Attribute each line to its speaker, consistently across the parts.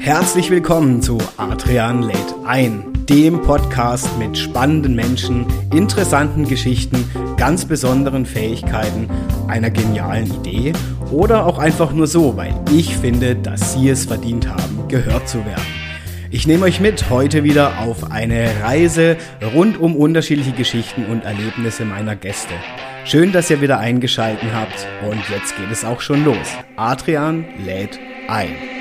Speaker 1: Herzlich willkommen zu Adrian lädt ein, dem Podcast mit spannenden Menschen, interessanten Geschichten, ganz besonderen Fähigkeiten, einer genialen Idee oder auch einfach nur so, weil ich finde, dass Sie es verdient haben, gehört zu werden. Ich nehme euch mit heute wieder auf eine Reise rund um unterschiedliche Geschichten und Erlebnisse meiner Gäste. Schön, dass ihr wieder eingeschalten habt und jetzt geht es auch schon los. Adrian lädt ein.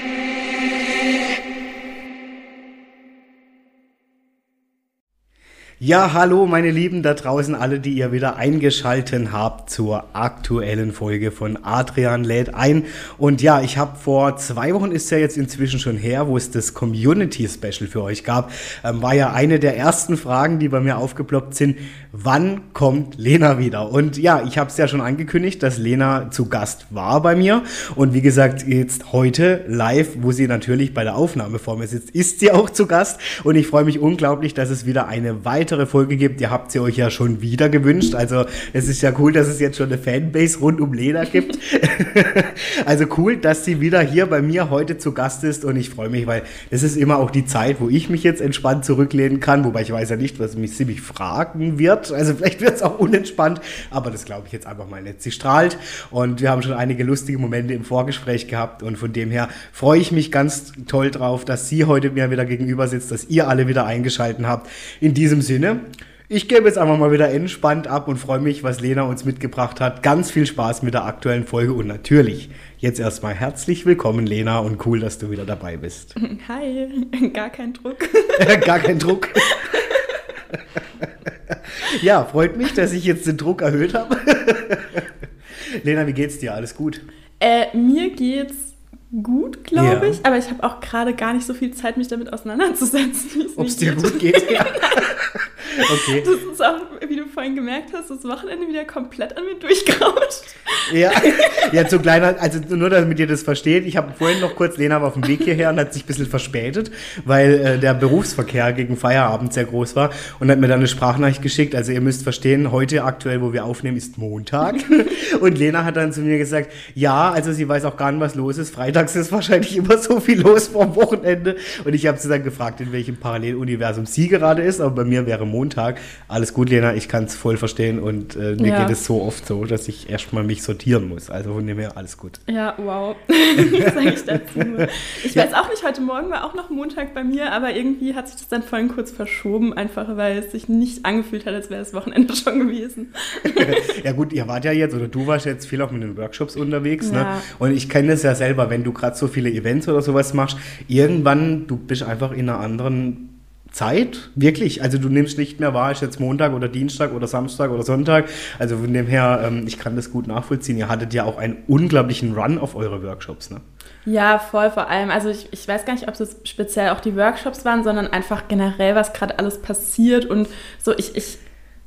Speaker 1: Ja, hallo meine Lieben da draußen, alle, die ihr wieder eingeschalten habt zur aktuellen Folge von Adrian lädt ein. Und ja, ich habe vor zwei Wochen, ist ja jetzt inzwischen schon her, wo es das Community Special für euch gab, ähm, war ja eine der ersten Fragen, die bei mir aufgeploppt sind, wann kommt Lena wieder? Und ja, ich habe es ja schon angekündigt, dass Lena zu Gast war bei mir. Und wie gesagt, jetzt heute live, wo sie natürlich bei der Aufnahme vor mir sitzt, ist sie auch zu Gast. Und ich freue mich unglaublich, dass es wieder eine weitere weitere Folge gibt. Ihr habt sie euch ja schon wieder gewünscht. Also es ist ja cool, dass es jetzt schon eine Fanbase rund um Lena gibt. also cool, dass sie wieder hier bei mir heute zu Gast ist und ich freue mich, weil es ist immer auch die Zeit, wo ich mich jetzt entspannt zurücklehnen kann, wobei ich weiß ja nicht, was mich ziemlich fragen wird. Also vielleicht wird es auch unentspannt, aber das glaube ich jetzt einfach mal nicht. Sie strahlt und wir haben schon einige lustige Momente im Vorgespräch gehabt und von dem her freue ich mich ganz toll drauf, dass sie heute mir wieder gegenüber sitzt, dass ihr alle wieder eingeschalten habt. In diesem Sinne Sinne, ich gebe jetzt einfach mal wieder entspannt ab und freue mich, was Lena uns mitgebracht hat. Ganz viel Spaß mit der aktuellen Folge und natürlich jetzt erstmal herzlich willkommen, Lena, und cool, dass du wieder dabei bist.
Speaker 2: Hi, gar kein Druck.
Speaker 1: gar kein Druck. ja, freut mich, dass ich jetzt den Druck erhöht habe. Lena, wie geht's dir? Alles gut?
Speaker 2: Äh, mir geht's gut, glaube ja. ich. Aber ich habe auch gerade gar nicht so viel Zeit, mich damit auseinanderzusetzen.
Speaker 1: Ob es dir gut geht, ja.
Speaker 2: okay. Das ist auch, wie du vorhin gemerkt hast, das Wochenende wieder komplett an mir durchgerauscht.
Speaker 1: Ja, ja, zu kleiner, also nur damit ihr das versteht, ich habe vorhin noch kurz, Lena war auf dem Weg hierher und hat sich ein bisschen verspätet, weil äh, der Berufsverkehr gegen Feierabend sehr groß war und hat mir dann eine Sprachnachricht geschickt. Also ihr müsst verstehen, heute aktuell, wo wir aufnehmen, ist Montag. und Lena hat dann zu mir gesagt, ja, also sie weiß auch gar nicht, was los ist. Freitags ist wahrscheinlich immer so viel los vor Wochenende. Und ich habe sie dann gefragt, in welchem Paralleluniversum sie gerade ist, aber bei mir wäre Montag. Alles gut, Lena, ich kann es voll verstehen und äh, mir ja. geht es so oft so, dass ich erstmal mich so sortieren muss. Also von dem her alles gut.
Speaker 2: Ja, wow. Sage ich dazu? Ich ja. weiß auch nicht, heute Morgen war auch noch Montag bei mir, aber irgendwie hat sich das dann vorhin kurz verschoben, einfach weil es sich nicht angefühlt hat, als wäre das Wochenende schon gewesen.
Speaker 1: ja gut, ihr wart ja jetzt, oder du warst jetzt viel auch mit den Workshops unterwegs. Ne? Ja. Ne? Und ich kenne das ja selber, wenn du gerade so viele Events oder sowas machst, irgendwann, du bist einfach in einer anderen Zeit, wirklich. Also du nimmst nicht mehr wahr, ist jetzt Montag oder Dienstag oder Samstag oder Sonntag. Also von dem her, ähm, ich kann das gut nachvollziehen. Ihr hattet ja auch einen unglaublichen Run auf eure Workshops, ne?
Speaker 2: Ja, voll vor allem. Also ich, ich weiß gar nicht, ob es speziell auch die Workshops waren, sondern einfach generell, was gerade alles passiert. Und so, ich, ich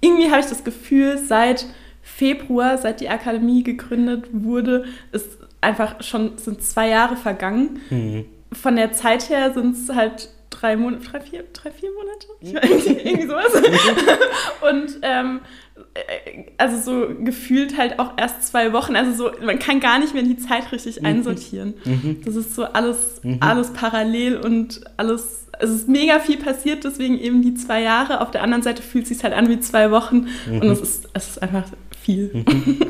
Speaker 2: irgendwie habe ich das Gefühl, seit Februar, seit die Akademie gegründet wurde, ist einfach schon sind zwei Jahre vergangen. Mhm. Von der Zeit her sind es halt drei Monate, drei, vier, drei, vier Monate? Ich weiß nicht, irgendwie sowas. und ähm, äh, also so gefühlt halt auch erst zwei Wochen. Also so, man kann gar nicht mehr die Zeit richtig mhm. einsortieren. Mhm. Das ist so alles, mhm. alles parallel und alles, es ist mega viel passiert, deswegen eben die zwei Jahre. Auf der anderen Seite fühlt es sich halt an wie zwei Wochen und es ist, es ist einfach viel.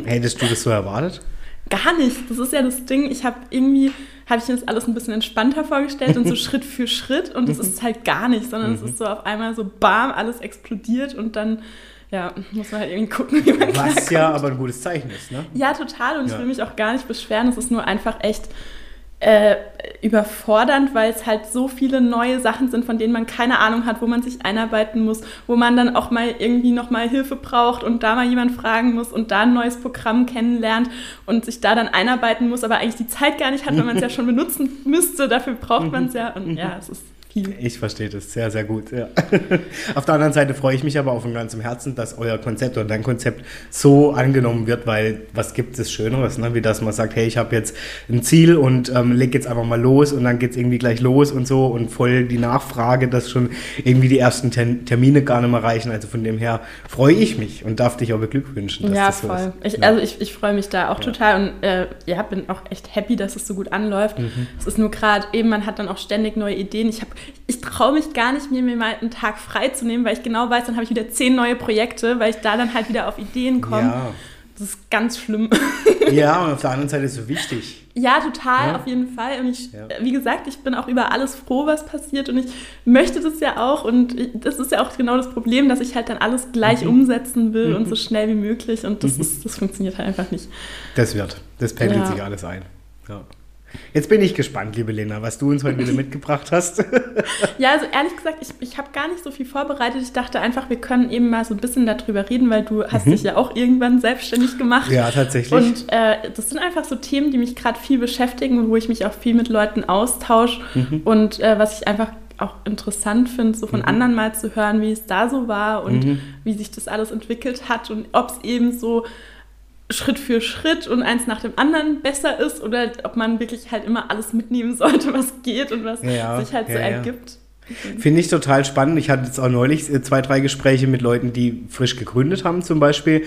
Speaker 1: Hättest du das so erwartet?
Speaker 2: Gar nicht. Das ist ja das Ding. Ich habe irgendwie, habe ich mir das alles ein bisschen entspannter vorgestellt und so Schritt für Schritt. Und das ist halt gar nicht, sondern es ist so auf einmal so bam, alles explodiert und dann ja, muss man halt irgendwie gucken, wie man
Speaker 1: Was klarkommt. ja aber ein gutes Zeichen ist, ne?
Speaker 2: Ja, total. Und ja. ich will mich auch gar nicht beschweren. Es ist nur einfach echt äh, überfordernd, weil es halt so viele neue Sachen sind, von denen man keine Ahnung hat, wo man sich einarbeiten muss, wo man dann auch mal irgendwie nochmal Hilfe braucht und da mal jemand fragen muss und da ein neues Programm kennenlernt und sich da dann einarbeiten muss, aber eigentlich die Zeit gar nicht hat, weil man es ja schon benutzen müsste. Dafür braucht man es ja. Und ja, es ist.
Speaker 1: Ich verstehe das sehr, sehr gut. Ja. auf der anderen Seite freue ich mich aber auch von ganzem Herzen, dass euer Konzept oder dein Konzept so angenommen wird, weil was gibt es Schöneres, ne? wie dass man sagt, hey, ich habe jetzt ein Ziel und ähm, leg jetzt einfach mal los und dann geht es irgendwie gleich los und so und voll die Nachfrage, dass schon irgendwie die ersten Ter Termine gar nicht mehr reichen. Also von dem her freue ich mich und darf dich auch beglückwünschen.
Speaker 2: ja, voll. So ich, ja. Also ich, ich freue mich da auch ja. total und äh, ja, bin auch echt happy, dass es so gut anläuft. Mhm. Es ist nur gerade eben, man hat dann auch ständig neue Ideen. Ich habe ich traue mich gar nicht, mir, mir mal einen Tag frei zu nehmen, weil ich genau weiß, dann habe ich wieder zehn neue Projekte, weil ich da dann halt wieder auf Ideen komme. Ja. Das ist ganz schlimm.
Speaker 1: Ja, und auf der anderen Seite ist es so wichtig.
Speaker 2: Ja, total, ja. auf jeden Fall. Und ich, ja. wie gesagt, ich bin auch über alles froh, was passiert. Und ich möchte das ja auch. Und das ist ja auch genau das Problem, dass ich halt dann alles gleich mhm. umsetzen will mhm. und so schnell wie möglich. Und das, mhm. ist, das funktioniert halt einfach nicht.
Speaker 1: Das wird. Das pendelt ja. sich alles ein. Ja. Jetzt bin ich gespannt, liebe Lena, was du uns heute wieder mitgebracht hast.
Speaker 2: ja, also ehrlich gesagt, ich, ich habe gar nicht so viel vorbereitet. Ich dachte einfach, wir können eben mal so ein bisschen darüber reden, weil du hast mhm. dich ja auch irgendwann selbstständig gemacht.
Speaker 1: Ja, tatsächlich.
Speaker 2: Und äh, das sind einfach so Themen, die mich gerade viel beschäftigen und wo ich mich auch viel mit Leuten austausche mhm. und äh, was ich einfach auch interessant finde, so von mhm. anderen mal zu hören, wie es da so war und mhm. wie sich das alles entwickelt hat und ob es eben so Schritt für Schritt und eins nach dem anderen besser ist oder ob man wirklich halt immer alles mitnehmen sollte, was geht und was ja, sich halt ja, so ergibt.
Speaker 1: Finde ich total spannend. Ich hatte jetzt auch neulich äh, zwei, drei Gespräche mit Leuten, die frisch gegründet haben zum Beispiel,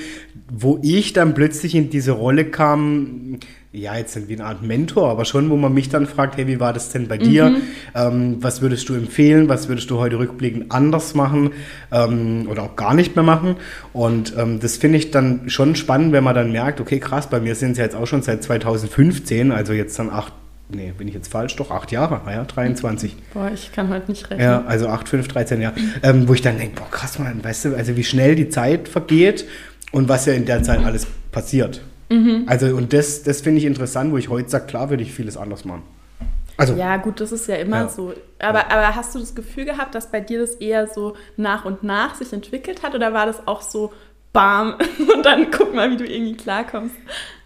Speaker 1: wo ich dann plötzlich in diese Rolle kam, ja, jetzt sind wie eine Art Mentor, aber schon, wo man mich dann fragt, hey, wie war das denn bei dir? Mhm. Ähm, was würdest du empfehlen? Was würdest du heute rückblickend anders machen ähm, oder auch gar nicht mehr machen? Und ähm, das finde ich dann schon spannend, wenn man dann merkt, okay, krass, bei mir sind es ja jetzt auch schon seit 2015, also jetzt dann acht, nee, bin ich jetzt falsch, doch acht Jahre, ah ja, 23.
Speaker 2: Boah, ich kann heute nicht rechnen.
Speaker 1: Ja, also acht, fünf, 13 Jahre, ähm, wo ich dann denke, boah, krass, man, weißt du, also wie schnell die Zeit vergeht und was ja in der Zeit alles passiert. Mhm. Also, und das, das finde ich interessant, wo ich heute sage, klar würde ich vieles anders machen.
Speaker 2: Also, ja, gut, das ist ja immer ja. so. Aber, ja. aber hast du das Gefühl gehabt, dass bei dir das eher so nach und nach sich entwickelt hat oder war das auch so bam und dann guck mal, wie du irgendwie klarkommst?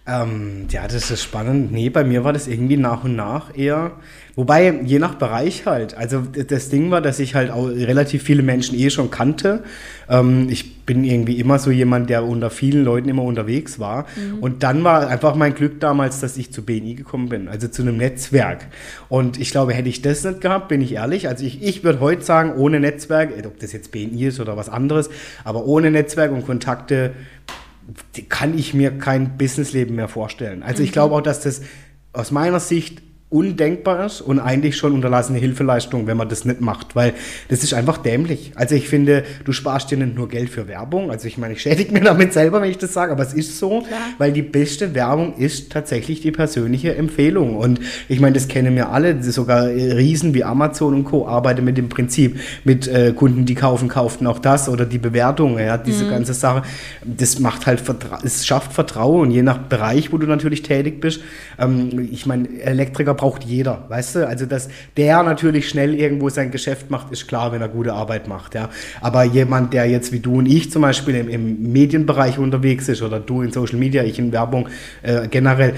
Speaker 1: Ähm, ja, das ist spannend. Nee, bei mir war das irgendwie nach und nach eher. Wobei, je nach Bereich halt. Also das Ding war, dass ich halt auch relativ viele Menschen eh schon kannte. Ähm, ich bin irgendwie immer so jemand, der unter vielen Leuten immer unterwegs war. Mhm. Und dann war einfach mein Glück damals, dass ich zu BNI gekommen bin, also zu einem Netzwerk. Und ich glaube, hätte ich das nicht gehabt, bin ich ehrlich. Also ich, ich würde heute sagen, ohne Netzwerk, ob das jetzt BNI ist oder was anderes, aber ohne Netzwerk und Kontakte kann ich mir kein Businessleben mehr vorstellen. Also ich mhm. glaube auch, dass das aus meiner Sicht undenkbar ist und eigentlich schon unterlassene Hilfeleistung, wenn man das nicht macht, weil das ist einfach dämlich. Also ich finde, du sparst dir nicht nur Geld für Werbung, also ich meine, ich schädige mir damit selber, wenn ich das sage, aber es ist so, Klar. weil die beste Werbung ist tatsächlich die persönliche Empfehlung und ich meine, das kennen wir alle, sogar Riesen wie Amazon und Co. arbeiten mit dem Prinzip, mit äh, Kunden, die kaufen, kauften auch das oder die Bewertung, ja, diese mhm. ganze Sache, das macht halt, Vertra es schafft Vertrauen und je nach Bereich, wo du natürlich tätig bist, ähm, ich meine, Elektriker braucht jeder, weißt du? Also, dass der natürlich schnell irgendwo sein Geschäft macht, ist klar, wenn er gute Arbeit macht, ja. Aber jemand, der jetzt wie du und ich zum Beispiel im, im Medienbereich unterwegs ist oder du in Social Media, ich in Werbung äh, generell,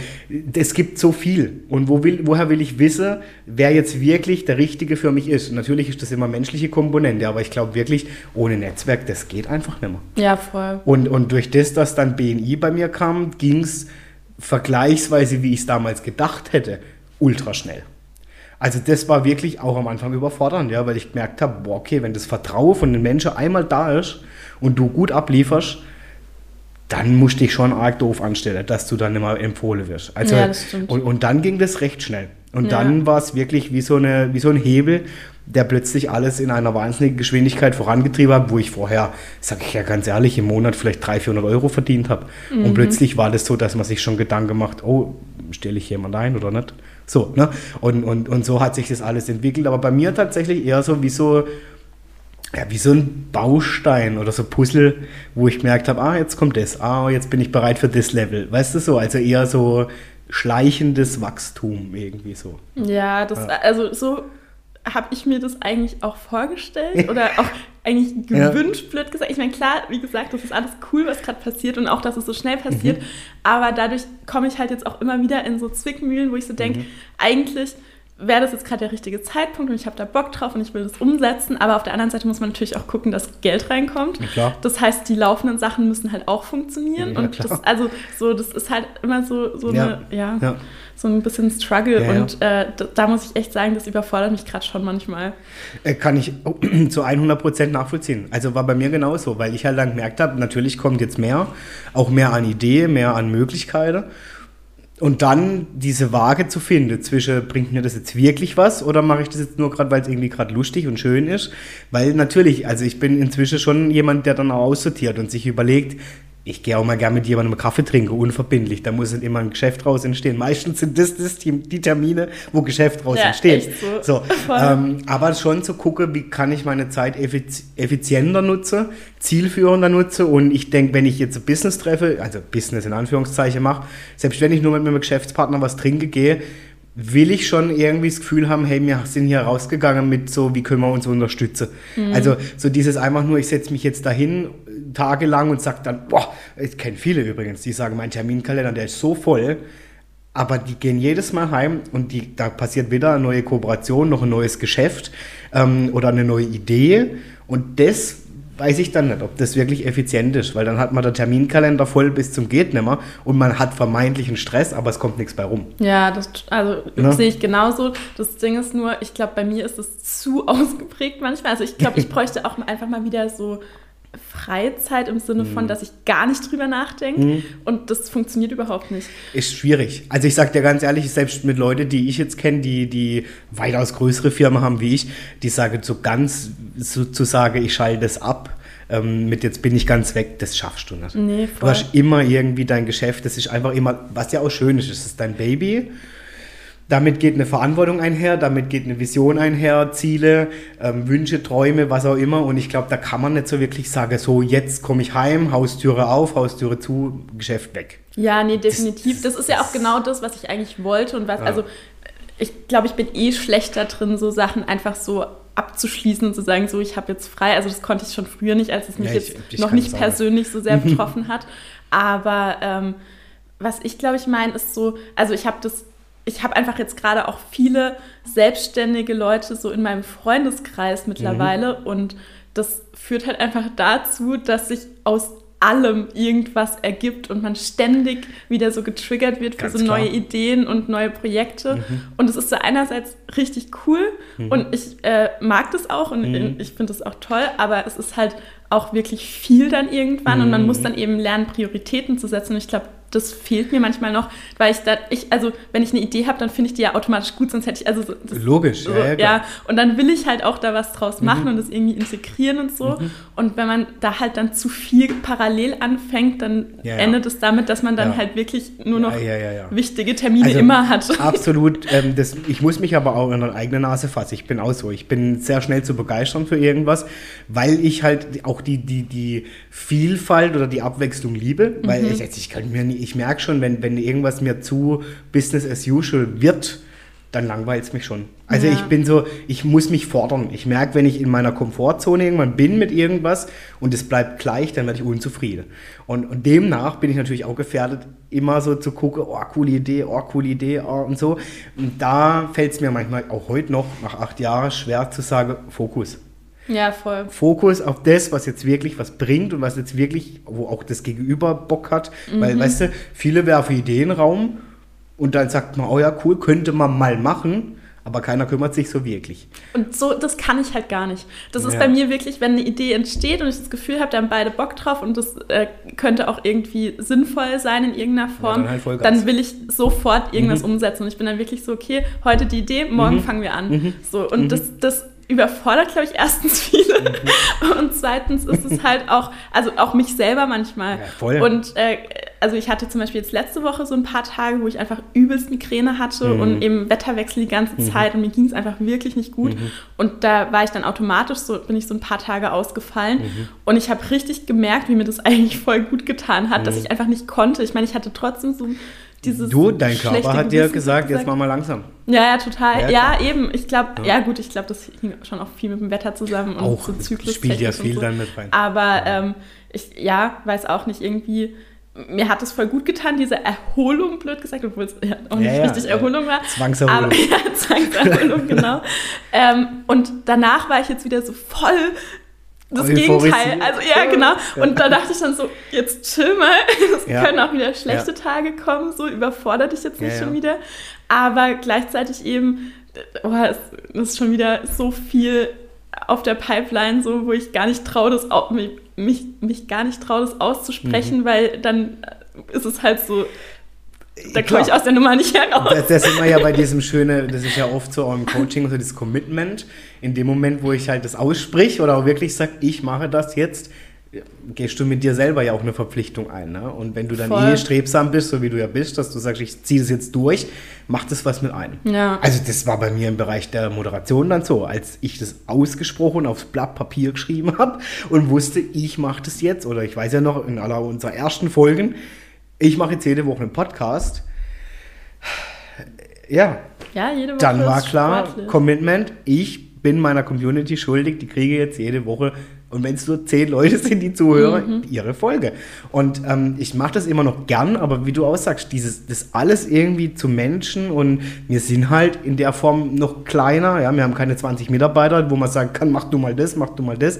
Speaker 1: es gibt so viel. Und wo will, woher will ich wissen, wer jetzt wirklich der Richtige für mich ist? Und natürlich ist das immer menschliche Komponente, aber ich glaube wirklich, ohne Netzwerk, das geht einfach nicht mehr.
Speaker 2: Ja, voll.
Speaker 1: Und, und durch das, dass dann BNI bei mir kam, ging es vergleichsweise, wie ich es damals gedacht hätte, ultra schnell. Also das war wirklich auch am Anfang überfordernd, ja, weil ich gemerkt habe, boah, okay, wenn das Vertrauen von den Menschen einmal da ist und du gut ablieferst, dann musst du dich schon arg doof anstellen, dass du dann immer empfohlen wirst. Also, ja. Und, und dann ging das recht schnell. Und ja. dann war es wirklich wie so, eine, wie so ein Hebel, der plötzlich alles in einer wahnsinnigen Geschwindigkeit vorangetrieben hat, wo ich vorher, sage ich ja ganz ehrlich, im Monat vielleicht 300, 400 Euro verdient habe. Mhm. Und plötzlich war das so, dass man sich schon Gedanken macht, oh, stelle ich jemand ein oder nicht? So, ne? Und, und, und so hat sich das alles entwickelt. Aber bei mir tatsächlich eher so wie so, ja, wie so ein Baustein oder so Puzzle, wo ich gemerkt habe, ah, jetzt kommt das, ah, jetzt bin ich bereit für das Level. Weißt du so? Also eher so schleichendes Wachstum irgendwie so.
Speaker 2: Ja, das, ja. also so habe ich mir das eigentlich auch vorgestellt oder auch eigentlich gewünscht, ja. blöd gesagt. Ich meine, klar, wie gesagt, das ist alles cool, was gerade passiert und auch, dass es so schnell passiert. Mhm. Aber dadurch komme ich halt jetzt auch immer wieder in so Zwickmühlen, wo ich so denke, mhm. eigentlich wäre das jetzt gerade der richtige Zeitpunkt und ich habe da Bock drauf und ich will das umsetzen. Aber auf der anderen Seite muss man natürlich auch gucken, dass Geld reinkommt.
Speaker 1: klar.
Speaker 2: Das heißt, die laufenden Sachen müssen halt auch funktionieren.
Speaker 1: Ja,
Speaker 2: und
Speaker 1: klar.
Speaker 2: das, also so, das ist halt immer so, so
Speaker 1: Ja.
Speaker 2: eine, ja,
Speaker 1: Ja.
Speaker 2: So ein bisschen Struggle.
Speaker 1: Ja,
Speaker 2: und äh, da, da muss ich echt sagen, das überfordert mich gerade schon manchmal.
Speaker 1: Äh, Kann ich zu 100% nachvollziehen. Also war bei mir genauso, weil ich halt dann gemerkt habe, natürlich kommt jetzt mehr, auch mehr an Ideen, mehr an Möglichkeiten. Und dann diese Waage zu finden zwischen, bringt mir das jetzt wirklich was oder mache ich das jetzt nur gerade, weil es irgendwie gerade lustig und schön ist? Weil natürlich, also ich bin inzwischen schon jemand, der dann auch aussortiert und sich überlegt, ich gehe auch mal gerne mit jemandem Kaffee trinken, unverbindlich. Da muss nicht immer ein Geschäft draus entstehen. Meistens sind das, das die, die Termine, wo Geschäft draus
Speaker 2: Ja,
Speaker 1: entsteht.
Speaker 2: so.
Speaker 1: so ähm, aber schon zu gucken, wie kann ich meine Zeit effiz effizienter nutzen, zielführender nutzen. Und ich denke, wenn ich jetzt ein Business treffe, also Business in Anführungszeichen mache, selbst wenn ich nur mit meinem Geschäftspartner was trinken gehe, will ich schon irgendwie das Gefühl haben, hey, wir sind hier rausgegangen mit so, wie können wir uns unterstützen. Also so dieses einfach nur, ich setze mich jetzt dahin tagelang und sage dann, boah, ich kenne viele übrigens, die sagen, mein Terminkalender, der ist so voll, aber die gehen jedes Mal heim und die, da passiert wieder eine neue Kooperation, noch ein neues Geschäft ähm, oder eine neue Idee. Und das weiß ich dann nicht, ob das wirklich effizient ist, weil dann hat man den Terminkalender voll bis zum geht nimmer und man hat vermeintlichen Stress, aber es kommt nichts bei rum.
Speaker 2: Ja, das also
Speaker 1: Ja.
Speaker 2: sehe ich genauso. Das Ding ist nur, ich glaube, bei mir ist es zu ausgeprägt manchmal. Also ich glaube, ich bräuchte auch einfach mal wieder so Freizeit im Sinne
Speaker 1: Mhm.
Speaker 2: von, dass ich gar nicht drüber nachdenke. Und das funktioniert überhaupt nicht.
Speaker 1: Ist schwierig. Also ich sage dir ganz ehrlich, selbst mit Leuten, die ich jetzt kenne, die, die weitaus größere Firmen haben wie ich, die sagen so ganz, so zu sagen, ich schalte das ab, ähm, mit jetzt bin ich ganz weg, das schaffst du nicht.
Speaker 2: Nee,
Speaker 1: Du hast immer irgendwie dein Geschäft, das ist einfach immer, was ja auch schön ist, es ist dein Baby. Damit geht eine Verantwortung einher, damit geht eine Vision einher, Ziele, ähm, Wünsche, Träume, was auch immer. Und ich glaube, da kann man nicht so wirklich sagen, so jetzt komme ich heim, Haustüre auf, Haustüre zu, Geschäft weg.
Speaker 2: Ja, nee, definitiv. Das ist ja auch genau das, was ich eigentlich wollte und was,
Speaker 1: Ja.
Speaker 2: also ich glaube, ich bin eh schlechter drin, so Sachen einfach so abzuschließen und zu sagen, so, ich habe jetzt frei. Also das konnte ich schon früher nicht, als es mich
Speaker 1: Ja, ich-
Speaker 2: jetzt
Speaker 1: ich
Speaker 2: noch nicht persönlich so sehr betroffen hat. Aber ähm, was ich glaube ich meine, ist so, also ich habe das, ich habe einfach jetzt gerade auch viele selbstständige Leute so in meinem Freundeskreis mittlerweile und das führt halt einfach dazu, dass sich aus allem irgendwas ergibt und man ständig wieder so getriggert wird für
Speaker 1: Ganz
Speaker 2: so neue
Speaker 1: klar.
Speaker 2: Ideen und neue Projekte. Und es ist so einerseits richtig cool und ich äh, mag das auch und ich finde das auch toll, aber es ist halt auch wirklich viel dann irgendwann und man muss dann eben lernen, Prioritäten zu setzen. Und ich glaube, das fehlt mir manchmal noch, weil ich da, ich, also wenn ich eine Idee habe, dann finde ich die ja automatisch gut, sonst hätte ich, also so, das,
Speaker 1: Logisch,
Speaker 2: so,
Speaker 1: ja, ja,
Speaker 2: und dann will ich halt auch da was draus machen und das irgendwie integrieren und so. Und wenn man da halt dann zu viel parallel anfängt, dann
Speaker 1: Ja,
Speaker 2: endet es damit, dass man dann halt wirklich nur noch wichtige Termine
Speaker 1: Also,
Speaker 2: immer hat.
Speaker 1: Absolut. Ähm, das, ich muss mich aber auch in der eigenen Nase fassen. Ich bin auch so. Ich bin sehr schnell zu begeistern für irgendwas, weil ich halt auch die, die, die Vielfalt oder die Abwechslung liebe. Weil
Speaker 2: Mhm.
Speaker 1: ich, ich, kann mir nie, ich merke schon, wenn, wenn irgendwas mir zu Business as usual wird, dann langweilt es mich schon. Also
Speaker 2: Ja.
Speaker 1: ich bin so, ich muss mich fordern. Ich merke, wenn ich in meiner Komfortzone irgendwann bin mit irgendwas und es bleibt gleich, dann werde ich unzufrieden. Und, und demnach bin ich natürlich auch gefährdet, immer so zu gucken, oh, coole Idee, oh, coole Idee, oh, und so. Und da fällt es mir manchmal auch heute noch, nach acht Jahren, schwer zu sagen, Fokus.
Speaker 2: Ja, voll.
Speaker 1: Fokus auf das, was jetzt wirklich was bringt und was jetzt wirklich, wo auch das Gegenüber Bock hat. Weil, weißt du, viele werfen Ideen Raum und dann sagt man, oh ja, cool, könnte man mal machen, aber keiner kümmert sich so wirklich.
Speaker 2: Und so, das kann ich halt gar nicht. Das ist
Speaker 1: Ja.
Speaker 2: bei mir wirklich, wenn eine Idee entsteht und ich das Gefühl habe, da haben beide Bock drauf und das äh, könnte auch irgendwie sinnvoll sein in irgendeiner Form,
Speaker 1: dann halt
Speaker 2: dann will ich sofort irgendwas umsetzen. Und ich bin dann wirklich so, okay, heute die Idee, morgen fangen wir an. So, und das, das überfordert, glaube ich, erstens viele. Und zweitens ist es halt auch, also auch mich selber manchmal.
Speaker 1: Ja, voll.
Speaker 2: Und äh, also ich hatte zum Beispiel jetzt letzte Woche so ein paar Tage, wo ich einfach übelst Migräne hatte
Speaker 1: Mhm.
Speaker 2: und eben Wetterwechsel die ganze Zeit und mir ging es einfach wirklich nicht gut.
Speaker 1: Mhm.
Speaker 2: Und da war ich dann automatisch so, bin ich so ein paar Tage ausgefallen.
Speaker 1: Mhm.
Speaker 2: Und ich habe richtig gemerkt, wie mir das eigentlich voll gut getan hat, dass
Speaker 1: Mhm.
Speaker 2: ich einfach nicht konnte. Ich meine, ich hatte trotzdem so dieses.
Speaker 1: Du, dein Körper hat dir
Speaker 2: Gewissen
Speaker 1: gesagt, jetzt
Speaker 2: gesagt.
Speaker 1: mach mal langsam.
Speaker 2: Ja, ja, total.
Speaker 1: Ja,
Speaker 2: Ja,
Speaker 1: klar.
Speaker 2: eben. Ich glaube,
Speaker 1: Ja.
Speaker 2: ja. gut, ich glaube, das hing schon auch viel mit dem Wetter zusammen und
Speaker 1: Auch,
Speaker 2: so Zyklus.
Speaker 1: spielt ja viel dann mit rein.
Speaker 2: Aber ähm, ich, ja, weiß auch nicht, irgendwie mir hat es voll gut getan, diese Erholung, blöd gesagt, obwohl es ja auch nicht
Speaker 1: Ja, ja,
Speaker 2: richtig
Speaker 1: ja.
Speaker 2: Erholung war.
Speaker 1: Zwangserholung.
Speaker 2: Aber, ja, Zwangserholung, genau. Ähm, und danach war ich jetzt wieder so voll das. Gegenteil. Also ja, genau. Und da dachte ich dann so, jetzt chill mal. Es
Speaker 1: Ja.
Speaker 2: können auch wieder schlechte
Speaker 1: Ja.
Speaker 2: Tage kommen, so überfordert dich jetzt nicht
Speaker 1: Ja,
Speaker 2: schon wieder. Aber gleichzeitig eben, oh, es ist schon wieder so viel auf der Pipeline, so wo ich gar nicht traue, das mich, mich, mich gar nicht traue, das
Speaker 1: Mhm.
Speaker 2: auszusprechen, weil dann ist es halt so, da komme ich aus der Nummer nicht heraus.
Speaker 1: Das, das sind wir ja bei diesem schönen, das ist ja oft so im Coaching, so das Commitment. In dem Moment, wo ich halt das aussprich oder auch wirklich sage, ich mache das jetzt, gehst du mit dir selber ja auch eine Verpflichtung ein. Ne? Und wenn du dann
Speaker 2: Voll.
Speaker 1: eh strebsam bist, so wie du ja bist, dass du sagst, ich ziehe das jetzt durch, macht das was mit ein.
Speaker 2: Ja.
Speaker 1: Also das war bei mir im Bereich der Moderation dann so, als ich das ausgesprochen aufs Blatt Papier geschrieben habe und wusste, ich mache das jetzt, oder ich weiß ja noch in aller unserer ersten Folgen, ich mache jetzt jede Woche einen Podcast. Ja,
Speaker 2: Ja, jede Woche
Speaker 1: dann war klar,
Speaker 2: sportlich.
Speaker 1: Commitment, ich bin meiner Community schuldig, die kriege jetzt jede Woche, und wenn es nur zehn Leute sind, die zuhören, ihre Folge. Und ähm, ich mache das immer noch gern, aber wie du auch sagst, dieses, das alles irgendwie zu Menschen und wir sind halt in der Form noch kleiner, ja, wir haben keine 20 Mitarbeiter, wo man sagen kann, mach du mal das, mach du mal das.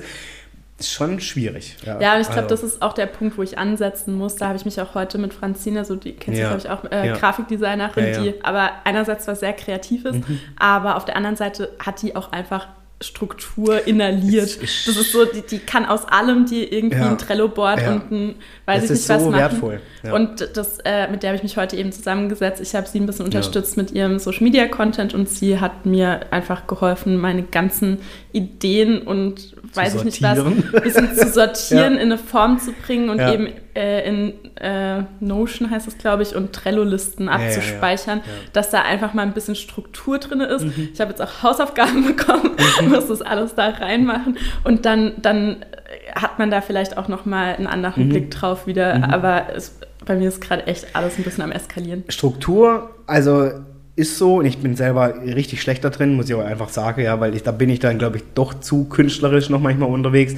Speaker 1: Ist schon schwierig.
Speaker 2: Ja, und ich glaube,
Speaker 1: Also,
Speaker 2: das ist auch der Punkt, wo ich ansetzen muss. Da habe ich mich auch heute mit Franzina, so die kennst
Speaker 1: Ja.
Speaker 2: du, glaube ich, auch, äh,
Speaker 1: Ja.
Speaker 2: Grafikdesignerin,
Speaker 1: Ja, ja.
Speaker 2: die aber einerseits zwar sehr kreativ ist, aber auf der anderen Seite hat die auch einfach Struktur inhaliert.
Speaker 1: Ist-
Speaker 2: das ist so, die, die kann aus allem die irgendwie
Speaker 1: Ja.
Speaker 2: ein Trello-Board
Speaker 1: Ja.
Speaker 2: und ein, weiß
Speaker 1: Das
Speaker 2: ich nicht was
Speaker 1: so
Speaker 2: machen.
Speaker 1: wertvoll, ja.
Speaker 2: Und das, äh, mit der habe ich mich heute eben zusammengesetzt. Ich habe sie ein bisschen unterstützt mit ihrem Social-Media-Content und sie hat mir einfach geholfen, meine ganzen Ideen und weiß ich nicht was, ein bisschen zu sortieren,
Speaker 1: Ja.
Speaker 2: in eine Form zu bringen und
Speaker 1: Ja.
Speaker 2: eben äh, in äh, Notion heißt es, glaube ich, und Trello-Listen abzuspeichern,
Speaker 1: Ja. Mhm.
Speaker 2: dass da einfach mal ein bisschen Struktur drin ist. Ich habe jetzt auch Hausaufgaben bekommen, muss das alles da reinmachen und dann, dann hat man da vielleicht auch noch mal einen anderen
Speaker 1: Mhm.
Speaker 2: Blick drauf wieder, aber es, bei mir ist gerade echt alles ein bisschen am Eskalieren.
Speaker 1: Struktur, also ist so, und ich bin selber richtig schlecht da drin, muss ich auch einfach sagen, ja, weil ich, da bin ich dann, glaube ich, doch zu künstlerisch noch manchmal unterwegs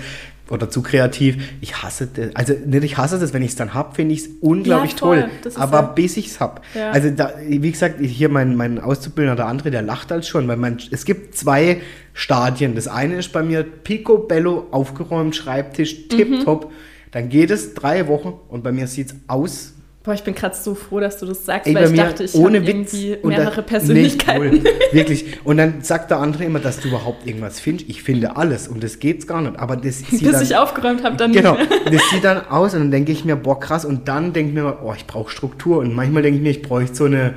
Speaker 1: oder zu kreativ. Ich hasse das, also nicht ich hasse das, wenn ich es dann hab, finde ich es unglaublich
Speaker 2: Ja,
Speaker 1: toll, aber
Speaker 2: ja-
Speaker 1: bis ich es hab.
Speaker 2: Ja.
Speaker 1: Also da, wie gesagt, hier mein, mein Auszubildender, der andere, der lacht halt schon, weil man, es gibt zwei Stadien. Das eine ist bei mir picobello aufgeräumt, Schreibtisch, tipptopp.
Speaker 2: Mhm.
Speaker 1: Dann geht es drei Wochen und bei mir sieht es aus
Speaker 2: Boah, ich bin gerade so froh, dass du das sagst,
Speaker 1: Ey,
Speaker 2: weil ich
Speaker 1: mir
Speaker 2: dachte, ich
Speaker 1: ohne
Speaker 2: habe irgendwie mehrere Persönlichkeiten.
Speaker 1: Nee, wirklich. Und dann sagt der andere immer, dass du überhaupt irgendwas findest. Ich finde alles und das geht's gar nicht. Aber das sieht
Speaker 2: Bis
Speaker 1: dann,
Speaker 2: ich aufgeräumt habe, dann
Speaker 1: Genau, das sieht dann aus und dann denke ich mir, boah, krass. Und dann denke ich mir, oh, ich brauche Struktur. Und manchmal denke ich mir, ich bräuchte so eine,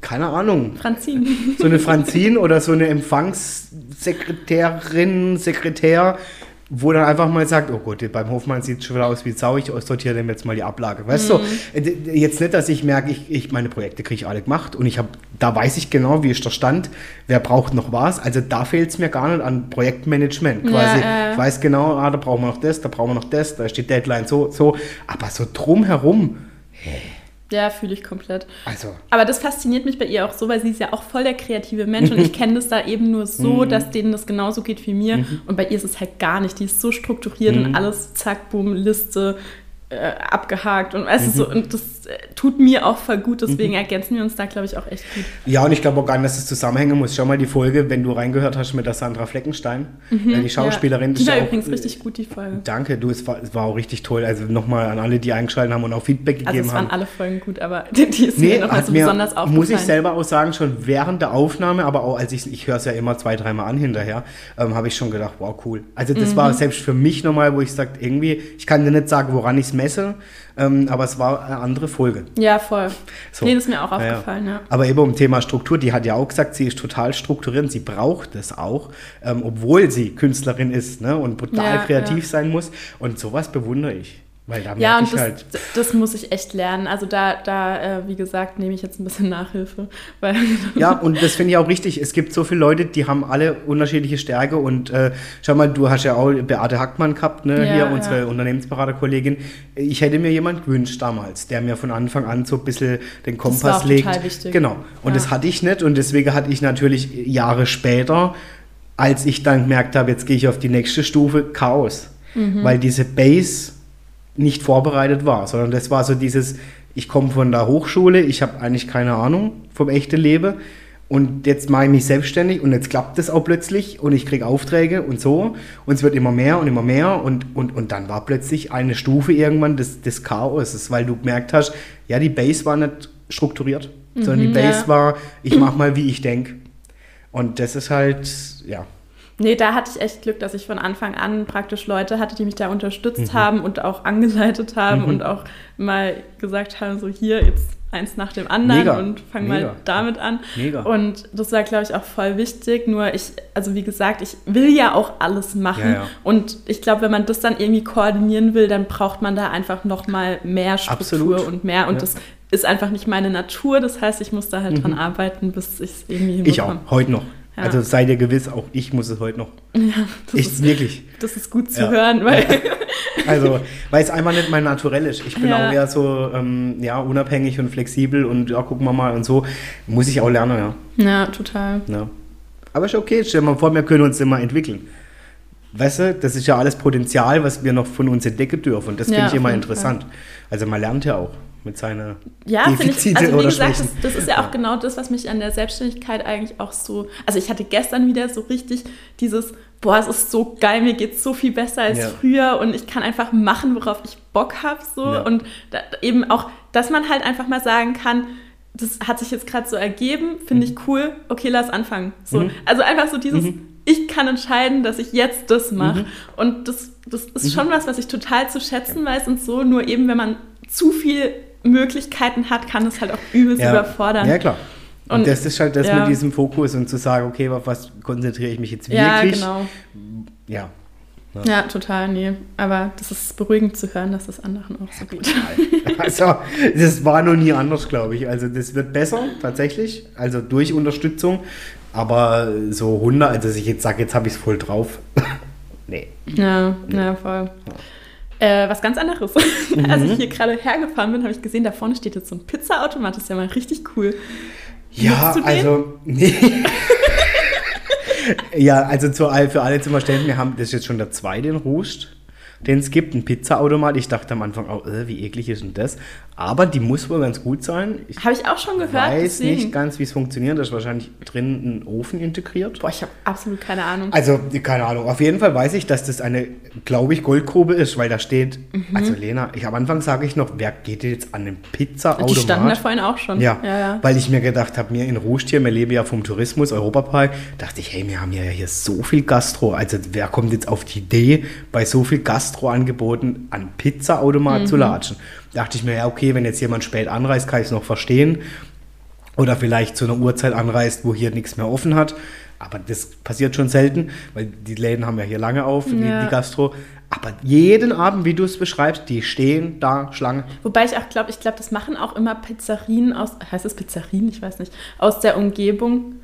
Speaker 1: keine Ahnung,
Speaker 2: Franzin.
Speaker 1: so eine Franzin oder so eine Empfangssekretärin, Sekretär, wo dann einfach mal sagt, oh Gott, beim Hofmann sieht es schon wieder aus wie Sau, ich sortiere dem jetzt mal die Ablage. Weißt du, äh, d- jetzt nicht, dass ich merke, ich, ich meine Projekte kriege ich alle gemacht und ich habe, da weiß ich genau, wie ist der Stand, wer braucht noch was. Also da fehlt es mir gar nicht an Projektmanagement.
Speaker 2: Ja,
Speaker 1: Quasi,
Speaker 2: äh.
Speaker 1: ich weiß genau, ah, da brauchen wir noch das, da brauchen wir noch das, da steht Deadline so, so. Aber so drumherum,
Speaker 2: Ja, fühle ich komplett.
Speaker 1: also
Speaker 2: Aber das fasziniert mich bei ihr auch so, weil sie ist ja auch voll der kreative Mensch und ich kenne das da eben nur so,
Speaker 1: Mhm.
Speaker 2: dass denen das genauso geht wie mir. Und bei ihr ist es halt gar nicht. Die ist so strukturiert
Speaker 1: Mhm.
Speaker 2: und alles, zack, boom, Liste äh, abgehakt und weißt du
Speaker 1: Mhm.
Speaker 2: so, und das äh, tut mir auch voll gut, deswegen ergänzen wir uns da, glaube ich, auch echt gut.
Speaker 1: Ja, und ich glaube auch gar nicht, dass es zusammenhängen muss. Schau mal die Folge, wenn du reingehört hast mit der Sandra Fleckenstein, äh, die Schauspielerin.
Speaker 2: Mhm. Ja. Die
Speaker 1: ist
Speaker 2: war
Speaker 1: ja auch-
Speaker 2: übrigens richtig gut, die Folge.
Speaker 1: Danke, du, es war, es war auch richtig toll. Also nochmal an alle, die eingeschaltet haben und auch Feedback
Speaker 2: Also
Speaker 1: gegeben
Speaker 2: es waren
Speaker 1: haben.
Speaker 2: alle Folgen gut, aber die, die ist
Speaker 1: Nee,
Speaker 2: mir nochmal so
Speaker 1: mir,
Speaker 2: besonders aufgefallen.
Speaker 1: muss ich selber auch sagen, schon während der Aufnahme, aber auch als ich, ich höre es ja immer zwei, dreimal an hinterher, ähm, habe ich schon gedacht, wow, cool. Also das
Speaker 2: Mhm.
Speaker 1: war selbst für mich nochmal, wo ich sage, irgendwie, ich kann dir nicht sagen, woran ich es messe, ähm, aber es war eine andere Folge.
Speaker 2: Ja, voll.
Speaker 1: So.
Speaker 2: Nee, das ist mir auch
Speaker 1: Ja,
Speaker 2: aufgefallen, ja.
Speaker 1: Aber eben um Thema Struktur, die hat ja auch gesagt, sie ist total strukturierend, sie braucht es auch, ähm, obwohl sie Künstlerin ist ne, und brutal
Speaker 2: Ja,
Speaker 1: kreativ sein muss. Und sowas bewundere ich. Weil da
Speaker 2: Ja, und das,
Speaker 1: halt.
Speaker 2: das muss ich echt lernen. Also da, da äh, wie gesagt, nehme ich jetzt ein bisschen Nachhilfe. Weil
Speaker 1: Ja, und das finde ich auch richtig. Es gibt so viele Leute, die haben alle unterschiedliche Stärke. Und äh, schau mal, du hast ja auch Beate Hackmann gehabt, ne?
Speaker 2: Ja,
Speaker 1: hier
Speaker 2: ja.
Speaker 1: unsere Unternehmensberaterkollegin. Ich hätte mir jemand gewünscht damals, der mir von Anfang an so ein bisschen den Kompass legt.
Speaker 2: total wichtig.
Speaker 1: Genau. Und
Speaker 2: Ja.
Speaker 1: das hatte ich nicht. Und deswegen hatte ich natürlich Jahre später, als ich dann gemerkt habe, jetzt gehe ich auf die nächste Stufe, Chaos.
Speaker 2: Mhm.
Speaker 1: Weil diese Base nicht vorbereitet war, sondern das war so dieses, ich komme von der Hochschule, ich habe eigentlich keine Ahnung vom echten Leben und jetzt mache ich mich selbstständig und jetzt klappt das auch plötzlich und ich kriege Aufträge und so und es wird immer mehr und immer mehr und, und, und dann war plötzlich eine Stufe irgendwann des, des Chaoses, weil du gemerkt hast, ja, die Base war nicht strukturiert, sondern die
Speaker 2: Mhm,
Speaker 1: Base
Speaker 2: ja.
Speaker 1: war, ich mache mal, wie ich denke. Und das ist halt, ja,
Speaker 2: Nee, da hatte ich echt Glück, dass ich von Anfang an praktisch Leute hatte, die mich da unterstützt
Speaker 1: Mhm.
Speaker 2: haben und auch angeleitet haben und auch mal gesagt haben, so hier jetzt eins nach dem anderen
Speaker 1: Mega,
Speaker 2: und fang
Speaker 1: mega.
Speaker 2: mal damit an.
Speaker 1: Mega.
Speaker 2: Und das war, glaube ich, auch voll wichtig. Nur ich, also wie gesagt, ich will ja auch alles machen.
Speaker 1: Ja, ja.
Speaker 2: Und ich glaube, wenn man das dann irgendwie koordinieren will, dann braucht man da einfach noch mal mehr Struktur
Speaker 1: Absolut.
Speaker 2: und mehr. Und
Speaker 1: Ja.
Speaker 2: das ist einfach nicht meine Natur. Das heißt, ich muss da halt dran arbeiten, bis ich es irgendwie
Speaker 1: Mhm. ich auch,
Speaker 2: hinbekomme.
Speaker 1: heute noch.
Speaker 2: Ja.
Speaker 1: Also seid ihr gewiss, auch ich muss es heute noch.
Speaker 2: Ja, das
Speaker 1: Ich,
Speaker 2: ist
Speaker 1: wirklich.
Speaker 2: Das ist gut zu
Speaker 1: Ja.
Speaker 2: hören, weil
Speaker 1: Also, weil es einfach nicht mein Naturell ist. Ich bin
Speaker 2: Ja.
Speaker 1: auch eher so, ähm, ja, unabhängig und flexibel und ja, gucken wir mal und so. Muss ich auch lernen, ja.
Speaker 2: ja, total.
Speaker 1: ja. Aber ist okay, stell dir mal vor, wir können uns immer entwickeln. Weißt du, das ist ja alles Potenzial, was wir noch von uns entdecken dürfen. Und das finde ich immer interessant. Also man lernt ja auch mit seiner
Speaker 2: Ja, finde ich.
Speaker 1: Defizite
Speaker 2: Also wie gesagt, das, das ist ja auch genau das, was mich an der Selbstständigkeit eigentlich auch so. Also ich hatte gestern wieder so richtig dieses, boah, es ist so geil, mir geht so viel besser als
Speaker 1: Ja.
Speaker 2: früher und ich kann einfach machen, worauf ich Bock habe. So.
Speaker 1: Ja.
Speaker 2: Und da, eben auch, dass man halt einfach mal sagen kann, das hat sich jetzt gerade so ergeben, finde ich cool, okay, lass anfangen. So.
Speaker 1: Mhm.
Speaker 2: Also einfach so dieses, ich kann entscheiden, dass ich jetzt das mache.
Speaker 1: Mhm.
Speaker 2: Und das, das ist schon was, was ich total zu schätzen weiß und so. Nur eben, wenn man zu viel Möglichkeiten hat, kann es halt auch übelst überfordern.
Speaker 1: Ja, klar. Und,
Speaker 2: Und-
Speaker 1: das ist halt das
Speaker 2: ja.
Speaker 1: mit diesem Fokus und zu sagen, okay, auf was konzentriere ich mich jetzt
Speaker 2: Ja,
Speaker 1: wirklich?
Speaker 2: genau.
Speaker 1: Ja,
Speaker 2: Ja, total, nee. Aber das ist beruhigend zu hören, dass das anderen auch so geht.
Speaker 1: Also, das war noch nie anders, glaube ich. Also, das wird besser, tatsächlich. Also, durch Unterstützung. Aber so 100, also, dass ich jetzt sage, jetzt habe ich es voll drauf. nee.
Speaker 2: Ja, ja, voll. Äh, was ganz anderes.
Speaker 1: Mhm.
Speaker 2: Als ich hier gerade hergefahren bin, habe ich gesehen, da vorne steht jetzt so ein Pizzaautomat. Das ist ja mal richtig cool.
Speaker 1: Ja, also, nee. ja, also zu, für alle zum Verständnis, wir haben, das ist jetzt schon der zweite in Rust, den es gibt, ein Pizzaautomat. Ich dachte am Anfang auch, äh, wie eklig ist denn das? Aber die muss wohl ganz gut sein. Ich
Speaker 2: Habe ich auch schon gehört.
Speaker 1: weiß
Speaker 2: deswegen.
Speaker 1: nicht ganz, wie es funktioniert. Da ist wahrscheinlich drin ein Ofen integriert.
Speaker 2: Boah, ich habe absolut keine Ahnung.
Speaker 1: Also, keine Ahnung. Auf jeden Fall weiß ich, dass das eine, glaube ich, Goldgrube ist, weil da steht,
Speaker 2: Mhm.
Speaker 1: also Lena, ich am Anfang sage ich noch, wer geht jetzt an den Pizzaautomat?
Speaker 2: Die standen da vorhin auch schon.
Speaker 1: Ja,
Speaker 2: ja, ja.
Speaker 1: weil ich mir gedacht habe, mir in Rust hier, wir leben ja vom Tourismus, Europapark, dachte ich, hey, wir haben ja hier so viel Gastro, also wer kommt jetzt auf die Idee, bei so viel Gastroangeboten an Pizzaautomat
Speaker 2: Mhm.
Speaker 1: zu latschen? Dachte ich mir, ja, okay, wenn jetzt jemand spät anreist, kann ich es noch verstehen. Oder vielleicht zu einer Uhrzeit anreist, wo hier nichts mehr offen hat. Aber das passiert schon selten, weil die Läden haben ja hier lange auf, die,
Speaker 2: Ja.
Speaker 1: die Gastro. Aber jeden Abend, wie du es beschreibst, die stehen da Schlange.
Speaker 2: Wobei ich auch glaube, ich glaube, das machen auch immer Pizzerien aus, heißt es Pizzerien? Ich weiß nicht, aus der Umgebung.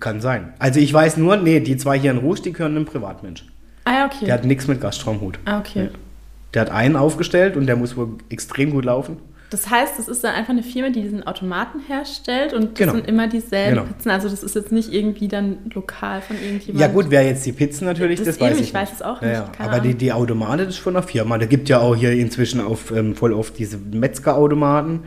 Speaker 1: Kann sein. Also ich weiß nur, nee, die zwei hier in Rouge, die gehören einem Privatmensch.
Speaker 2: Ah ja, okay.
Speaker 1: Der hat nichts mit Gastro am Hut.
Speaker 2: ah, okay.
Speaker 1: Der hat einen aufgestellt und der muss wohl extrem gut laufen.
Speaker 2: Das heißt, das ist dann einfach eine Firma, die diesen Automaten herstellt und das
Speaker 1: Genau.
Speaker 2: sind immer dieselben
Speaker 1: Genau.
Speaker 2: Pizzen. Also das ist jetzt nicht irgendwie dann lokal von irgendjemandem.
Speaker 1: Ja gut, wer jetzt die Pizzen natürlich,
Speaker 2: Das
Speaker 1: das, weiß
Speaker 2: eben,
Speaker 1: ich
Speaker 2: ich weiß es auch nicht,
Speaker 1: ja. Aber die, die Automate, das ist von einer Firma. Da gibt ja auch hier inzwischen auf, ähm, voll oft diese Metzgerautomaten,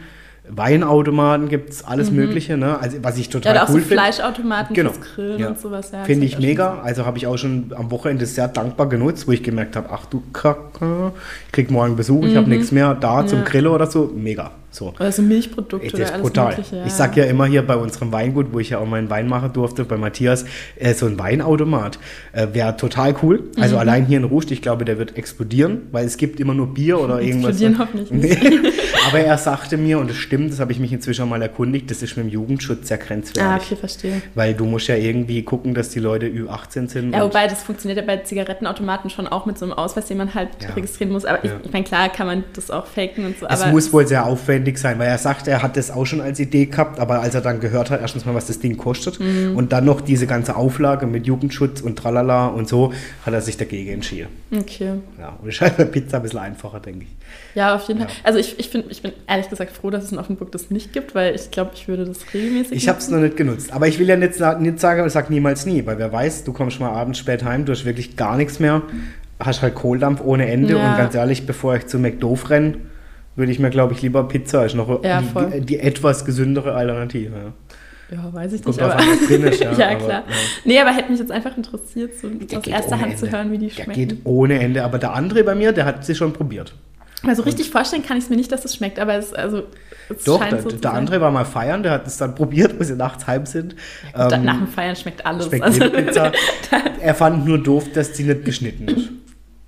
Speaker 1: Weinautomaten gibt es alles Mögliche. Ne? Also was ich
Speaker 2: Mhm. Ja,
Speaker 1: total
Speaker 2: oder auch
Speaker 1: cool
Speaker 2: so
Speaker 1: finde.
Speaker 2: Fleischautomaten
Speaker 1: Genau.
Speaker 2: fürs Grillen
Speaker 1: Ja.
Speaker 2: und sowas. Ja,
Speaker 1: Finde ich mega. Also habe ich auch schon am Wochenende sehr dankbar genutzt, wo ich gemerkt habe, ach du Kacke, ich krieg morgen Besuch, ich habe nichts mehr da zum
Speaker 2: Mhm. Ja.
Speaker 1: Grillen oder so. Mega. So.
Speaker 2: schon. Oder so Milchprodukte
Speaker 1: das ist
Speaker 2: alles
Speaker 1: brutal.
Speaker 2: Mögliche. Ja.
Speaker 1: Ich sag ja immer hier bei unserem Weingut, wo ich ja auch meinen Wein machen durfte, bei Matthias, äh, so ein Weinautomat äh, wäre total cool. Also
Speaker 2: Mhm.
Speaker 1: allein hier in Rust, ich glaube, der wird explodieren, weil es gibt immer nur Bier oder irgendwas.
Speaker 2: Explodieren hoffentlich
Speaker 1: Nee. Aber er sagte mir, und das stimmt, das habe ich mich inzwischen mal erkundigt, das ist mit dem Jugendschutz sehr grenzwertig.
Speaker 2: Ah, okay, verstehe.
Speaker 1: Weil du musst ja irgendwie gucken, dass die Leute Ü18 sind.
Speaker 2: Ja, wobei das funktioniert ja bei Zigarettenautomaten schon auch mit so einem Ausweis, den man halt
Speaker 1: Ja.
Speaker 2: registrieren muss. Aber
Speaker 1: Ja.
Speaker 2: ich, ich meine, klar kann man das auch faken und so.
Speaker 1: Es muss wohl sehr aufwendig sein, weil er sagt, er hat das auch schon als Idee gehabt, aber als er dann gehört hat, erstens mal, was das Ding kostet
Speaker 2: Mhm.
Speaker 1: und dann noch diese ganze Auflage mit Jugendschutz und tralala und so, hat er sich dagegen entschieden.
Speaker 2: Okay.
Speaker 1: Ja, und ist halt bei Pizza ein bisschen einfacher, denke ich.
Speaker 2: Ja, auf jeden
Speaker 1: Ja.
Speaker 2: Fall. Also ich, ich, find, ich bin ehrlich gesagt froh, dass es in Offenburg das nicht gibt, weil ich glaube, ich würde das regelmäßig
Speaker 1: Ich habe es noch nicht genutzt, aber ich will ja nicht, nicht sagen, ich sage niemals nie, weil wer weiß, du kommst mal abends spät heim, du hast wirklich gar nichts mehr. hast halt Kohldampf ohne Ende
Speaker 2: Ja.
Speaker 1: und ganz ehrlich, bevor ich zu McDoof renne, würde ich mir, glaube ich, lieber Pizza als noch
Speaker 2: Ja,
Speaker 1: die, die, die etwas gesündere Alternative. Ja.
Speaker 2: Weiß ich
Speaker 1: Kommt
Speaker 2: nicht,
Speaker 1: drauf
Speaker 2: aber.
Speaker 1: ist, ja,
Speaker 2: ja,
Speaker 1: aber,
Speaker 2: klar.
Speaker 1: ja.
Speaker 2: Nee, aber hätte mich jetzt einfach interessiert, so
Speaker 1: Der
Speaker 2: aus erster Hand zu
Speaker 1: Ende.
Speaker 2: hören, wie die
Speaker 1: Der
Speaker 2: schmecken.
Speaker 1: geht ohne Ende, aber der andere bei mir, der hat sie schon probiert.
Speaker 2: Also richtig vorstellen kann ich es mir nicht, dass es schmeckt, aber es, also, es
Speaker 1: Doch,
Speaker 2: scheint
Speaker 1: der,
Speaker 2: so
Speaker 1: der andere war mal feiern, der hat es dann probiert, wo sie nachts heim sind.
Speaker 2: Gut,
Speaker 1: Ähm,
Speaker 2: nach dem Feiern schmeckt alles.
Speaker 1: schmeckt
Speaker 2: also,
Speaker 1: Pizza. Er fand nur doof, dass die nicht geschnitten ist.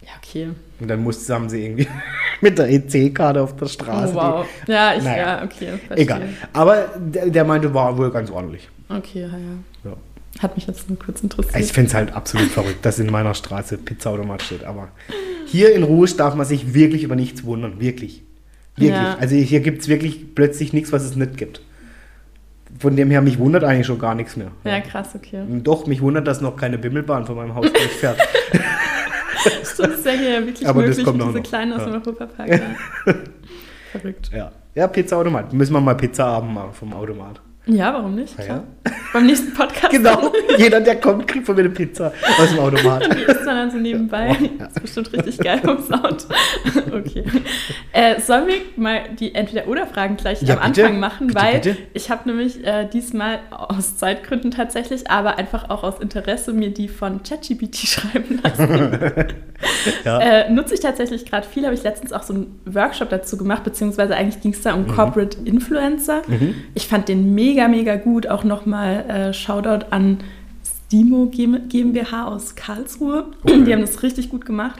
Speaker 2: ja, okay.
Speaker 1: Und dann mussten haben sie irgendwie mit der EC-Karte auf der Straße.
Speaker 2: Oh, wow. Ja, ich,
Speaker 1: Naja.
Speaker 2: ja, okay.
Speaker 1: Die,
Speaker 2: Verstehe.
Speaker 1: egal. Aber der, der meinte, war wohl ganz ordentlich.
Speaker 2: Okay, ja, ja.
Speaker 1: Ja.
Speaker 2: Hat mich jetzt nur kurz interessiert.
Speaker 1: Ich finde es halt absolut verrückt, dass in meiner Straße Pizzaautomat steht. Aber hier in Ruhe darf man sich wirklich über nichts wundern. Wirklich. Wirklich.
Speaker 2: Ja.
Speaker 1: Also hier gibt es wirklich plötzlich nichts, was es nicht gibt. Von dem her, mich wundert eigentlich schon gar nichts mehr.
Speaker 2: ja, krass, okay.
Speaker 1: Doch, mich wundert, dass noch keine Bimmelbahn von meinem Haus durchfährt.
Speaker 2: Stimmt, ist ja hier wirklich
Speaker 1: Aber das
Speaker 2: möglich,
Speaker 1: kommt auch
Speaker 2: diese
Speaker 1: noch.
Speaker 2: kleinen aus
Speaker 1: Ja.
Speaker 2: dem Europapark. Ja. Verrückt.
Speaker 1: ja. ja, Pizzaautomat. Müssen wir mal Pizzaabend machen vom Automat.
Speaker 2: Ja, warum nicht?
Speaker 1: Ja.
Speaker 2: Beim nächsten Podcast.
Speaker 1: Genau. Jeder, der kommt, kriegt von mir eine Pizza aus dem Automat.
Speaker 2: Die isst man dann so nebenbei. Das ist bestimmt richtig geil vom Sound. Okay. Äh, sollen wir mal die Entweder-Oder-Fragen gleich
Speaker 1: Ja,
Speaker 2: am
Speaker 1: bitte.
Speaker 2: Anfang machen?
Speaker 1: Bitte,
Speaker 2: weil
Speaker 1: bitte.
Speaker 2: ich habe nämlich äh, diesmal aus Zeitgründen tatsächlich, aber einfach auch aus Interesse mir die von ChatGPT schreiben lassen.
Speaker 1: Ja.
Speaker 2: Äh, nutze ich tatsächlich gerade viel, habe ich letztens auch so einen Workshop dazu gemacht, beziehungsweise eigentlich ging es da um
Speaker 1: Mhm.
Speaker 2: Corporate Influencer. Ich fand den mega, mega gut. Auch nochmal äh, Shoutout an Stimo GmbH aus Karlsruhe.
Speaker 1: Okay.
Speaker 2: Die haben das richtig gut gemacht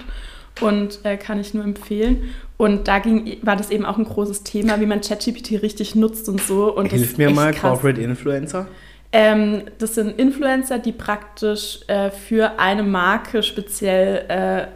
Speaker 2: und äh, kann ich nur empfehlen. Und da ging, war das eben auch ein großes Thema, wie man ChatGPT richtig nutzt und so. Und
Speaker 1: Hilf mir mal,
Speaker 2: krass.
Speaker 1: Corporate Influencer.
Speaker 2: Ähm, das sind Influencer, die praktisch äh, für eine Marke speziell äh,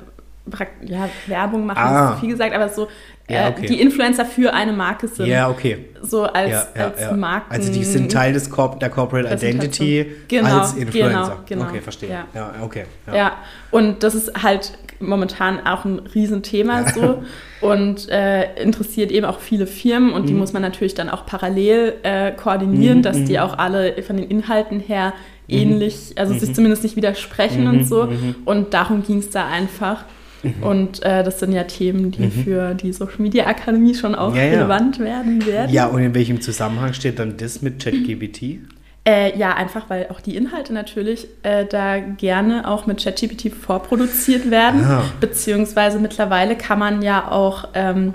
Speaker 2: ja, Werbung machen,
Speaker 1: Ah.
Speaker 2: ist zu viel gesagt, aber so äh,
Speaker 1: Ja, okay.
Speaker 2: die Influencer für eine Marke sind.
Speaker 1: Ja, okay.
Speaker 2: So als,
Speaker 1: ja, ja,
Speaker 2: als
Speaker 1: ja.
Speaker 2: Marken.
Speaker 1: Also die sind Teil des Corp der Corporate. Identity
Speaker 2: Genau,
Speaker 1: als Influencer.
Speaker 2: genau, genau.
Speaker 1: Okay, verstehe.
Speaker 2: Ja,
Speaker 1: okay.
Speaker 2: Ja. und das ist halt momentan auch ein Riesenthema so und äh, interessiert eben auch viele Firmen und die muss man natürlich dann auch parallel äh, koordinieren,
Speaker 1: Mhm,
Speaker 2: dass die
Speaker 1: mhm.
Speaker 2: auch alle von den Inhalten her ähnlich, also sich zumindest nicht widersprechen
Speaker 1: Mhm,
Speaker 2: und so
Speaker 1: mhm.
Speaker 2: und darum ging es da einfach. Und äh, das sind ja Themen, die für die Social Media Akademie schon auch
Speaker 1: Mhm. Ja, ja.
Speaker 2: relevant werden werden.
Speaker 1: Ja, und in welchem Zusammenhang steht dann das mit ChatGPT?
Speaker 2: Äh, ja, einfach weil auch die Inhalte natürlich äh, da gerne auch mit ChatGPT vorproduziert werden.
Speaker 1: Ah.
Speaker 2: Beziehungsweise mittlerweile kann man ja auch ähm,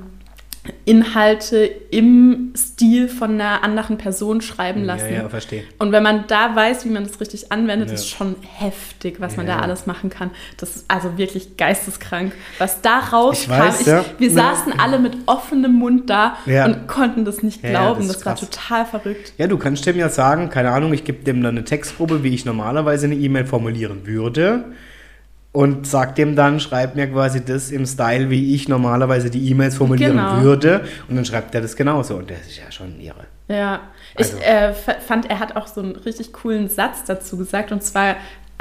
Speaker 2: Inhalte im Stil von einer anderen Person schreiben lassen.
Speaker 1: Ja, ja, verstehe.
Speaker 2: Und wenn man da weiß, wie man das richtig anwendet,
Speaker 1: Ja.
Speaker 2: ist schon heftig, was man
Speaker 1: Ja.
Speaker 2: da alles machen kann. Das ist also wirklich geisteskrank. Was da rauskam,
Speaker 1: Ich weiß, ja.
Speaker 2: wir saßen alle mit offenem Mund da und konnten das nicht glauben.
Speaker 1: das
Speaker 2: das war total verrückt.
Speaker 1: Ja, du kannst dem ja sagen, keine Ahnung, ich gebe dem dann eine Textprobe, wie ich normalerweise eine E-Mail formulieren würde. Und sag dem dann, schreib mir quasi das im Style, wie ich normalerweise die E-Mails formulieren
Speaker 2: Genau.
Speaker 1: würde. Und dann schreibt er das genauso. Und das ist ja schon irre.
Speaker 2: Ja,
Speaker 1: Also-
Speaker 2: ich äh, fand, er hat auch so einen richtig coolen Satz dazu gesagt. Und zwar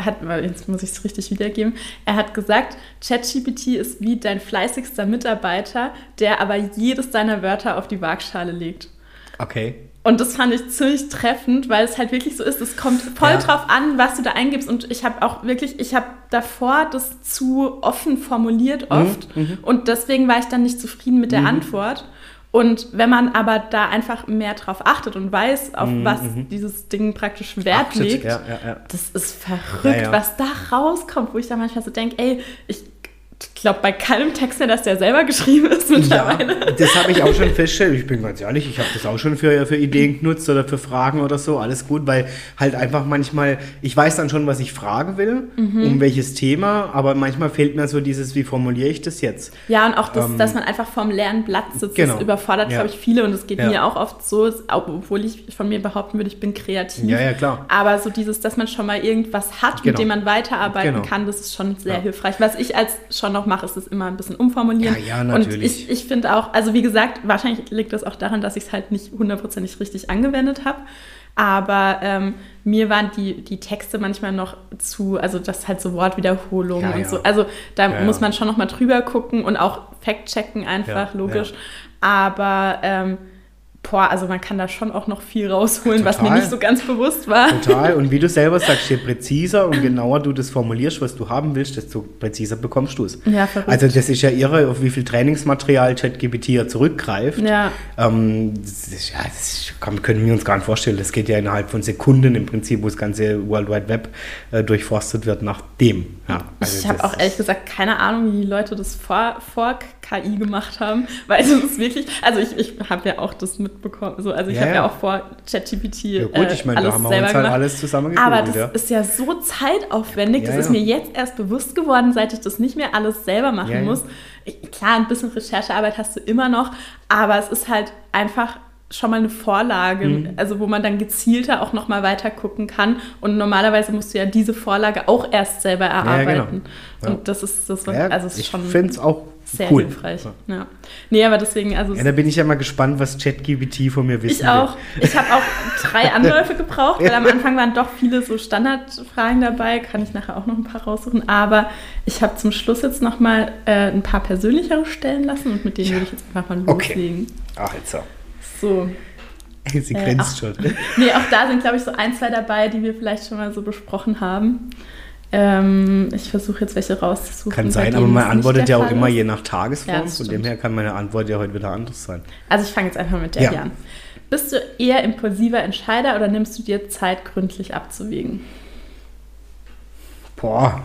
Speaker 2: hat, jetzt muss ich es richtig wiedergeben, er hat gesagt, ChatGPT ist wie dein fleißigster Mitarbeiter, der aber jedes deiner Wörter auf die Waagschale legt.
Speaker 1: Okay.
Speaker 2: Und das fand ich ziemlich treffend, weil es halt wirklich so ist, es kommt voll
Speaker 1: Ja.
Speaker 2: drauf an, was du da eingibst. Und ich habe auch wirklich, ich habe davor das zu offen formuliert oft. Und deswegen war ich dann nicht zufrieden mit der Antwort. Und wenn man aber da einfach mehr drauf achtet und weiß, auf was dieses Ding praktisch Wert
Speaker 1: Achtet,
Speaker 2: legt,
Speaker 1: Ja, ja,
Speaker 2: das ist verrückt, was da rauskommt, wo ich da manchmal so denke, ey, ich glaube bei keinem Text mehr, dass der selber geschrieben ist mittlerweile.
Speaker 1: Ja, das habe ich auch schon festgestellt. Ich bin ganz ehrlich, ich habe das auch schon für, für Ideen genutzt oder für Fragen oder so. Alles gut, weil halt einfach manchmal, ich weiß dann schon, was ich fragen will,
Speaker 2: Mhm.
Speaker 1: um welches Thema, aber manchmal fehlt mir so dieses, wie formuliere ich das jetzt?
Speaker 2: Ja, und auch, das,
Speaker 1: Ähm,
Speaker 2: dass man einfach vorm leeren Blatt sitzt,
Speaker 1: genau.
Speaker 2: das überfordert,
Speaker 1: Ja.
Speaker 2: glaube ich, viele. Und es geht
Speaker 1: Ja.
Speaker 2: mir auch oft so, obwohl ich von mir behaupten würde, ich bin kreativ.
Speaker 1: Ja, ja, klar.
Speaker 2: Aber so dieses, dass man schon mal irgendwas hat,
Speaker 1: Genau.
Speaker 2: mit dem man weiterarbeiten
Speaker 1: Genau.
Speaker 2: kann, das ist schon sehr hilfreich. Was ich als schon noch mache, ist es immer ein bisschen umformulieren.
Speaker 1: Ja, ja,
Speaker 2: Und
Speaker 1: natürlich.
Speaker 2: ich, ich finde auch, also wie gesagt, wahrscheinlich liegt das auch daran, dass ich es halt nicht hundertprozentig richtig angewendet habe. Aber ähm, mir waren die, die Texte manchmal noch zu, also das halt so Wortwiederholungen
Speaker 1: Ja,
Speaker 2: und
Speaker 1: ja.
Speaker 2: so. Also da
Speaker 1: Ja,
Speaker 2: muss man schon noch mal drüber gucken und auch fact-checken einfach, logisch. Aber ähm, boah, also man kann da schon auch noch viel rausholen, Total. was mir nicht so ganz bewusst war.
Speaker 1: Total. Und wie du selber sagst, je präziser und genauer du das formulierst, was du haben willst, desto präziser bekommst du es.
Speaker 2: Ja, verrückt.
Speaker 1: Also das ist ja irre, auf wie viel Trainingsmaterial ChatGPT ja zurückgreift.
Speaker 2: Ja.
Speaker 1: Ähm, das, ist, ja, das kann, können wir uns gar nicht vorstellen. Das geht ja innerhalb von Sekunden im Prinzip, wo das ganze World Wide Web äh, durchforstet wird nach dem. Ja,
Speaker 2: also ich habe auch ehrlich gesagt keine Ahnung, wie die Leute das vor, vor KI gemacht haben, weil es ist wirklich, also ich, ich habe ja auch das mitbekommen, so, also ich ja, habe ja. ja. auch vor ChatGPT ja, gut, ich meine,
Speaker 1: äh, alles da haben wir uns halt alles zusammen
Speaker 2: Aber das ja. ist ja so zeitaufwendig, das ist mir jetzt erst bewusst geworden, seit ich das nicht mehr alles selber machen muss. Ich, klar, ein bisschen Recherchearbeit hast du immer noch, aber es ist halt einfach schon mal eine Vorlage, mhm. also wo man dann gezielter auch noch mal weiter gucken kann. Und normalerweise musst du ja diese Vorlage auch erst selber erarbeiten. Ja, genau. ja. Und das ist das,
Speaker 1: ja,
Speaker 2: also ist
Speaker 1: ich finde es auch
Speaker 2: sehr
Speaker 1: cool.
Speaker 2: hilfreich. Ja. Nee, aber deswegen, also.
Speaker 1: Ja, da bin ich ja mal gespannt, was ChatGPT von mir wissen
Speaker 2: Ich auch. Will. Ich habe auch drei Anläufe gebraucht, weil am Anfang waren doch viele so Standardfragen dabei. Kann ich nachher auch noch ein paar raussuchen. Aber ich habe zum Schluss jetzt noch mal äh, ein paar persönlichere stellen lassen und mit denen ja. würde ich jetzt einfach mal loslegen.
Speaker 1: Okay. Ach, jetzt so.
Speaker 2: So.
Speaker 1: Sie äh, grinst äh, schon.
Speaker 2: Nee, auch da sind, glaube ich, so ein, zwei dabei, die wir vielleicht schon mal so besprochen haben. Ähm, ich versuche jetzt welche rauszusuchen.
Speaker 1: Kann sein, aber man antwortet ja auch immer je nach Tagesform. Ja, Von dem her kann meine Antwort ja heute wieder anders sein.
Speaker 2: Also ich fange jetzt einfach mit der ja. hier an. Bist du eher impulsiver Entscheider oder nimmst du dir Zeit, gründlich abzuwägen?
Speaker 1: Boah.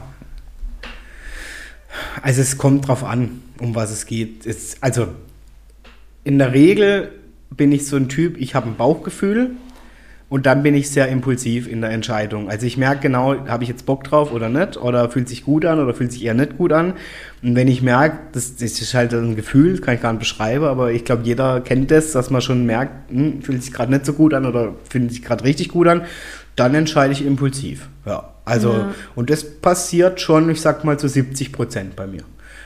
Speaker 1: Also es kommt drauf an, um was es geht. Es, also in der Regel bin ich so ein Typ, ich habe ein Bauchgefühl und dann bin ich sehr impulsiv in der Entscheidung. Also ich merke genau, habe ich jetzt Bock drauf oder nicht oder fühlt sich gut an oder fühlt sich eher nicht gut an. Und wenn ich merke, das, das ist halt ein Gefühl, das kann ich gar nicht beschreiben, aber ich glaube, jeder kennt das, dass man schon merkt, hm, fühlt sich gerade nicht so gut an oder fühlt sich gerade richtig gut an, dann entscheide ich impulsiv. Ja, also ja. und das passiert schon, ich sag mal zu 70 Prozent bei mir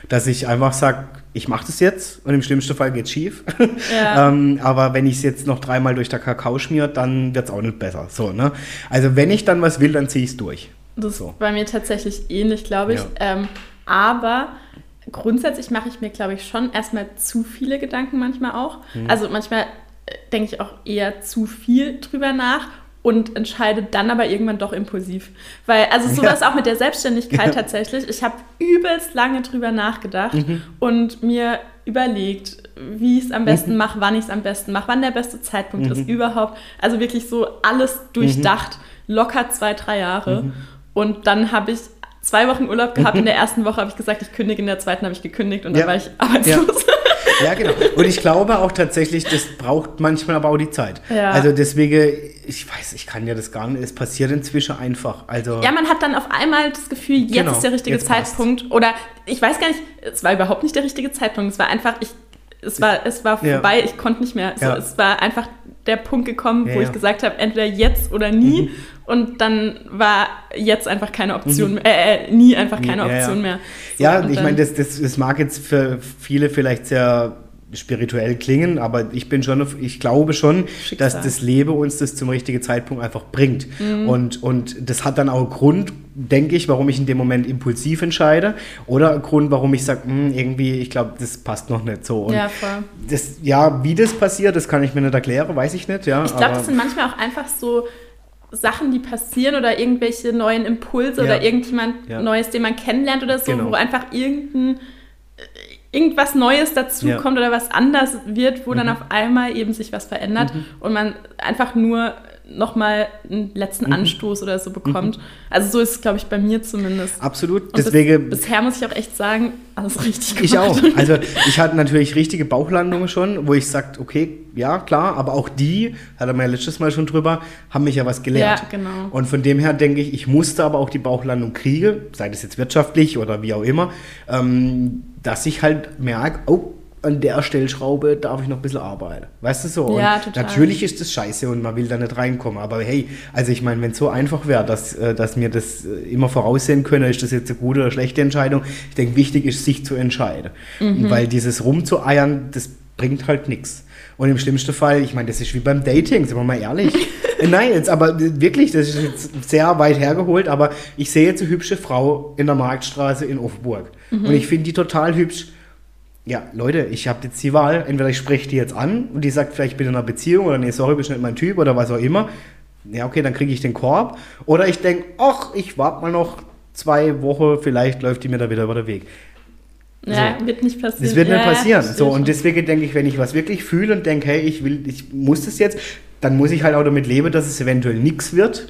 Speaker 1: dass ich einfach sage, ich mache das jetzt und im schlimmsten Fall geht es schief. Ja. ähm, aber wenn ich es jetzt noch dreimal durch der Kakao schmiert, dann wird es auch nicht besser. So, ne? Also wenn ich dann was will, dann ziehe ich es durch.
Speaker 2: Das
Speaker 1: so.
Speaker 2: ist bei mir tatsächlich ähnlich, glaube ich. Ja. Ähm, aber grundsätzlich mache ich mir, glaube ich, schon erstmal zu viele Gedanken manchmal auch. Mhm. Also manchmal äh, denke ich auch eher zu viel drüber nach und entscheide dann aber irgendwann doch impulsiv. Weil, also sowas ja. auch mit der Selbstständigkeit ja. tatsächlich. Ich habe übelst lange drüber nachgedacht mhm. und mir überlegt, wie ich es am besten mhm. mache, wann ich es am besten mache, wann der beste Zeitpunkt mhm. ist überhaupt. Also wirklich so alles durchdacht, mhm. locker zwei, drei Jahre. Mhm. Und dann habe ich zwei Wochen Urlaub gehabt. In der ersten Woche habe ich gesagt, ich kündige, in der zweiten habe ich gekündigt und dann ja. war ich arbeitslos.
Speaker 1: Ja. Ja, genau. Und ich glaube auch tatsächlich, das braucht manchmal aber auch die Zeit. Ja. Also deswegen, ich weiß, ich kann ja das gar nicht, es passiert inzwischen einfach. Also
Speaker 2: ja, man hat dann auf einmal das Gefühl, jetzt genau, ist der richtige Zeitpunkt. Passt. Oder ich weiß gar nicht, es war überhaupt nicht der richtige Zeitpunkt. Es war einfach, ich, es war, es war vorbei, ja. ich konnte nicht mehr. So, ja. Es war einfach der Punkt gekommen, wo ich gesagt habe, entweder jetzt oder nie. Mhm. Und dann war jetzt einfach keine Option, mhm. äh, äh, nie einfach keine Option mehr.
Speaker 1: So, ja, ich meine, das, das, das mag jetzt für viele vielleicht sehr spirituell klingen, aber ich bin schon, ich glaube schon, Schicksal. dass das Leben uns das zum richtigen Zeitpunkt einfach bringt. Mhm. Und, und das hat dann auch Grund, denke ich, warum ich in dem Moment impulsiv entscheide oder Grund, warum ich sage, hm, irgendwie, ich glaube, das passt noch nicht so. Und
Speaker 2: ja, voll.
Speaker 1: Das, ja, wie das passiert, das kann ich mir nicht erklären, weiß ich nicht. Ja,
Speaker 2: ich glaube, das sind manchmal auch einfach so Sachen, die passieren oder irgendwelche neuen Impulse ja. oder irgendjemand ja. Neues, den man kennenlernt oder so, genau. wo einfach irgendein irgendwas Neues dazukommt ja. oder was anders wird, wo mhm. dann auf einmal eben sich was verändert mhm. und man einfach nur nochmal einen letzten mhm. Anstoß oder so bekommt. Mhm. Also so ist es, glaube ich, bei mir zumindest.
Speaker 1: Absolut.
Speaker 2: Und Deswegen, bis, bisher muss ich auch echt sagen, alles richtig
Speaker 1: gemacht. Ich auch. Also ich hatte natürlich richtige Bauchlandungen schon, wo ich sagte, okay, ja, klar, aber auch die, hatte man ja letztes Mal schon drüber, haben mich ja was gelernt.
Speaker 2: Ja, genau.
Speaker 1: Und von dem her denke ich, ich musste aber auch die Bauchlandung kriegen, sei das jetzt wirtschaftlich oder wie auch immer, ähm, dass ich halt merke, oh, an der Stellschraube darf ich noch ein bisschen arbeiten. Weißt du so?
Speaker 2: Ja, total.
Speaker 1: Natürlich ist das scheiße und man will da nicht reinkommen. Aber hey, also ich meine, wenn es so einfach wäre, dass, äh, dass mir das äh, immer voraussehen können, ist das jetzt eine gute oder schlechte Entscheidung. Ich denke, wichtig ist, sich zu entscheiden. Mhm. Weil dieses rumzueiern, das bringt halt nichts. Und im schlimmsten Fall, ich meine, das ist wie beim Dating, sind wir mal ehrlich. Nein, jetzt aber wirklich, das ist jetzt sehr weit hergeholt, aber ich sehe jetzt eine hübsche Frau in der Marktstraße in Offenburg. Mhm. Und ich finde die total hübsch ja, Leute, ich habe jetzt die Wahl, entweder ich spreche die jetzt an und die sagt vielleicht, ich bin in einer Beziehung oder nee, sorry, bist nicht mein Typ oder was auch immer. Ja, okay, dann kriege ich den Korb. Oder ich denke, ach, ich warte mal noch zwei Wochen, vielleicht läuft die mir da wieder über den Weg.
Speaker 2: Ja, so. wird nicht passieren.
Speaker 1: Das wird
Speaker 2: ja,
Speaker 1: nicht passieren. so, und deswegen denke ich, wenn ich was wirklich fühle und denke, hey, ich will, ich muss das jetzt, dann muss ich halt auch damit leben, dass es eventuell nichts wird.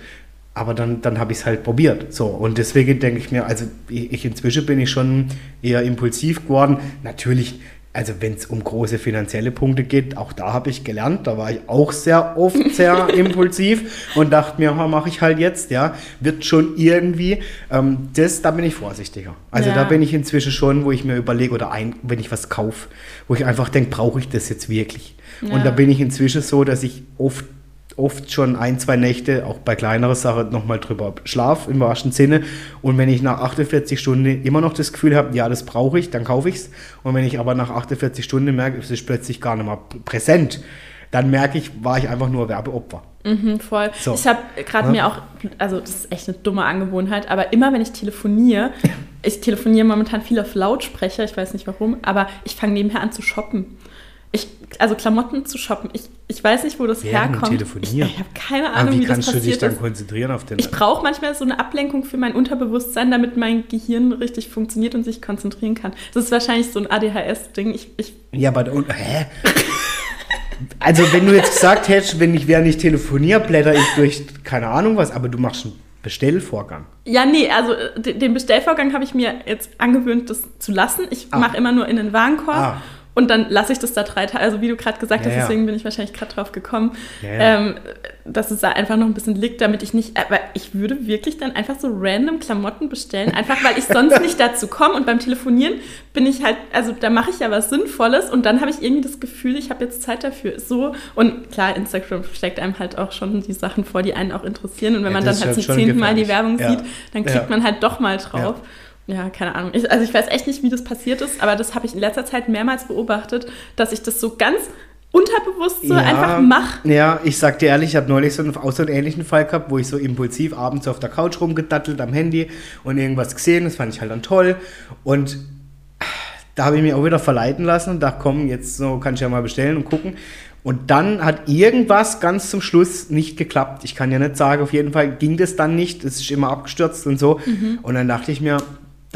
Speaker 1: Aber dann, dann habe ich es halt probiert. So, und deswegen denke ich mir, also ich, ich inzwischen bin ich schon eher impulsiv geworden. Natürlich also wenn es um große finanzielle Punkte geht, auch da habe ich gelernt, da war ich auch sehr oft sehr impulsiv und dachte mir, mache ich halt jetzt, ja, wird schon irgendwie, ähm, das, da bin ich vorsichtiger. Also ja. da bin ich inzwischen schon, wo ich mir überlege, oder ein, wenn ich was kaufe, wo ich einfach denke, brauche ich das jetzt wirklich? Ja. Und da bin ich inzwischen so, dass ich oft oft schon ein, zwei Nächte, auch bei kleineren Sachen, nochmal drüber schlaf im wahrsten Sinne. Und wenn ich nach 48 Stunden immer noch das Gefühl habe, ja, das brauche ich, dann kaufe ich es. Und wenn ich aber nach 48 Stunden merke, es ist plötzlich gar nicht mehr präsent, dann merke ich, war ich einfach nur Werbeopfer.
Speaker 2: Mhm, voll. So. Ich habe gerade ja. mir auch, also das ist echt eine dumme Angewohnheit, aber immer wenn ich telefoniere, ich telefoniere momentan viel auf Lautsprecher, ich weiß nicht warum, aber ich fange nebenher an zu shoppen. Ich, also Klamotten zu shoppen. Ich, ich weiß nicht, wo das Während herkommt.
Speaker 1: Telefonieren.
Speaker 2: Ich, ich habe keine Ahnung,
Speaker 1: wie,
Speaker 2: wie
Speaker 1: kannst
Speaker 2: das
Speaker 1: du dich dann
Speaker 2: ist.
Speaker 1: konzentrieren auf den?
Speaker 2: Ich brauche manchmal so eine Ablenkung für mein Unterbewusstsein, damit mein Gehirn richtig funktioniert und sich konzentrieren kann. Das ist wahrscheinlich so ein ADHS-Ding. Ich, ich
Speaker 1: ja, aber und, hä? also wenn du jetzt gesagt hättest, wenn ich während ich telefoniere, blätter ich durch keine Ahnung was, aber du machst einen Bestellvorgang.
Speaker 2: Ja, nee, also den Bestellvorgang habe ich mir jetzt angewöhnt, das zu lassen. Ich ah. mache immer nur in den Warenkorb. Ah und dann lasse ich das da drei Tage, also wie du gerade gesagt hast, ja, deswegen bin ich wahrscheinlich gerade drauf gekommen, ja, ähm, dass es da einfach noch ein bisschen liegt, damit ich nicht, aber ich würde wirklich dann einfach so random Klamotten bestellen, einfach weil ich sonst nicht dazu komme. Und beim Telefonieren bin ich halt, also da mache ich ja was Sinnvolles und dann habe ich irgendwie das Gefühl, ich habe jetzt Zeit dafür. So. Und klar, Instagram steckt einem halt auch schon die Sachen vor, die einen auch interessieren. Und wenn man dann halt zum zehnten Mal die Werbung sieht, dann klickt man halt doch mal drauf ja, keine Ahnung. Ich, also ich weiß echt nicht, wie das passiert ist, aber das habe ich in letzter Zeit mehrmals beobachtet, dass ich das so ganz unterbewusst so ja, einfach mache.
Speaker 1: Ja, ich sag dir ehrlich, ich habe neulich so einen, auch so einen ähnlichen Fall gehabt, wo ich so impulsiv abends auf der Couch rumgedattelt am Handy und irgendwas gesehen, das fand ich halt dann toll und da habe ich mich auch wieder verleiten lassen und dachte, komm, jetzt so kann ich ja mal bestellen und gucken. Und dann hat irgendwas ganz zum Schluss nicht geklappt. Ich kann ja nicht sagen, auf jeden Fall ging das dann nicht. Es ist immer abgestürzt und so. Mhm. Und dann dachte ich mir,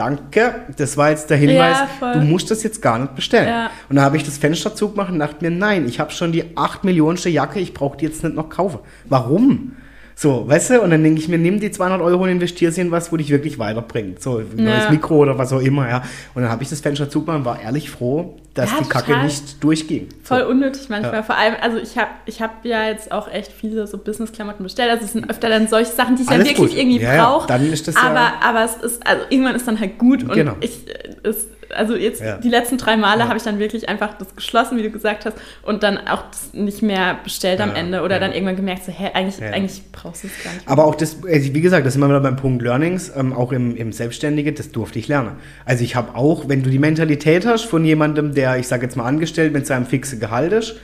Speaker 1: danke, das war jetzt der Hinweis, ja, du musst das jetzt gar nicht bestellen. Ja. Und dann habe ich das Fenster zugemacht und dachte mir, nein, ich habe schon die 8 Millionenste Jacke, ich brauche die jetzt nicht noch kaufen. Warum? So, weißt du? Und dann denke ich mir, nimm die 200 Euro und investiere sie in was, wo dich wirklich weiterbringt. So, ein neues Mikro oder was auch immer, ja. Und dann habe ich das Fenster zugemacht und war ehrlich froh, dass ja, die Kacke nicht durchging.
Speaker 2: Voll so. unnötig manchmal. Ja. Vor allem, also ich habe ich hab ja jetzt auch echt viele so Business-Klamotten bestellt. Also es sind öfter dann solche Sachen, die ich Alles ja wirklich gut. irgendwie ja, brauche.
Speaker 1: Dann ist das
Speaker 2: aber, ja aber es ist, also irgendwann ist dann halt gut und genau. ich, es also jetzt die letzten drei Male habe ich dann wirklich einfach das geschlossen, wie du gesagt hast, und dann auch nicht mehr bestellt am Ende oder dann irgendwann gemerkt, so, hä, eigentlich, eigentlich brauchst du es gar nicht.
Speaker 1: Aber auch das, also wie gesagt, das ist immer wieder beim Punkt Learnings, ähm, auch im, im Selbstständige, das durfte ich lernen. Also ich habe auch, wenn du die Mentalität hast von jemandem, der, ich sage jetzt mal angestellt, mit seinem fixen Gehalt ist,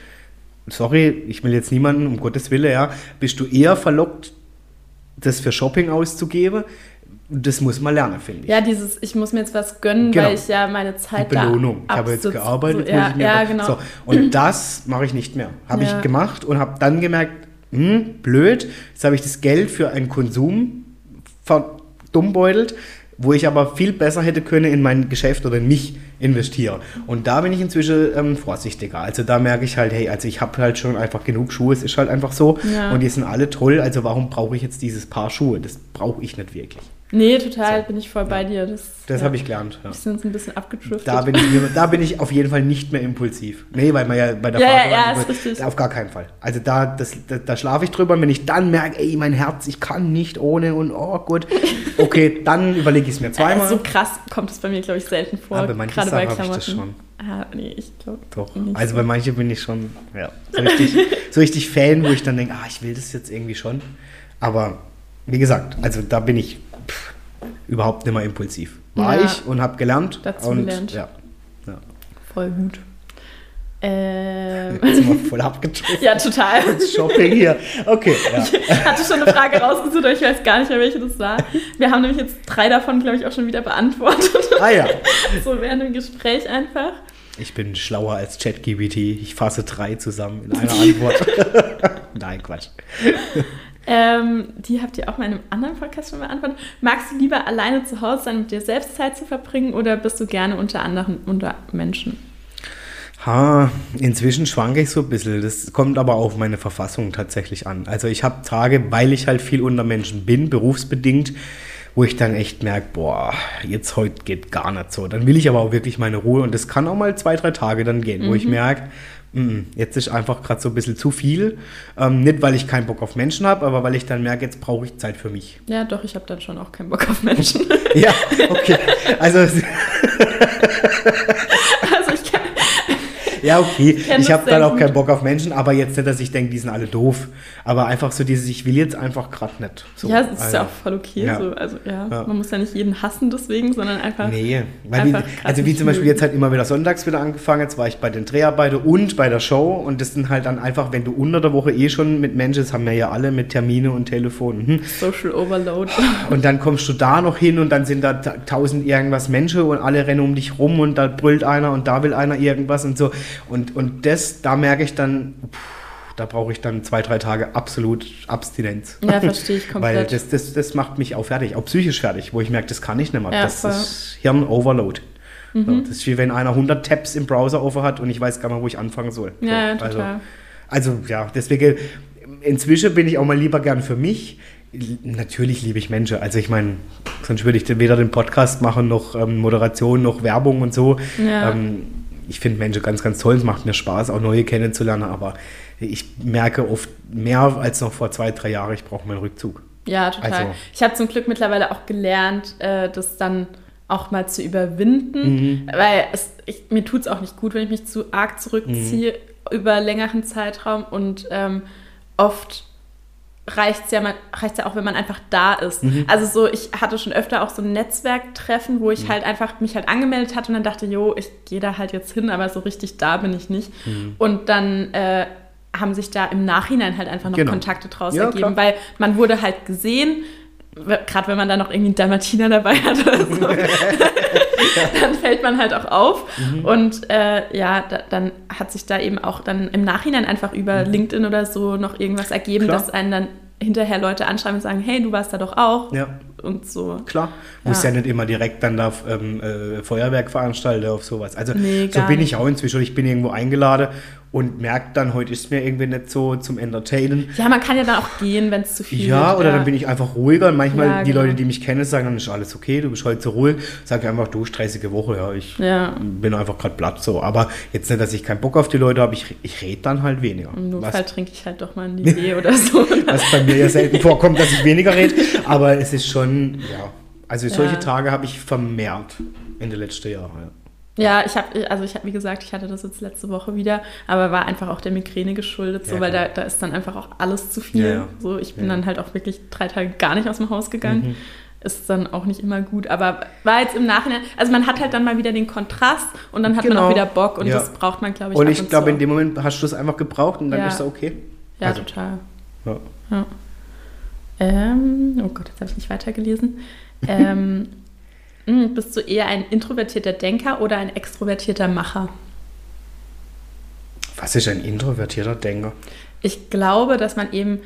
Speaker 1: sorry, ich will jetzt niemanden, um Gottes Willen, ja, bist du eher verlockt, das für Shopping auszugeben, das muss man lernen, finde ich.
Speaker 2: Ja, dieses, ich muss mir jetzt was gönnen, genau. weil ich ja meine Zeit
Speaker 1: Die Belohnung. ich habe jetzt gearbeitet,
Speaker 2: so, ja, ja, genau. So.
Speaker 1: Und das mache ich nicht mehr. Habe ja. ich gemacht und habe dann gemerkt, hm, blöd, jetzt habe ich das Geld für einen Konsum verdummbeutelt, wo ich aber viel besser hätte können in mein Geschäft oder in mich investieren. Und da bin ich inzwischen ähm, vorsichtiger. Also da merke ich halt, hey, also ich habe halt schon einfach genug Schuhe, es ist halt einfach so. Ja. Und die sind alle toll, also warum brauche ich jetzt dieses Paar Schuhe? Das brauche ich nicht wirklich.
Speaker 2: Nee, total, so. bin ich voll bei dir. Das,
Speaker 1: das ja. habe ich gelernt.
Speaker 2: Ja. Wir sind uns ein bisschen abgedriftet.
Speaker 1: Da bin, ich, da bin ich auf jeden Fall nicht mehr impulsiv. Nee, weil man ja bei der
Speaker 2: ja,
Speaker 1: Fahrt
Speaker 2: ja, ja, ist richtig.
Speaker 1: auf gar keinen Fall. Also da, das, da, da schlafe ich drüber und wenn ich dann merke, ey, mein Herz, ich kann nicht ohne und oh gut, okay, dann überlege ich es mir zweimal.
Speaker 2: so krass kommt es bei mir, glaube ich, selten vor. Aber
Speaker 1: manche gerade Sachen bei Klamotten. Ich das schon.
Speaker 2: Ah, nee, ich glaube.
Speaker 1: Doch. Also so. bei manchen bin ich schon ja, so, richtig, so richtig Fan, wo ich dann denke, ah, ich will das jetzt irgendwie schon. Aber wie gesagt, also da bin ich überhaupt nicht mehr impulsiv. War ja, ich und habe gelernt.
Speaker 2: Dazu
Speaker 1: und,
Speaker 2: gelernt.
Speaker 1: Ja, ja.
Speaker 2: Voll gut.
Speaker 1: Ähm. Jetzt sind wir voll abgedrückt.
Speaker 2: ja, total.
Speaker 1: Shopping hier. Okay. Ja.
Speaker 2: Ich hatte schon eine Frage rausgesucht, aber ich weiß gar nicht mehr, welche das war. Wir haben nämlich jetzt drei davon, glaube ich, auch schon wieder beantwortet.
Speaker 1: Ah ja.
Speaker 2: so während dem Gespräch einfach.
Speaker 1: Ich bin schlauer als ChatGBT. Ich fasse drei zusammen in einer Antwort. Nein, Quatsch.
Speaker 2: Ähm, die habt ihr auch mal in einem anderen Podcast schon beantwortet. Magst du lieber alleine zu Hause sein, mit dir selbst Zeit zu verbringen oder bist du gerne unter anderen, unter Menschen?
Speaker 1: Ha, inzwischen schwanke ich so ein bisschen. Das kommt aber auf meine Verfassung tatsächlich an. Also ich habe Tage, weil ich halt viel unter Menschen bin, berufsbedingt, wo ich dann echt merke, boah, jetzt heute geht gar nicht so. Dann will ich aber auch wirklich meine Ruhe und das kann auch mal zwei, drei Tage dann gehen, mhm. wo ich mhm. merke, jetzt ist einfach gerade so ein bisschen zu viel. Ähm, nicht, weil ich keinen Bock auf Menschen habe, aber weil ich dann merke, jetzt brauche ich Zeit für mich.
Speaker 2: Ja, doch, ich habe dann schon auch keinen Bock auf Menschen.
Speaker 1: ja, okay. Also. also ja, okay. Ich habe dann auch keinen Bock auf Menschen, aber jetzt nicht, dass ich denke, die sind alle doof. Aber einfach so dieses, ich will jetzt einfach gerade nicht. So,
Speaker 2: ja, das ist also, ja auch voll okay. Ja. So. Also ja, ja, man muss ja nicht jeden hassen deswegen, sondern einfach.
Speaker 1: Nee, einfach wie, also wie zum Beispiel jetzt halt immer wieder sonntags wieder angefangen. Jetzt war ich bei den Dreharbeiten und bei der Show. Und das sind halt dann einfach, wenn du unter der Woche eh schon mit Menschen, das haben wir ja alle mit Termine und Telefon. Hm.
Speaker 2: Social Overload.
Speaker 1: Und dann kommst du da noch hin und dann sind da tausend irgendwas Menschen und alle rennen um dich rum und da brüllt einer und da will einer irgendwas und so. Und, und das, da merke ich dann, pff, da brauche ich dann zwei, drei Tage absolut Abstinenz.
Speaker 2: Ja, verstehe ich komplett.
Speaker 1: Weil das, das, das macht mich auch fertig, auch psychisch fertig, wo ich merke, das kann ich nicht mehr. Ja, das voll. ist Hirn-Overload. Mhm. So, das ist wie wenn einer 100 Tabs im Browser offen hat und ich weiß gar nicht, wo ich anfangen soll.
Speaker 2: So, ja, total.
Speaker 1: Also, also ja, deswegen, inzwischen bin ich auch mal lieber gern für mich. Natürlich liebe ich Menschen. Also ich meine, sonst würde ich weder den Podcast machen, noch ähm, Moderation, noch Werbung und so. Ja. Ähm, ich finde Menschen ganz, ganz toll. Es macht mir Spaß, auch neue kennenzulernen. Aber ich merke oft mehr als noch vor zwei, drei Jahren, ich brauche meinen Rückzug.
Speaker 2: Ja, total. Also, ich habe zum Glück mittlerweile auch gelernt, äh, das dann auch mal zu überwinden, mhm. weil es, ich, mir tut es auch nicht gut, wenn ich mich zu arg zurückziehe mhm. über längeren Zeitraum und ähm, oft reicht es ja, ja auch, wenn man einfach da ist. Mhm. Also so, ich hatte schon öfter auch so ein Netzwerktreffen, wo ich mhm. halt einfach mich halt angemeldet hatte und dann dachte, jo, ich gehe da halt jetzt hin, aber so richtig da bin ich nicht. Mhm. Und dann äh, haben sich da im Nachhinein halt einfach noch genau. Kontakte draus ja, ergeben, klar. weil man wurde halt gesehen, gerade wenn man da noch irgendwie einen Dalmatiner dabei hat oder so, dann fällt man halt auch auf. Mhm. Und äh, ja, da, dann hat sich da eben auch dann im Nachhinein einfach über mhm. LinkedIn oder so noch irgendwas ergeben, Klar. dass einen dann hinterher Leute anschreiben und sagen, hey, du warst da doch auch.
Speaker 1: Ja.
Speaker 2: Und so.
Speaker 1: Klar, muss ja. ja nicht immer direkt dann da ähm, äh, Feuerwerk veranstalten auf sowas. Also nee, so bin nicht. ich auch inzwischen. Ich bin irgendwo eingeladen und merkt dann, heute ist mir irgendwie nicht so zum Entertainen.
Speaker 2: Ja, man kann ja dann auch gehen, wenn es zu viel
Speaker 1: Ja, wird, oder ja. dann bin ich einfach ruhiger. Und manchmal ja, die genau. Leute, die mich kennen, sagen, dann ist alles okay, du bist heute so ruhig. Sag ich einfach, du, stressige Woche, ja, ich ja. bin einfach gerade platt so. Aber jetzt nicht, dass ich keinen Bock auf die Leute habe, ich, ich rede dann halt weniger.
Speaker 2: Im Notfall trinke ich halt doch mal ein Idee oder so.
Speaker 1: Was bei mir ja selten vorkommt, dass ich weniger rede. Aber es ist schon, ja. Also solche Tage habe ich vermehrt in den letzten Jahren, ja.
Speaker 2: Ich habe, also ich habe, wie gesagt, ich hatte das jetzt letzte Woche wieder, aber war einfach auch der Migräne geschuldet, so, ja, weil da, da ist dann einfach auch alles zu viel. Ja, so, ich bin ja. dann halt auch wirklich drei Tage gar nicht aus dem Haus gegangen. Mhm. Ist dann auch nicht immer gut, aber war jetzt im Nachhinein, also man hat halt dann mal wieder den Kontrast und dann hat genau. man auch wieder Bock und das braucht man, glaube ich.
Speaker 1: Und ich glaube, in dem Moment hast du es einfach gebraucht und dann ist es okay.
Speaker 2: Ja, also. total. Ja. Ähm, oh Gott, jetzt habe ich nicht weitergelesen. ähm, hm, bist du eher ein introvertierter Denker oder ein extrovertierter Macher?
Speaker 1: Was ist ein introvertierter Denker?
Speaker 2: Ich glaube, dass man eben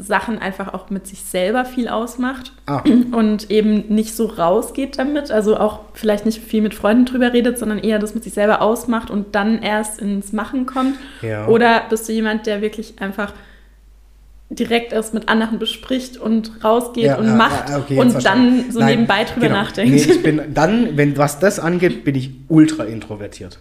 Speaker 2: Sachen einfach auch mit sich selber viel ausmacht ah. und eben nicht so rausgeht damit. Also auch vielleicht nicht viel mit Freunden drüber redet, sondern eher das mit sich selber ausmacht und dann erst ins Machen kommt. Ja. Oder bist du jemand, der wirklich einfach direkt erst mit anderen bespricht und rausgeht ja, und macht okay, und dann so Nein, nebenbei drüber genau. nachdenkt.
Speaker 1: Nee, ich bin dann, wenn was das angeht, bin ich ultra introvertiert.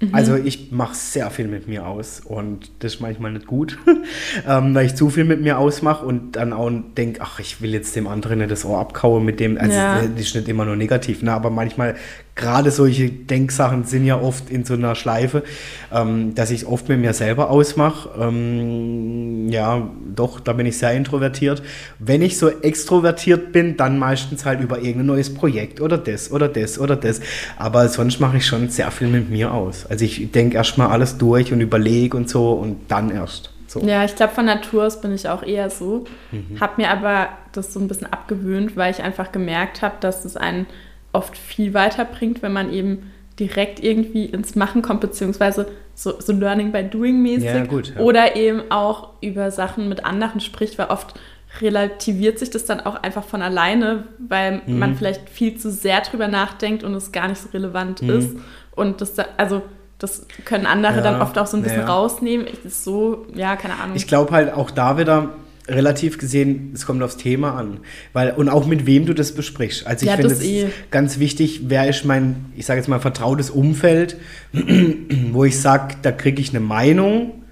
Speaker 1: Mhm. Also ich mache sehr viel mit mir aus und das ist manchmal nicht gut, ähm, weil ich zu viel mit mir ausmache und dann auch denke, ach, ich will jetzt dem anderen nicht das Ohr abkauen mit dem, also ja. das ist nicht immer nur negativ, ne? aber manchmal gerade solche Denksachen sind ja oft in so einer Schleife, ähm, dass ich es oft mit mir selber ausmache. Ähm, ja, doch, da bin ich sehr introvertiert. Wenn ich so extrovertiert bin, dann meistens halt über irgendein neues Projekt oder das oder das oder das. Aber sonst mache ich schon sehr viel mit mir aus. Also ich denke erstmal alles durch und überlege und so und dann erst. So.
Speaker 2: Ja, ich glaube, von Natur aus bin ich auch eher so. Mhm. Habe mir aber das so ein bisschen abgewöhnt, weil ich einfach gemerkt habe, dass es einen oft viel weiterbringt, wenn man eben direkt irgendwie ins Machen kommt, beziehungsweise so, so Learning by Doing mäßig.
Speaker 1: Ja, gut, ja.
Speaker 2: Oder eben auch über Sachen mit anderen spricht, weil oft relativiert sich das dann auch einfach von alleine, weil
Speaker 1: Mhm.
Speaker 2: man vielleicht viel zu sehr drüber nachdenkt und es gar nicht so relevant
Speaker 1: Mhm.
Speaker 2: ist. Und das, da- also das können andere
Speaker 1: Ja,
Speaker 2: dann oft auch so ein bisschen
Speaker 1: ja.
Speaker 2: rausnehmen. Ich, das so, ja, keine Ahnung.
Speaker 1: Ich glaube halt auch da wieder relativ gesehen, es kommt aufs Thema an. Weil, und auch mit wem du das besprichst. Also ich
Speaker 2: Ja,
Speaker 1: finde es
Speaker 2: eh.
Speaker 1: ganz wichtig, wer ist mein, ich sage jetzt mal, vertrautes Umfeld, wo ich sage, da kriege ich eine Meinung,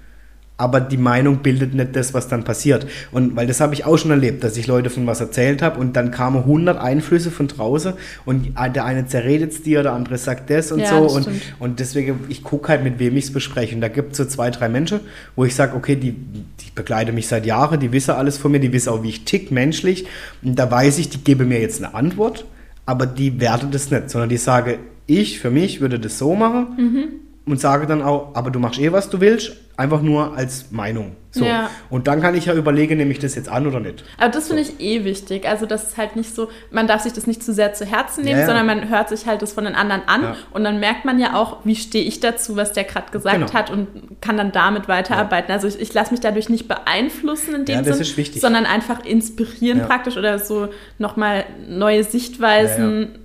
Speaker 1: aber die Meinung bildet nicht das, was dann passiert. Und weil das habe ich auch schon erlebt, dass ich Leute von was erzählt habe und dann kamen 100 Einflüsse von draußen und der eine zerredet es dir, der andere sagt das und
Speaker 2: Ja,
Speaker 1: so.
Speaker 2: das
Speaker 1: Und,
Speaker 2: stimmt.
Speaker 1: und deswegen, ich gucke halt, mit wem ich es bespreche. Und da gibt es so zwei, drei Menschen, wo ich sage, okay, die, die begleiten mich seit Jahren, die wissen alles von mir, die wissen auch, wie ich tick menschlich. Und da weiß ich, die geben mir jetzt eine Antwort, aber die werten das nicht, sondern die sagen, ich für mich würde das so machen
Speaker 2: Mhm.
Speaker 1: Und sage dann auch, aber du machst eh, was du willst, einfach nur als Meinung. So.
Speaker 2: Ja.
Speaker 1: Und dann kann ich ja überlegen, nehme ich das jetzt an oder nicht.
Speaker 2: Aber das finde ich eh wichtig. Also, das ist halt nicht so, man darf sich das nicht zu sehr zu Herzen nehmen,
Speaker 1: Ja, ja.
Speaker 2: sondern man hört sich halt das von den anderen an und dann merkt man ja auch, wie stehe ich dazu, was der gerade gesagt
Speaker 1: Genau.
Speaker 2: hat und kann dann damit weiterarbeiten. Also, ich, ich lasse mich dadurch nicht beeinflussen in dem
Speaker 1: Ja, das
Speaker 2: Sinn,
Speaker 1: ist wichtig.
Speaker 2: sondern einfach inspirieren praktisch oder so nochmal neue Sichtweisen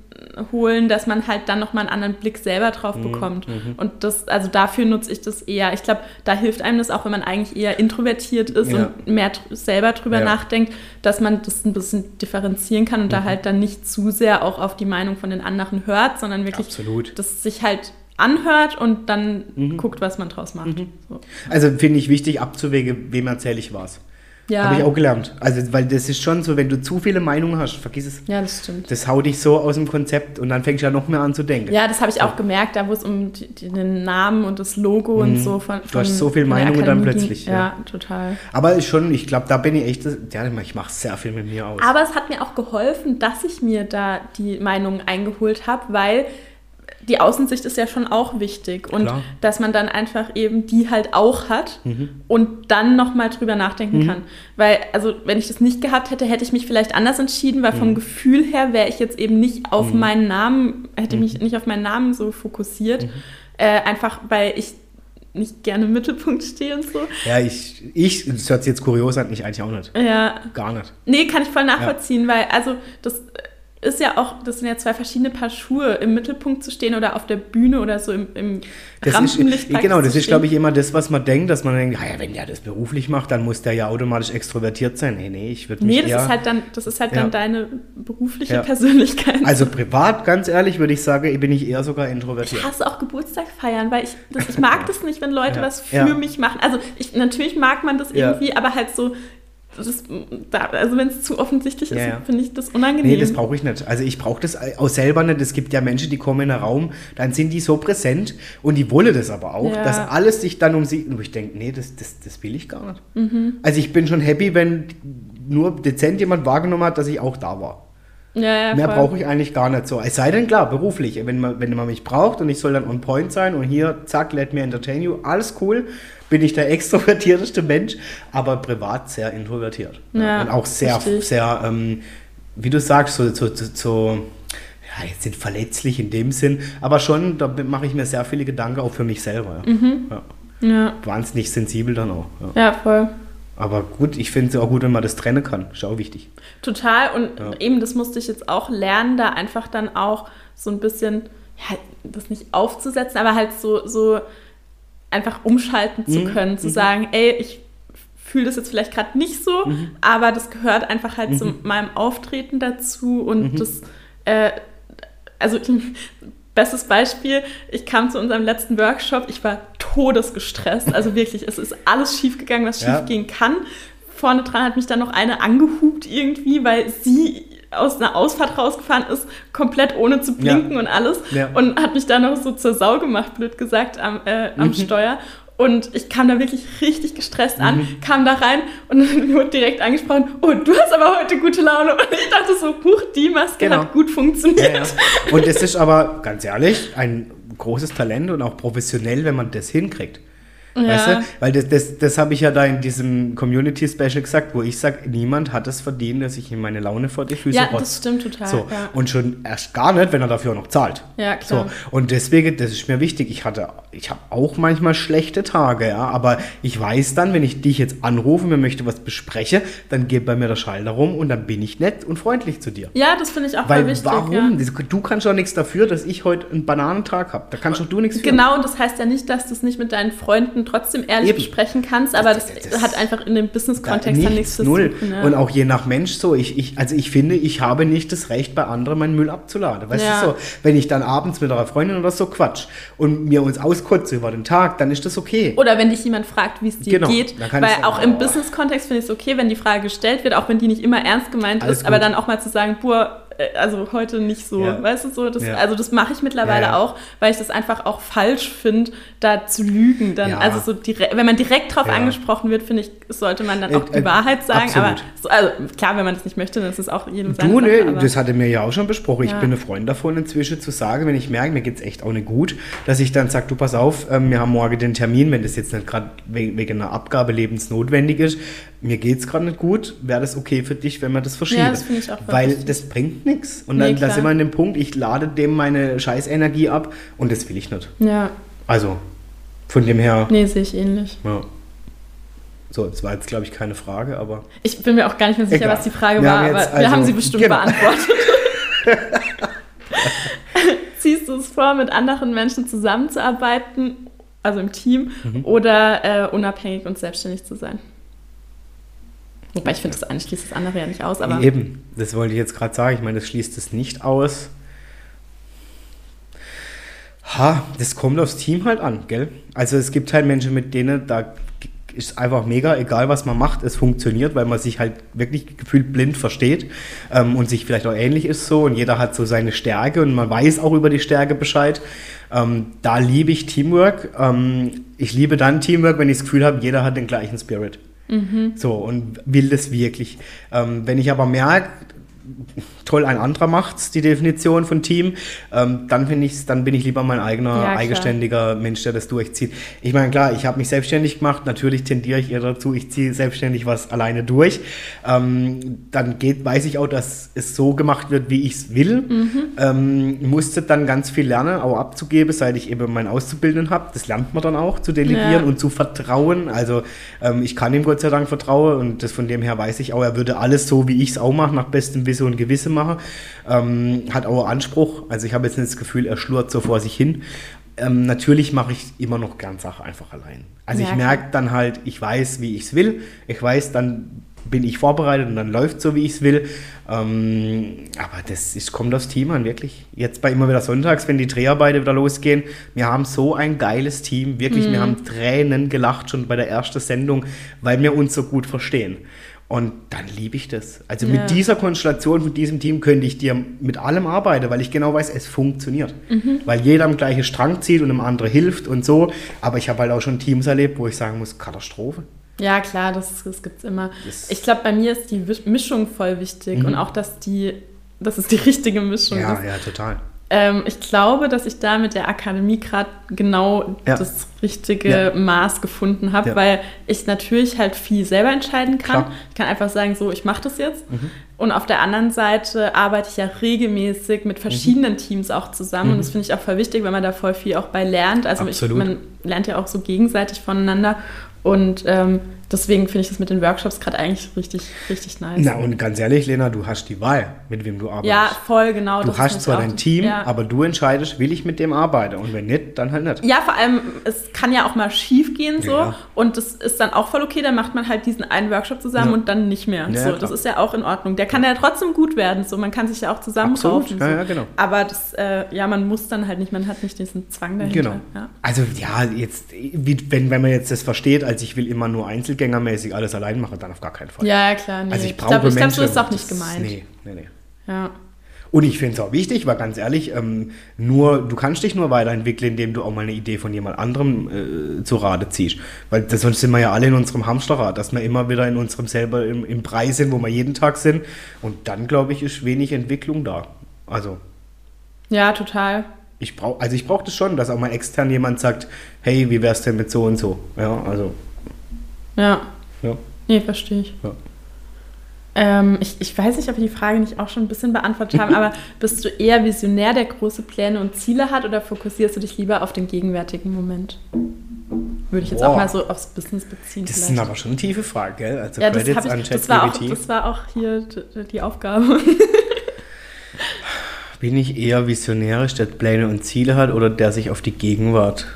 Speaker 2: holen, dass man halt dann nochmal einen anderen Blick selber drauf
Speaker 1: Mhm,
Speaker 2: bekommt. Und das, also dafür nutze ich das eher. Ich glaube, da hilft einem das auch, wenn man eigentlich eher introvertiert ist
Speaker 1: Ja.
Speaker 2: und mehr dr- selber drüber
Speaker 1: Ja.
Speaker 2: nachdenkt, dass man das ein bisschen differenzieren kann und
Speaker 1: Mhm.
Speaker 2: da halt dann nicht zu sehr auch auf die Meinung von den anderen hört, sondern wirklich
Speaker 1: Absolut.
Speaker 2: das sich halt anhört und dann
Speaker 1: Mhm.
Speaker 2: guckt, was man draus macht. So.
Speaker 1: Also finde ich wichtig abzuwägen, wem erzähle ich was.
Speaker 2: Ja.
Speaker 1: Habe ich auch gelernt. Also, weil das ist schon so, wenn du zu viele Meinungen hast, vergiss es.
Speaker 2: ja, das stimmt.
Speaker 1: Das haut dich so aus dem Konzept und dann fängst du ja noch mehr an zu denken.
Speaker 2: Ja, das habe ich auch gemerkt, da wo es um die, den Namen und das Logo und so von,
Speaker 1: Mhm. Du hast
Speaker 2: von-
Speaker 1: so viel
Speaker 2: von der
Speaker 1: Meinungen dann plötzlich, ja.
Speaker 2: Ja, total.
Speaker 1: Aber schon, ich glaube, da bin ich echt, ja, ich mache sehr viel mit mir aus.
Speaker 2: Aber es hat mir auch geholfen, dass ich mir da die Meinungen eingeholt habe, weil die Außensicht ist ja schon auch wichtig und
Speaker 1: Klar.
Speaker 2: dass man dann einfach eben die halt auch hat
Speaker 1: Mhm.
Speaker 2: und dann nochmal drüber nachdenken kann. Weil, also wenn ich das nicht gehabt hätte, hätte ich mich vielleicht anders entschieden, weil
Speaker 1: Mhm.
Speaker 2: vom Gefühl her wäre ich jetzt eben nicht auf meinen Namen, hätte mich nicht auf meinen Namen so fokussiert,
Speaker 1: Mhm.
Speaker 2: äh, einfach weil ich nicht gerne im Mittelpunkt stehe und so.
Speaker 1: ja, ich, ich, das hört sich jetzt kurios an, ich eigentlich auch nicht.
Speaker 2: Ja,
Speaker 1: Gar nicht.
Speaker 2: Nee, kann ich voll nachvollziehen, weil also das ist ja auch, das sind ja zwei verschiedene Paar Schuhe, im Mittelpunkt zu stehen oder auf der Bühne oder so im, im
Speaker 1: Das
Speaker 2: Rampenlicht.
Speaker 1: ist,
Speaker 2: praktisch
Speaker 1: genau, das ist, glaube ich, immer das, was man denkt, dass man denkt, ah ja, wenn der das beruflich macht, dann muss der ja automatisch extrovertiert sein. Nee, nee, ich würde mich
Speaker 2: Nee, das
Speaker 1: eher...
Speaker 2: ist halt dann, das ist halt
Speaker 1: Ja.
Speaker 2: dann deine berufliche
Speaker 1: Ja.
Speaker 2: Persönlichkeit.
Speaker 1: also privat, ganz ehrlich, würde ich sagen, bin ich eher sogar introvertiert.
Speaker 2: ich hasse auch Geburtstag feiern, weil ich, das, ich mag das nicht, wenn Leute
Speaker 1: Ja.
Speaker 2: was für mich machen. Also ich, natürlich mag man das irgendwie, aber halt so, das, da, also wenn es zu offensichtlich ist,
Speaker 1: Ja, ja.
Speaker 2: finde ich das unangenehm.
Speaker 1: Nee, das brauche ich nicht. Also ich brauche das auch selber nicht. Es gibt ja Menschen, die kommen in einen Raum, dann sind die so präsent und die wollen das aber auch,
Speaker 2: Ja.
Speaker 1: dass alles sich dann um sie... Und ich denke, nee, das, das, das will ich gar nicht.
Speaker 2: Mhm.
Speaker 1: Also ich bin schon happy, wenn nur dezent jemand wahrgenommen hat, dass ich auch da war.
Speaker 2: Ja, ja,
Speaker 1: Mehr brauche ich eigentlich gar nicht so. Es sei denn, klar, beruflich. Wenn man, wenn man mich braucht und ich soll dann on point sein und hier, zack, let me entertain you, alles cool, bin ich der extrovertierteste Mensch, aber privat sehr introvertiert.
Speaker 2: Ja,
Speaker 1: und auch sehr,
Speaker 2: richtig.
Speaker 1: sehr, ähm, wie du sagst, so, so, so, so ja, jetzt sind verletzlich in dem Sinn, aber schon, da mache ich mir sehr viele Gedanken auch für mich selber.
Speaker 2: Mhm.
Speaker 1: Ja. Wahnsinnig sensibel dann auch. Ja,
Speaker 2: voll.
Speaker 1: Aber gut, ich finde es auch gut, wenn man das trennen kann. Ist auch wichtig.
Speaker 2: Total. Und
Speaker 1: Ja.
Speaker 2: eben, das musste ich jetzt auch lernen, da einfach dann auch so ein bisschen, ja, das nicht aufzusetzen, aber halt so, so einfach umschalten zu
Speaker 1: Mhm,
Speaker 2: können, zu
Speaker 1: mhm.
Speaker 2: sagen, ey, ich fühle das jetzt vielleicht gerade nicht so,
Speaker 1: Mhm.
Speaker 2: aber das gehört einfach halt zu meinem Auftreten dazu und
Speaker 1: Mhm.
Speaker 2: das, äh, also bestes Beispiel, ich kam zu unserem letzten Workshop, ich war todesgestresst, also wirklich, es ist alles schiefgegangen, was
Speaker 1: Ja.
Speaker 2: schief gehen kann. Vorne dran hat mich dann noch eine angehupt irgendwie, weil sie aus einer Ausfahrt rausgefahren ist, komplett ohne zu blinken und alles.
Speaker 1: Ja.
Speaker 2: Und hat mich dann noch so zur Sau gemacht, blöd gesagt, am, äh, am
Speaker 1: Mhm.
Speaker 2: Steuer. Und ich kam da wirklich richtig gestresst an,
Speaker 1: Mhm.
Speaker 2: kam da rein und wurde direkt angesprochen, oh, du hast aber heute gute Laune. Und ich dachte so, huch, die Maske
Speaker 1: Genau.
Speaker 2: hat gut funktioniert.
Speaker 1: Ja, ja. Und es ist aber, ganz ehrlich, ein großes Talent und auch professionell, wenn man das hinkriegt. Ja. Weißt du? Weil das, das, das habe ich ja da in diesem Community-Special gesagt, wo ich sage, niemand hat es verdient, dass ich ihm meine Laune vor die Füße
Speaker 2: Ja, rotz. das stimmt total.
Speaker 1: So.
Speaker 2: Ja.
Speaker 1: Und schon erst gar nicht, wenn er dafür auch noch zahlt.
Speaker 2: Ja, klar.
Speaker 1: So. Und deswegen, das ist mir wichtig. Ich hatte, ich habe auch manchmal schlechte Tage, ja, aber ich weiß dann, wenn ich dich jetzt anrufe, mir möchte was bespreche, dann geht bei mir der Schalter rum und dann bin ich nett und freundlich zu dir.
Speaker 2: Ja, das finde ich auch
Speaker 1: Weil
Speaker 2: wichtig.
Speaker 1: Warum?
Speaker 2: Ja.
Speaker 1: Du kannst doch nichts dafür, dass ich heute einen Bananentag habe. Da kannst doch du nichts für.
Speaker 2: Genau, und das heißt ja nicht, dass du es nicht mit deinen Freunden trotzdem ehrlich Eben. besprechen kannst, aber das, das, das, hat einfach in dem Business-Kontext
Speaker 1: da nichts, dann nichts zu tun. Ja. Und auch je nach Mensch so. Ich, ich, also ich finde, ich habe nicht das Recht, bei anderen meinen Müll abzuladen. Weißt ja. du so, wenn ich dann abends mit einer Freundin oder so quatsch und wir uns auskotzen über den Tag, dann ist das okay.
Speaker 2: Oder wenn dich jemand fragt, wie es dir genau, geht. Weil auch im Business-Kontext finde ich es okay, wenn die Frage gestellt wird, auch wenn die nicht immer ernst gemeint Alles ist, gut. aber dann auch mal zu sagen, boah, also heute nicht so, ja. weißt du so, das, ja. also das mache ich mittlerweile auch, weil ich das einfach auch falsch finde, da zu lügen. Dann, also so direkt, wenn man direkt drauf angesprochen wird, finde ich, sollte man dann auch äh, die äh, Wahrheit sagen. Absolut. Aber so, also klar, wenn man das nicht möchte, dann ist es auch jedem sein.
Speaker 1: Du, ne, das hatte mir ja auch schon besprochen. Ich bin ein Freund davon inzwischen zu sagen, wenn ich merke, mir geht es echt auch nicht gut, dass ich dann sage, du pass auf, ähm, wir haben morgen den Termin, wenn das jetzt nicht gerade wegen einer Abgabe lebensnotwendig ist, mir geht es gerade nicht gut, wäre das okay für dich, wenn wir das verschieben? Ja, das finde ich auch Weil richtig. das bringt nichts. Und dann nee, da sind wir an dem Punkt, ich lade dem meine Scheißenergie ab und das will ich nicht.
Speaker 2: Ja.
Speaker 1: Also, von dem her.
Speaker 2: Nee, sehe ich ähnlich.
Speaker 1: Ja. So, das war jetzt, glaube ich, keine Frage, aber.
Speaker 2: Ich bin mir auch gar nicht mehr sicher, Egal. was die Frage wir war, aber also, wir haben sie bestimmt genau. beantwortet. Ziehst du es vor, mit anderen Menschen zusammenzuarbeiten, also im Team, mhm. oder äh, unabhängig und selbstständig zu sein? Wobei ich finde, das eine schließt das andere ja nicht aus. Aber
Speaker 1: Eben, das wollte ich jetzt gerade sagen. Ich meine, das schließt es nicht aus. Ha, das kommt aufs Team halt an, gell? Also es gibt halt Menschen, mit denen da ist einfach mega, egal was man macht, es funktioniert, weil man sich halt wirklich gefühlt blind versteht ähm, und sich vielleicht auch ähnlich ist so und jeder hat so seine Stärke und man weiß auch über die Stärke Bescheid. Ähm, da liebe ich Teamwork. Ähm, ich liebe dann Teamwork, wenn ich das Gefühl habe, jeder hat den gleichen Spirit. Mhm. So, und will das wirklich. Ähm, wenn ich aber merke, toll, ein anderer macht's, die Definition von Team, ähm, dann finde ich dann bin ich lieber mein eigener, ja, eigenständiger Mensch, der das durchzieht. Ich meine, klar, ich habe mich selbstständig gemacht, natürlich tendiere ich eher dazu, ich ziehe selbstständig was alleine durch. Ähm, dann geht, weiß ich auch, dass es so gemacht wird, wie ich es will. Mhm. Ähm, musste dann ganz viel lernen, auch abzugeben, seit ich eben meinen Auszubildenden habe. Das lernt man dann auch, zu delegieren ja. und zu vertrauen. Also ähm, ich kann ihm Gott sei Dank vertrauen und das von dem her weiß ich auch, er würde alles so, wie ich es auch mache, nach bestem Wissen und Gewissen machen. Ähm, hat auch Anspruch. Also ich habe jetzt nicht das Gefühl, er schlurrt so vor sich hin. Ähm, natürlich mache ich immer noch gern Sachen einfach allein. Also ja, ich merke dann halt, ich weiß, wie ich es will. Ich weiß, dann bin ich vorbereitet und dann läuft so, wie ich es will. Ähm, aber das ist, kommt aufs Team an, wirklich. Jetzt bei immer wieder Sonntags, wenn die Dreharbeiten wieder losgehen, wir haben so ein geiles Team, wirklich, mhm. wir haben Tränen gelacht schon bei der ersten Sendung, weil wir uns so gut verstehen. Und dann liebe ich das. Also ja. mit dieser Konstellation, mit diesem Team könnte ich dir mit allem arbeiten, weil ich genau weiß, es funktioniert. Mhm. Weil jeder am gleichen Strang zieht und dem anderen hilft und so. Aber ich habe halt auch schon Teams erlebt, wo ich sagen muss, Katastrophe.
Speaker 2: Ja, klar, das, das gibt es immer. Das ich glaube, bei mir ist die Mischung voll wichtig mhm. und auch, dass die, dass es die richtige Mischung
Speaker 1: ja,
Speaker 2: ist.
Speaker 1: Ja, ja, total.
Speaker 2: Ähm, ich glaube, dass ich da mit der Akademie gerade genau ja. das richtige ja. Maß gefunden habe, ja. weil ich natürlich halt viel selber entscheiden kann. Klar. Ich kann einfach sagen, so, ich mache das jetzt. Mhm. Und auf der anderen Seite arbeite ich ja regelmäßig mit verschiedenen mhm. Teams auch zusammen. Mhm. Und das finde ich auch voll wichtig, weil man da voll viel auch bei lernt. Also ich, man lernt ja auch so gegenseitig voneinander. Und ähm, deswegen finde ich das mit den Workshops gerade eigentlich richtig, richtig nice.
Speaker 1: Na und ganz ehrlich, Lena, du hast die Wahl, mit wem du arbeitest.
Speaker 2: Ja, voll, genau.
Speaker 1: Du hast zwar dein Team, ja. aber du entscheidest, will ich mit dem arbeiten und wenn nicht, dann halt nicht.
Speaker 2: Ja, vor allem, es kann ja auch mal schief gehen so ja. und das ist dann auch voll okay, dann macht man halt diesen einen Workshop zusammen ja. und dann nicht mehr. so, das ist ja auch in Ordnung. Der kann ja trotzdem gut werden, so man kann sich ja auch zusammenraufen.
Speaker 1: So. Ja, genau.
Speaker 2: Aber das, äh, ja, man muss dann halt nicht, man hat nicht diesen Zwang dahinter. Genau.
Speaker 1: Also ja, jetzt, wie, wenn, wenn man jetzt das versteht, als ich will immer nur einzelgängermäßig alles allein machen, dann auf gar keinen Fall.
Speaker 2: Ja, klar. Nee.
Speaker 1: Also ich brauche ich
Speaker 2: glaube, so ist es auch nicht gemeint.
Speaker 1: Nee, nee, nee.
Speaker 2: Ja.
Speaker 1: Und ich finde es auch wichtig, weil ganz ehrlich, ähm, nur, du kannst dich nur weiterentwickeln, indem du auch mal eine Idee von jemand anderem äh, zu Rate ziehst. Weil das, sonst sind wir ja alle in unserem Hamsterrad, dass wir immer wieder in unserem selber im, im Preis sind, wo wir jeden Tag sind. Und dann, glaube ich, ist wenig Entwicklung da. Also.
Speaker 2: Ja, total.
Speaker 1: Ich brauche, also ich brauche das schon, dass auch mal extern jemand sagt, hey, wie wär's denn mit so und so? Ja, also.
Speaker 2: Ja.
Speaker 1: Ja.
Speaker 2: Nee, verstehe ich.
Speaker 1: Ja.
Speaker 2: Ähm, ich. Ich weiß nicht, ob wir die Frage nicht auch schon ein bisschen beantwortet haben, aber bist du eher Visionär, der große Pläne und Ziele hat oder fokussierst du dich lieber auf den gegenwärtigen Moment? Würde ich jetzt
Speaker 1: Boah.
Speaker 2: auch mal so aufs Business beziehen.
Speaker 1: Das
Speaker 2: vielleicht.
Speaker 1: ist aber schon eine tiefe Frage, gell? Also
Speaker 2: ja, das, ich, das, war auch,
Speaker 1: ChatGPT.
Speaker 2: das war auch hier die Aufgabe.
Speaker 1: Bin ich eher visionärisch, der Pläne und Ziele hat oder der sich auf die Gegenwart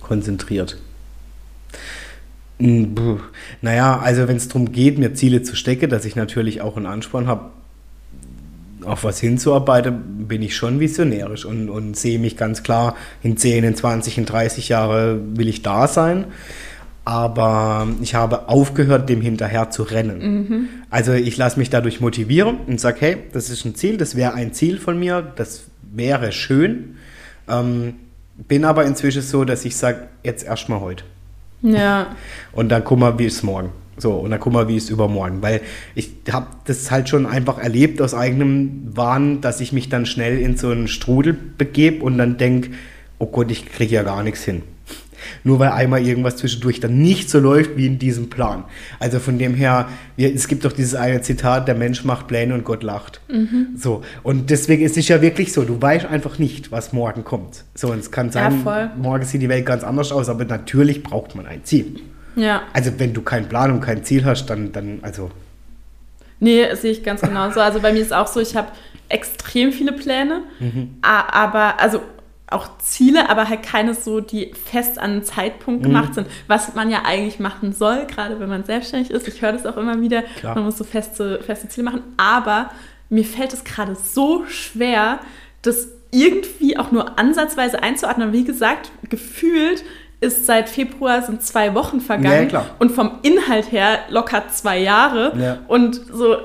Speaker 1: konzentriert? Naja, also wenn es darum geht, mir Ziele zu stecken, dass ich natürlich auch einen Ansporn habe, auf was hinzuarbeiten, bin ich schon visionärisch und, und sehe mich ganz klar, in 10, in 20, in 30 Jahre will ich da sein. Aber ich habe aufgehört, dem hinterher zu rennen. Also ich lasse mich dadurch motivieren und sage, hey, das ist ein Ziel, das wäre ein Ziel von mir, das wäre schön. Ähm, bin aber inzwischen so, dass ich sage, jetzt erstmal heute.
Speaker 2: Ja.
Speaker 1: Und dann guck mal, wie ist morgen. So, und dann guck mal, wie ist übermorgen. Weil ich habe das halt schon einfach erlebt aus eigenem Wahn, dass ich mich dann schnell in so einen Strudel begebe und dann denke, oh Gott, ich kriege ja gar nichts hin. Nur weil einmal irgendwas zwischendurch dann nicht so läuft wie in diesem Plan. Also von dem her, wir, es gibt doch dieses eine Zitat, der Mensch macht Pläne und Gott lacht. So, und deswegen ist es ja wirklich so, du weißt einfach nicht, was morgen kommt. So, und es kann sein,
Speaker 2: voll.
Speaker 1: morgen sieht die Welt ganz anders aus, aber natürlich braucht man ein Ziel.
Speaker 2: Ja.
Speaker 1: Also wenn du keinen Plan und kein Ziel hast, dann, dann also
Speaker 2: Nee, sehe ich ganz genauso. Also bei mir ist auch so, ich habe extrem viele Pläne,
Speaker 1: Mhm.
Speaker 2: aber also auch Ziele, aber halt keine so, die fest an einen Zeitpunkt
Speaker 1: Mhm.
Speaker 2: gemacht sind, was man ja eigentlich machen soll, gerade wenn man selbstständig ist. Ich höre das auch immer wieder,
Speaker 1: Klar.
Speaker 2: man muss so feste, feste Ziele machen, aber mir fällt es gerade so schwer, das irgendwie auch nur ansatzweise einzuordnen. Wie gesagt, gefühlt ist seit Februar sind zwei Wochen vergangen
Speaker 1: Ja,
Speaker 2: und vom Inhalt her locker zwei Jahre
Speaker 1: Ja.
Speaker 2: und so äh,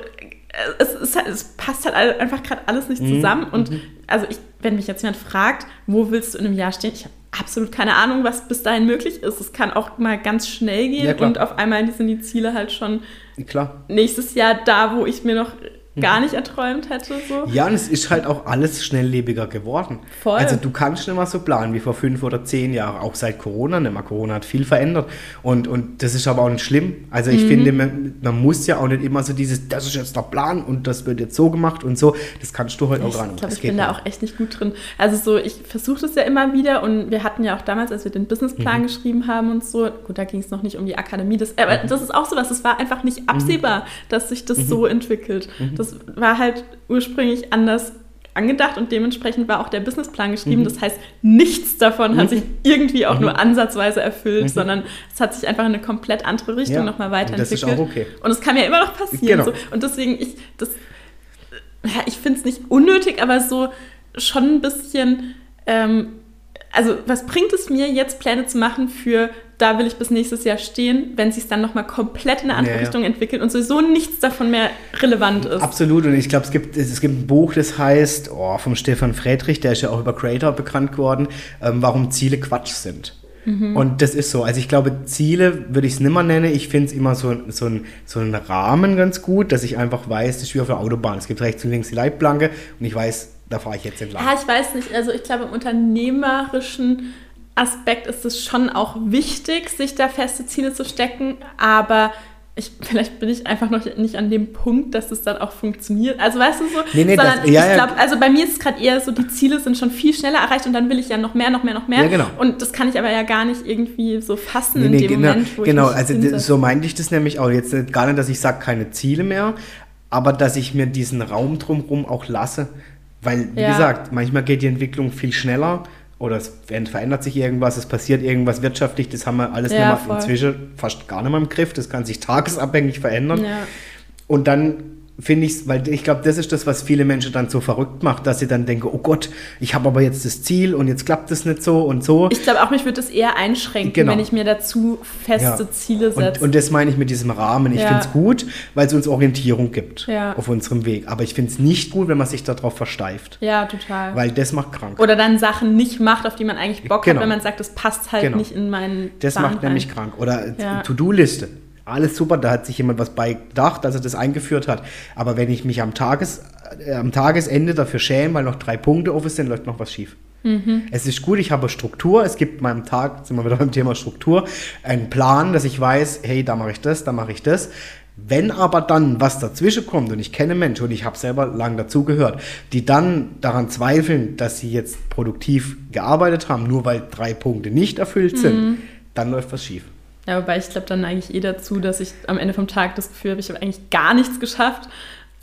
Speaker 2: es, ist halt, es passt halt einfach gerade alles nicht
Speaker 1: Mhm.
Speaker 2: zusammen und also ich, wenn mich jetzt jemand fragt, wo willst du in einem Jahr stehen, ich habe absolut keine Ahnung, was bis dahin möglich ist. Es kann auch mal ganz schnell gehen
Speaker 1: Ja,
Speaker 2: und auf einmal sind die Ziele halt schon
Speaker 1: klar.
Speaker 2: nächstes Jahr da, wo ich mir noch. Gar nicht erträumt hätte. So.
Speaker 1: Ja, und es ist halt auch alles schnelllebiger geworden.
Speaker 2: Voll.
Speaker 1: Also du kannst nicht mehr so planen wie vor fünf oder zehn Jahren, auch seit Corona nicht mehr. Corona hat viel verändert und, und das ist aber auch nicht schlimm. Also
Speaker 2: Mhm.
Speaker 1: ich finde, man, man muss ja auch nicht immer so dieses, das ist jetzt der Plan und das wird jetzt so gemacht und so. Das kannst du heute auch gar
Speaker 2: Ich glaube,
Speaker 1: Das
Speaker 2: ich bin da auch echt nicht gut drin. Also so, ich versuche das ja immer wieder und wir hatten ja auch damals, als wir den Businessplan
Speaker 1: Mhm.
Speaker 2: geschrieben haben und so, gut, da ging es noch nicht um die Akademie, das, aber
Speaker 1: Mhm.
Speaker 2: das ist auch sowas, es war einfach nicht absehbar, dass sich das so entwickelt.
Speaker 1: Mhm.
Speaker 2: Das war halt ursprünglich anders angedacht und dementsprechend war auch der Businessplan geschrieben.
Speaker 1: Mhm.
Speaker 2: Das heißt, nichts davon hat sich irgendwie auch nur ansatzweise erfüllt, sondern es hat sich einfach in eine komplett andere Richtung
Speaker 1: Ja,
Speaker 2: nochmal
Speaker 1: und das
Speaker 2: weiterentwickelt.
Speaker 1: ist auch okay.
Speaker 2: Und es kann ja immer noch passieren.
Speaker 1: Genau.
Speaker 2: So. Und deswegen, ich, das, ja, ich finde es nicht unnötig, aber so schon ein bisschen, ähm, also was bringt es mir jetzt Pläne zu machen für, da will ich bis nächstes Jahr stehen, wenn sich es dann nochmal komplett in eine andere
Speaker 1: Ja.
Speaker 2: Richtung entwickelt und sowieso nichts davon mehr relevant ist.
Speaker 1: Absolut, und ich glaube, es gibt, es gibt ein Buch, das heißt, oh, vom Stefan Friedrich, der ist ja auch über Creator bekannt geworden, ähm, warum Ziele Quatsch sind.
Speaker 2: Mhm.
Speaker 1: Und das ist so. Also ich glaube, Ziele würde ich es nimmer nennen. Ich finde es immer so, so, ein, so einen Rahmen ganz gut, dass ich einfach weiß, das ist wie auf der Autobahn. Es gibt rechts und links die Leitplanke und ich weiß, da fahre ich jetzt entlang.
Speaker 2: Ja, ich weiß nicht. Also ich glaube, im unternehmerischen Aspekt ist es schon auch wichtig, sich da feste Ziele zu stecken, aber ich, vielleicht bin ich einfach noch nicht an dem Punkt, dass es dann auch funktioniert. Also weißt du so,
Speaker 1: Nee, nee,
Speaker 2: sondern
Speaker 1: das- ja,
Speaker 2: ich glaube, also bei mir ist es gerade eher so, die Ziele sind schon viel schneller erreicht und dann will ich ja noch mehr, noch mehr, noch mehr.
Speaker 1: Ja, genau.
Speaker 2: Und das kann ich aber ja gar nicht irgendwie so fassen
Speaker 1: Nee,
Speaker 2: in dem
Speaker 1: genau,
Speaker 2: Moment, wo
Speaker 1: genau.
Speaker 2: ich mich
Speaker 1: also so meinte ich das nämlich auch. Jetzt gar nicht, dass ich sage, keine Ziele mehr, aber dass ich mir diesen Raum drumherum auch lasse. Weil, wie
Speaker 2: Ja.
Speaker 1: gesagt, manchmal geht die Entwicklung viel schneller oder es ver- verändert sich irgendwas, es passiert irgendwas wirtschaftlich, das haben wir alles
Speaker 2: Ja,
Speaker 1: inzwischen fast gar nicht mehr im Griff, das kann sich tagesabhängig verändern.
Speaker 2: Ja.
Speaker 1: Und dann finde ich weil ich glaube, das ist das, was viele Menschen dann so verrückt macht, dass sie dann denken, oh Gott, ich habe aber jetzt das Ziel und jetzt klappt es nicht so und so.
Speaker 2: Ich glaube auch, mich würde das eher einschränken,
Speaker 1: Genau.
Speaker 2: wenn ich mir dazu feste
Speaker 1: Ja.
Speaker 2: Ziele setze.
Speaker 1: Und, und das meine ich mit diesem Rahmen. Ich
Speaker 2: Ja.
Speaker 1: finde es gut, weil es uns Orientierung gibt
Speaker 2: Ja.
Speaker 1: auf unserem Weg. Aber ich finde es nicht gut, wenn man sich darauf versteift.
Speaker 2: ja, total.
Speaker 1: Weil das macht krank.
Speaker 2: Oder dann Sachen nicht macht, auf die man eigentlich Bock
Speaker 1: Genau.
Speaker 2: hat, wenn man sagt, das passt halt
Speaker 1: Genau.
Speaker 2: nicht in meinen
Speaker 1: Das
Speaker 2: Plan
Speaker 1: macht nämlich
Speaker 2: rein.
Speaker 1: krank. Oder. To-Do-Liste. Alles super, da hat sich jemand was bei gedacht, dass er das eingeführt hat. Aber wenn ich mich am, Tages, äh, am Tagesende dafür schäme, weil noch drei Punkte offen sind, läuft noch was schief. Es ist gut, ich habe Struktur, es gibt meinem Tag, sind wir wieder beim Thema Struktur, einen Plan, dass ich weiß, hey, da mache ich das, da mache ich das. Wenn aber dann was dazwischen kommt und ich kenne Menschen und ich habe selber lang dazugehört, die dann daran zweifeln, dass sie jetzt produktiv gearbeitet haben, nur weil drei Punkte nicht erfüllt sind, dann läuft was schief.
Speaker 2: Ja, wobei ich glaube dann neige ich eh dazu, dass ich am Ende vom Tag das Gefühl habe, ich habe eigentlich gar nichts geschafft.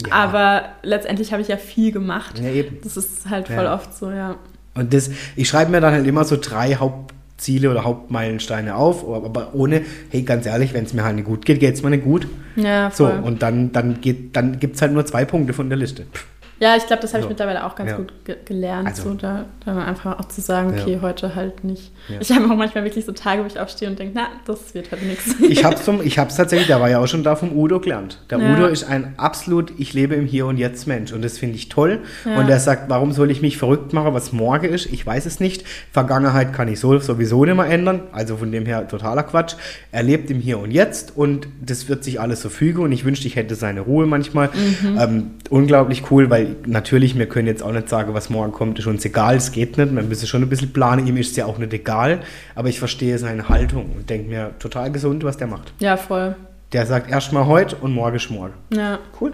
Speaker 1: Ja.
Speaker 2: Aber letztendlich habe ich ja viel gemacht.
Speaker 1: Ja, eben.
Speaker 2: Das ist halt voll
Speaker 1: Ja.
Speaker 2: oft so, ja.
Speaker 1: Und das, ich schreibe mir dann halt immer so drei Hauptziele oder Hauptmeilensteine auf, aber ohne, hey, ganz ehrlich, wenn es mir halt nicht gut geht, geht es mir nicht gut.
Speaker 2: Ja,
Speaker 1: So,
Speaker 2: voll.
Speaker 1: und dann, dann, geht, dann gibt es halt nur zwei Punkte von der Liste. Pff,
Speaker 2: Ja, ich glaube, das habe ich
Speaker 1: So.
Speaker 2: mittlerweile auch ganz
Speaker 1: Ja.
Speaker 2: gut ge gelernt,
Speaker 1: Also-
Speaker 2: so da, da einfach auch zu sagen,
Speaker 1: Ja.
Speaker 2: okay, heute halt nicht.
Speaker 1: Ja.
Speaker 2: Ich habe auch manchmal wirklich so Tage, wo ich aufstehe und denke, na, das wird heute nichts.
Speaker 1: Ich habe es tatsächlich, der war ja auch schon da vom Udo gelernt. Der
Speaker 2: Ja.
Speaker 1: Udo ist ein absolut, ich lebe im Hier und Jetzt Mensch und das finde ich toll.
Speaker 2: Ja.
Speaker 1: Und er sagt, warum soll ich mich verrückt machen, was morgen ist? Ich weiß es nicht. Vergangenheit kann ich so, sowieso nicht mehr ändern, also von dem her totaler Quatsch. Er lebt im Hier und Jetzt und das wird sich alles so fügen und ich wünschte, ich hätte seine Ruhe manchmal.
Speaker 2: Mhm.
Speaker 1: Ähm, unglaublich cool, weil natürlich, wir können jetzt auch nicht sagen, was morgen kommt, ist uns egal, es geht nicht. Man müsste schon ein bisschen planen, ihm ist es ja auch nicht egal, aber ich verstehe seine Haltung und denke mir, total gesund, was der macht.
Speaker 2: Ja, voll.
Speaker 1: Der sagt erstmal heute und morgen ist morgen.
Speaker 2: Ja,
Speaker 1: Cool.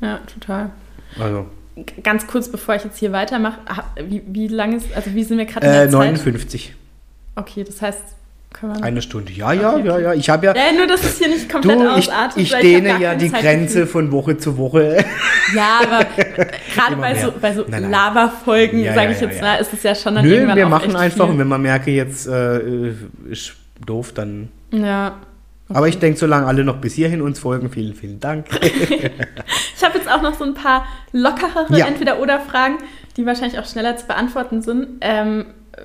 Speaker 2: ja, total.
Speaker 1: Also
Speaker 2: Ganz kurz, bevor ich jetzt hier weitermache, wie, wie lange ist, also wie sind wir gerade in
Speaker 1: äh,
Speaker 2: der Zeit?
Speaker 1: 59,
Speaker 2: Okay, das heißt,
Speaker 1: eine Stunde. Ja, ja,
Speaker 2: Okay,
Speaker 1: ja,
Speaker 2: okay.
Speaker 1: ja. Ich habe ja,
Speaker 2: Ja, nur, dass es hier nicht komplett
Speaker 1: du, ich,
Speaker 2: ausartet.
Speaker 1: ich dehne ja die
Speaker 2: Zeitgefühl.
Speaker 1: Grenze von Woche zu Woche.
Speaker 2: Ja, aber äh, gerade bei so, bei so. Lava-Folgen,
Speaker 1: Ja,
Speaker 2: sage
Speaker 1: ja,
Speaker 2: ich jetzt mal, ist es ja schon dann
Speaker 1: Nö,
Speaker 2: irgendwann
Speaker 1: wir
Speaker 2: auch
Speaker 1: machen einfach und wenn man merke, jetzt äh, ist doof, dann.
Speaker 2: Ja.
Speaker 1: Aber ich denke, solange alle noch bis hierhin uns folgen, vielen, vielen Dank.
Speaker 2: Ich habe jetzt auch noch so ein paar lockerere
Speaker 1: Ja.
Speaker 2: Entweder-Oder-Fragen, die wahrscheinlich auch schneller zu beantworten sind. Ähm,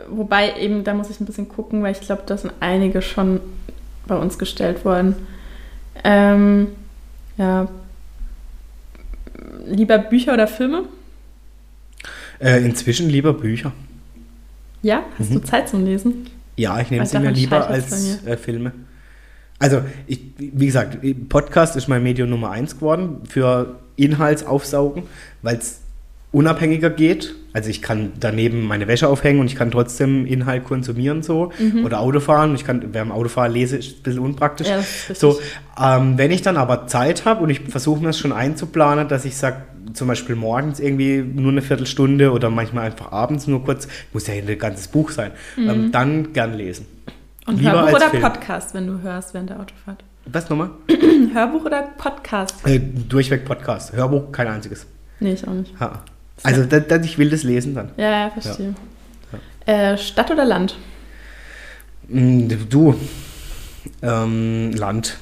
Speaker 2: wobei eben, da muss ich ein bisschen gucken, weil ich glaube, da sind einige schon bei uns gestellt worden. Ähm, ja. Lieber Bücher oder Filme?
Speaker 1: äh, inzwischen lieber Bücher.
Speaker 2: Ja? Hast
Speaker 1: Mhm.
Speaker 2: du Zeit zum Lesen?
Speaker 1: Ja, ich nehme sie mir lieber als
Speaker 2: bei
Speaker 1: äh, Filme. Also, ich, wie gesagt, Podcast ist mein Medium Nummer eins geworden für Inhaltsaufsaugen, weil es unabhängiger geht. Also ich kann daneben meine Wäsche aufhängen und ich kann trotzdem Inhalt konsumieren so
Speaker 2: Mhm.
Speaker 1: oder Autofahren. Ich kann, während Autofahren lese, ist ein bisschen unpraktisch.
Speaker 2: Ja,
Speaker 1: so, ähm, wenn ich dann aber Zeit habe und ich versuche mir das schon einzuplanen, dass ich sage, zum Beispiel morgens irgendwie nur eine Viertelstunde oder manchmal einfach abends nur kurz, muss ja ein ganzes Buch sein, ähm, dann gern lesen.
Speaker 2: Und
Speaker 1: Lieber
Speaker 2: Hörbuch oder
Speaker 1: Film.
Speaker 2: Podcast, wenn du hörst während der Autofahrt?
Speaker 1: Was nochmal?
Speaker 2: Hörbuch oder Podcast?
Speaker 1: Äh, durchweg Podcast. Hörbuch, kein einziges.
Speaker 2: Nee, ich auch nicht.
Speaker 1: Ha. Also, da, da, ich will das lesen dann.
Speaker 2: Ja, ja, verstehe. Äh, Stadt oder Land?
Speaker 1: Mm, Du, ähm, Land.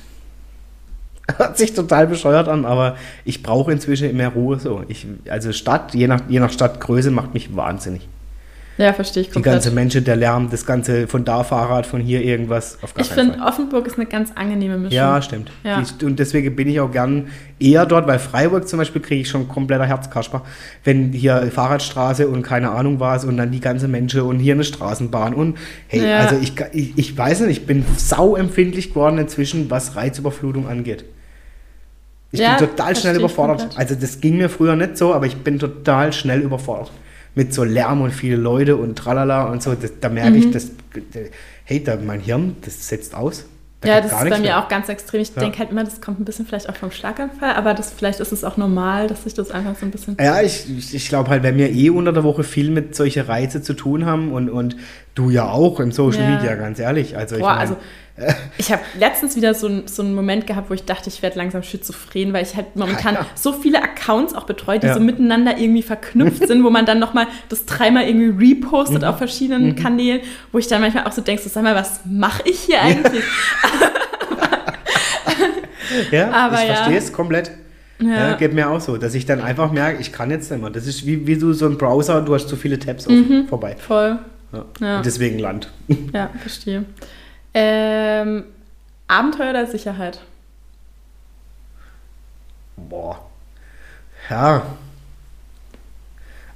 Speaker 1: Hört sich total bescheuert an, aber ich brauche inzwischen mehr Ruhe so. Ich, also Stadt, je nach, je nach Stadtgröße, macht mich wahnsinnig.
Speaker 2: Ja, verstehe ich
Speaker 1: Die
Speaker 2: komplett.
Speaker 1: ganze Menschen, der Lärm, das ganze von da Fahrrad, von hier irgendwas, auf gar
Speaker 2: ich finde. Offenburg ist eine ganz angenehme Mischung.
Speaker 1: Ja, stimmt.
Speaker 2: Ja.
Speaker 1: Die- Und deswegen bin ich auch gern eher dort, weil Freiburg zum Beispiel kriege ich schon kompletter Herzkasper. Wenn hier Fahrradstraße und keine Ahnung was und dann die ganze Menschen und hier eine Straßenbahn und hey,
Speaker 2: Ja.
Speaker 1: also ich, ich, ich weiß nicht, ich bin sau empfindlich geworden inzwischen, was Reizüberflutung angeht. Ich
Speaker 2: Ja,
Speaker 1: bin total schnell überfordert. Also das ging mir früher nicht so, aber ich bin total schnell überfordert. Mit so Lärm und viele Leute und tralala und so. Das, da merke
Speaker 2: Mhm.
Speaker 1: ich, das, hey, da, mein Hirn, das setzt aus. Da
Speaker 2: Ja, das ist bei mir
Speaker 1: mehr.
Speaker 2: auch ganz extrem. Ich
Speaker 1: Ja.
Speaker 2: denke halt immer, das kommt ein bisschen vielleicht auch vom Schlaganfall, aber das, vielleicht ist es auch normal, dass sich das einfach so ein bisschen.
Speaker 1: Ja, ich, ich- ich glaube halt, wenn wir eh unter der Woche viel mit solchen Reize zu tun haben und, und du ja auch im Social
Speaker 2: Ja.
Speaker 1: Media, ganz ehrlich. Also ich
Speaker 2: Boah,
Speaker 1: mein,
Speaker 2: also ich habe letztens wieder so, ein- so einen Moment gehabt, wo ich dachte, ich werde langsam schizophren, weil ich halt momentan
Speaker 1: Ja.
Speaker 2: so viele Accounts auch betreue, die
Speaker 1: Ja.
Speaker 2: so miteinander irgendwie verknüpft sind, wo man dann nochmal das dreimal irgendwie repostet
Speaker 1: Mhm.
Speaker 2: auf verschiedenen Kanälen, wo ich dann manchmal auch so denke, so, sag mal, was mache ich hier eigentlich?
Speaker 1: ja,
Speaker 2: aber
Speaker 1: ich
Speaker 2: ja.
Speaker 1: verstehe es komplett. Ja.
Speaker 2: Ja.
Speaker 1: geht mir auch so, dass ich dann einfach merke, ich kann jetzt nicht mehr. Das ist wie, wie du so ein Browser, du hast zu viele Tabs auf, vorbei.
Speaker 2: Voll.
Speaker 1: Ja.
Speaker 2: Ja.
Speaker 1: Und deswegen Land.
Speaker 2: Ja, verstehe. Ähm, Abenteuer oder Sicherheit?
Speaker 1: Boah. Ja.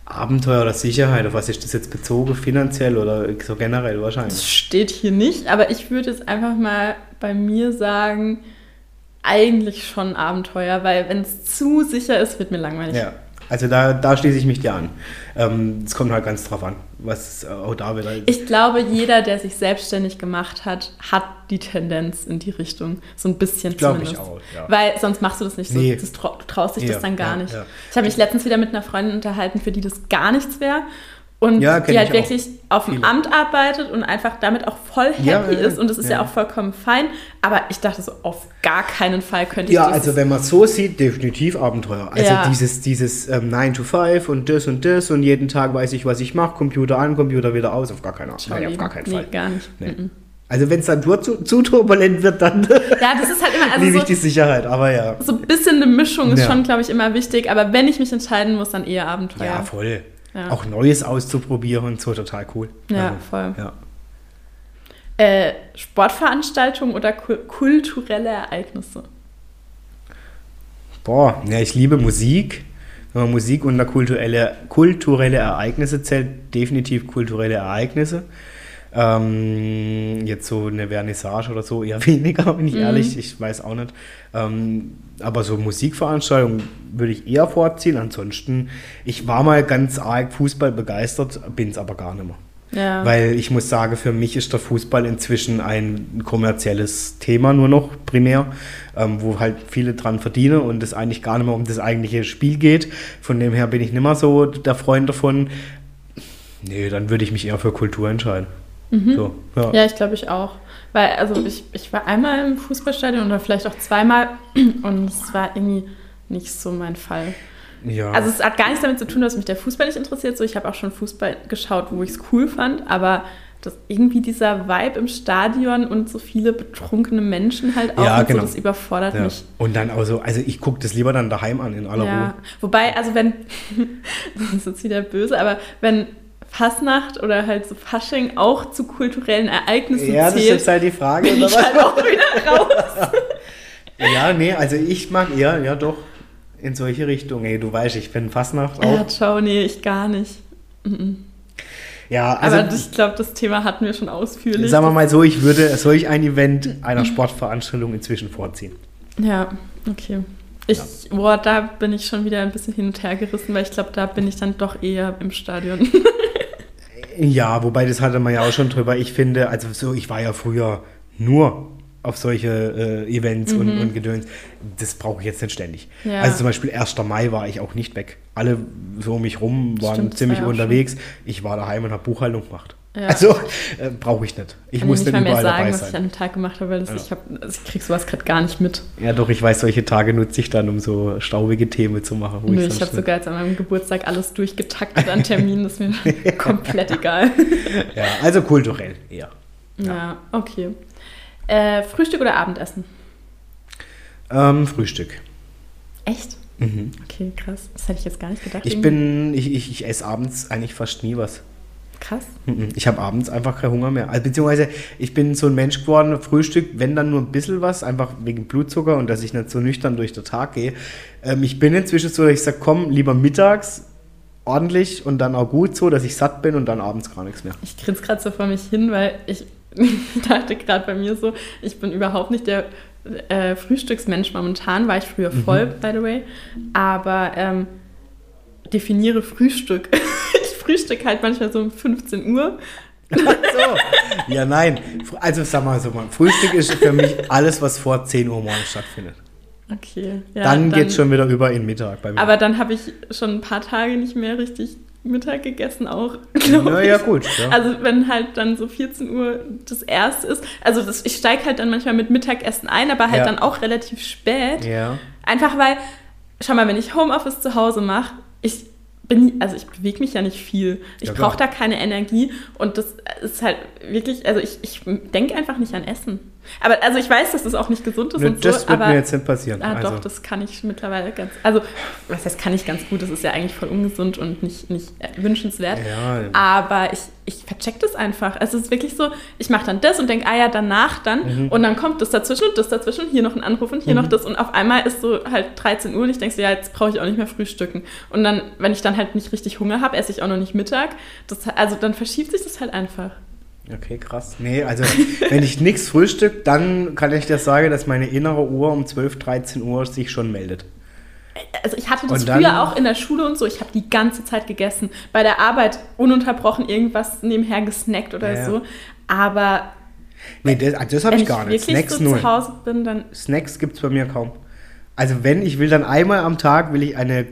Speaker 1: Abenteuer oder Sicherheit, auf was ist das jetzt bezogen? Finanziell oder so generell wahrscheinlich?
Speaker 2: Das steht hier nicht, aber ich würde jetzt einfach mal bei mir sagen, eigentlich schon Abenteuer, weil wenn es zu sicher ist, wird mir langweilig.
Speaker 1: Ja. Also da, da schließe ich mich dir an. Ähm, Es kommt halt ganz drauf an, was äh, auch da wieder
Speaker 2: Ich glaube, jeder, der sich selbstständig gemacht hat, hat die Tendenz in die Richtung. So ein bisschen
Speaker 1: Glaub ich
Speaker 2: zumindest.
Speaker 1: auch, ja.
Speaker 2: Weil sonst machst du das nicht so.
Speaker 1: Nee.
Speaker 2: Du traust dich
Speaker 1: Ja,
Speaker 2: das dann gar
Speaker 1: ja,
Speaker 2: nicht. Ich habe mich letztens wieder mit einer Freundin unterhalten, für die das gar nichts wäre. Und
Speaker 1: Ja,
Speaker 2: die halt wirklich auf dem
Speaker 1: Viele.
Speaker 2: Amt arbeitet und einfach damit auch voll happy
Speaker 1: Ja,
Speaker 2: ist. Und das ist ja.
Speaker 1: ja.
Speaker 2: auch vollkommen fein. Aber ich dachte so, auf gar keinen Fall könnte ich
Speaker 1: Ja, also wenn man so sieht, definitiv Abenteuer. Also dieses, dieses ähm, 9 to 5 und das und das und jeden Tag weiß ich, was ich mache, Computer an, Computer wieder aus, auf gar keinen, nein, auf gar keinen
Speaker 2: nee,
Speaker 1: Fall.
Speaker 2: gar nicht.
Speaker 1: Nee.
Speaker 2: Mhm.
Speaker 1: Also wenn es dann nur zu, zu turbulent wird, dann
Speaker 2: Ja, das ist halt immer,
Speaker 1: liebe ich
Speaker 2: also
Speaker 1: die Sicherheit, aber ja.
Speaker 2: so, so ein bisschen eine Mischung ist schon, glaube ich, immer wichtig. Aber wenn ich mich entscheiden muss, dann eher Abenteuer.
Speaker 1: Ja, voll.
Speaker 2: Ja.
Speaker 1: Auch Neues auszuprobieren und so, total cool.
Speaker 2: Ja,
Speaker 1: Also,
Speaker 2: voll.
Speaker 1: Ja.
Speaker 2: Äh, Sportveranstaltungen oder ku kulturelle Ereignisse?
Speaker 1: Boah, ja, ich liebe Musik. Wenn man Musik unter kulturelle, kulturelle Ereignisse zählt, definitiv kulturelle Ereignisse. Ähm, jetzt so eine Vernissage oder so eher weniger, bin ich ehrlich. Ich weiß auch nicht. Ähm, aber so Musikveranstaltungen würde ich eher vorziehen. Ansonsten, ich war mal ganz arg Fußball begeistert, bin es aber gar nicht mehr.
Speaker 2: Ja.
Speaker 1: Weil ich muss sagen, für mich ist der Fußball inzwischen ein kommerzielles Thema nur noch primär, ähm, wo halt viele dran verdienen und es eigentlich gar nicht mehr um das eigentliche Spiel geht. Von dem her bin ich nicht mehr so der Freund davon. Nee, dann würde ich mich eher für Kultur entscheiden. So, ja.
Speaker 2: Ja, ich glaube ich auch. Weil, also ich, ich war einmal im Fußballstadion oder vielleicht auch zweimal und es war irgendwie nicht so mein Fall.
Speaker 1: ja.
Speaker 2: Also es hat gar nichts damit zu tun, dass mich der Fußball nicht interessiert. So, ich habe auch schon Fußball geschaut, wo ich es cool fand, aber das, irgendwie dieser Vibe im Stadion und so viele betrunkene Menschen halt auch,
Speaker 1: Ja, genau.
Speaker 2: so, das überfordert
Speaker 1: ja.
Speaker 2: mich.
Speaker 1: Und dann auch so, also ich gucke das lieber dann daheim an, in aller
Speaker 2: Ja,
Speaker 1: Ruhe.
Speaker 2: wobei, also wenn, das ist jetzt wieder böse, aber wenn Fasnacht oder halt so Fasching auch zu kulturellen Ereignissen
Speaker 1: Ja, das ist
Speaker 2: zählt,
Speaker 1: jetzt halt die Frage.
Speaker 2: bin
Speaker 1: oder
Speaker 2: ich halt
Speaker 1: was?
Speaker 2: auch wieder raus.
Speaker 1: Ja, nee, also ich mag eher, ja doch, in solche Richtungen. Ey, du weißt, ich bin Fastnacht auch.
Speaker 2: Ja, ciao, nee, ich gar nicht.
Speaker 1: Ja, also
Speaker 2: aber ich glaube, das Thema hatten wir schon ausführlich.
Speaker 1: sagen wir mal so, ich würde solch ein Event einer Sportveranstaltung inzwischen vorziehen.
Speaker 2: Ja, okay. Ich, boah, da bin ich schon wieder ein bisschen hin und her gerissen, weil ich glaube, da bin ich dann doch eher im Stadion.
Speaker 1: Ja, wobei das hatte man ja auch schon drüber. Ich finde, also so, ich war ja früher nur auf solche äh, Events und, und Gedöns. Das brauche ich jetzt nicht ständig.
Speaker 2: Mhm. Ja.
Speaker 1: Also zum Beispiel 1. Mai war ich auch nicht weg. Alle so um mich rum waren
Speaker 2: Stimmt,
Speaker 1: ziemlich
Speaker 2: war
Speaker 1: unterwegs. Ich war daheim und habe Buchhaltung gemacht.
Speaker 2: Ja.
Speaker 1: Also äh, brauche ich nicht. Ich
Speaker 2: Kann
Speaker 1: muss
Speaker 2: ich
Speaker 1: nicht
Speaker 2: nicht mehr
Speaker 1: überall
Speaker 2: sagen,
Speaker 1: dabei
Speaker 2: was ich
Speaker 1: sein.
Speaker 2: an dem Tag gemacht habe, weil das,
Speaker 1: Ja.
Speaker 2: ich, hab, also ich krieg sowas gerade gar nicht mit.
Speaker 1: Ja, doch, ich weiß, solche Tage nutze ich dann, um so staubige Themen zu machen.
Speaker 2: Nö,
Speaker 1: sonst
Speaker 2: ich habe sogar jetzt an meinem Geburtstag alles durchgetaktet an Terminen, das ist mir komplett egal.
Speaker 1: Ja, also kulturell eher.
Speaker 2: Ja, okay. Äh, Frühstück oder Abendessen?
Speaker 1: Ähm, Frühstück.
Speaker 2: Echt?
Speaker 1: Mhm.
Speaker 2: Okay, krass. Das hätte ich jetzt gar nicht gedacht.
Speaker 1: Ich
Speaker 2: irgendwie.
Speaker 1: bin, ich, ich, ich esse abends eigentlich fast nie was.
Speaker 2: Krass.
Speaker 1: Mhm. Ich habe abends einfach keinen Hunger mehr. Also, beziehungsweise ich bin so ein Mensch geworden, Frühstück, wenn dann nur ein bisschen was, einfach wegen Blutzucker und dass ich nicht so nüchtern durch den Tag gehe. Ähm, ich bin inzwischen so, dass ich sage, komm, lieber mittags ordentlich und dann auch gut so, dass ich satt bin und dann abends gar nichts mehr.
Speaker 2: Ich grinse gerade so vor mich hin, weil ich dachte gerade bei mir so, ich bin überhaupt nicht der äh, Frühstücksmensch momentan, war ich früher voll, by the way. Aber ähm, definiere Frühstück. frühstück halt manchmal so um 15 Uhr.
Speaker 1: so. Ja, nein. Also sag mal so mal, Frühstück ist für mich alles, was vor 10 Uhr morgens stattfindet.
Speaker 2: Okay. Ja,
Speaker 1: dann geht es schon wieder über in Mittag bei mir.
Speaker 2: Aber dann habe ich schon ein paar Tage nicht mehr richtig Mittag gegessen auch, ich.
Speaker 1: ja, gut. Ja.
Speaker 2: Also wenn halt dann so 14 Uhr das erste ist, also das, ich steige halt dann manchmal mit Mittagessen ein, aber halt
Speaker 1: Ja.
Speaker 2: dann auch relativ spät.
Speaker 1: ja.
Speaker 2: Einfach weil, schau mal, wenn ich Homeoffice zu Hause mache, ich bin, also ich bewege mich ja nicht viel. Ich
Speaker 1: Ja,
Speaker 2: brauche da keine Energie und das ist halt wirklich, also ich, ich denke einfach nicht an Essen. Aber also ich weiß, dass das auch nicht gesund ist
Speaker 1: Ne,
Speaker 2: und so,
Speaker 1: das wird
Speaker 2: aber
Speaker 1: mir jetzt nicht passieren.
Speaker 2: Ah,
Speaker 1: also.
Speaker 2: doch, das kann ich mittlerweile ganz. Also, was heißt, kann ich ganz gut? Das ist ja eigentlich voll ungesund und nicht, nicht äh, wünschenswert.
Speaker 1: Ja.
Speaker 2: Aber ich, ich vercheck das einfach. Also, es ist wirklich so, ich mache dann das und denke, ah ja, danach dann. Und dann kommt das dazwischen und das dazwischen, hier noch ein Anruf und hier noch das. Und auf einmal ist so halt 13 Uhr und ich denke so, ja, jetzt brauche ich auch nicht mehr frühstücken. Und dann, wenn ich dann halt nicht richtig Hunger habe, esse ich auch noch nicht Mittag. Das, also, dann verschiebt sich das halt einfach.
Speaker 1: Okay, krass. Nee, also wenn ich nichts frühstück, dann kann ich dir sagen, dass meine innere Uhr um 12, 13 Uhr sich schon meldet.
Speaker 2: Also ich hatte das
Speaker 1: dann-
Speaker 2: früher auch in der Schule und so. Ich habe die ganze Zeit gegessen. Bei der Arbeit ununterbrochen irgendwas nebenher gesnackt oder
Speaker 1: Ja,
Speaker 2: so. Aber
Speaker 1: Nee, das, also das habe
Speaker 2: wenn
Speaker 1: ich
Speaker 2: ich
Speaker 1: gar nicht.
Speaker 2: wirklich
Speaker 1: Snacks
Speaker 2: so
Speaker 1: null.
Speaker 2: zu Hause bin, dann
Speaker 1: Snacks gibt es bei mir kaum. Also wenn, ich will dann einmal am Tag, will ich eine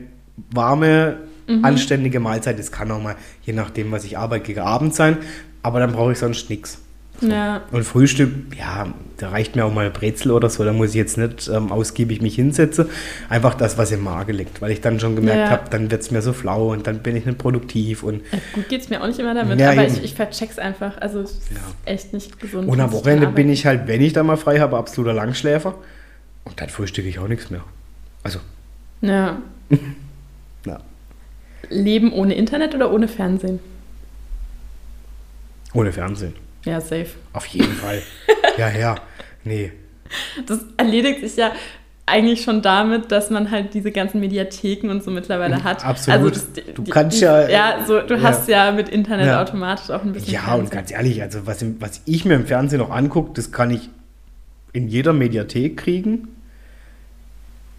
Speaker 1: warme,
Speaker 2: Mhm.
Speaker 1: anständige Mahlzeit. Das kann auch mal, je nachdem, was ich arbeite, gegen Abend sein. Aber dann brauche ich sonst nichts.
Speaker 2: ja.
Speaker 1: Und Frühstück, ja, da reicht mir auch mal Brezel oder so. Da muss ich jetzt nicht ähm, ausgiebig mich hinsetzen. Einfach das, was im Magen liegt. Weil ich dann schon gemerkt
Speaker 2: Ja.
Speaker 1: habe, dann wird es mir so flau und dann bin ich nicht produktiv. Und,
Speaker 2: Ja, Gut geht's mir auch nicht immer damit, aber ich, ich vercheck's einfach. Also es ist echt nicht gesund.
Speaker 1: und am Wochenende bin ich halt, wenn ich da mal frei habe, absoluter Langschläfer. Und dann frühstücke ich auch nichts mehr. Also,
Speaker 2: Ja. Leben ohne Internet oder ohne Fernsehen?
Speaker 1: Ohne Fernsehen.
Speaker 2: Ja, safe.
Speaker 1: Auf jeden Fall. Ja, ja. Nee.
Speaker 2: Das erledigt sich ja eigentlich schon damit, dass man halt diese ganzen Mediatheken und so mittlerweile hat.
Speaker 1: Mhm, Absolut.
Speaker 2: Also das,
Speaker 1: Du kannst ja-
Speaker 2: Ja, so, du
Speaker 1: ja.
Speaker 2: hast ja mit Internet
Speaker 1: Ja.
Speaker 2: automatisch auch ein bisschen.
Speaker 1: Ja, und
Speaker 2: Fernsehen.
Speaker 1: ganz ehrlich, also was, was ich mir im Fernsehen noch angucke, das kann ich in jeder Mediathek kriegen.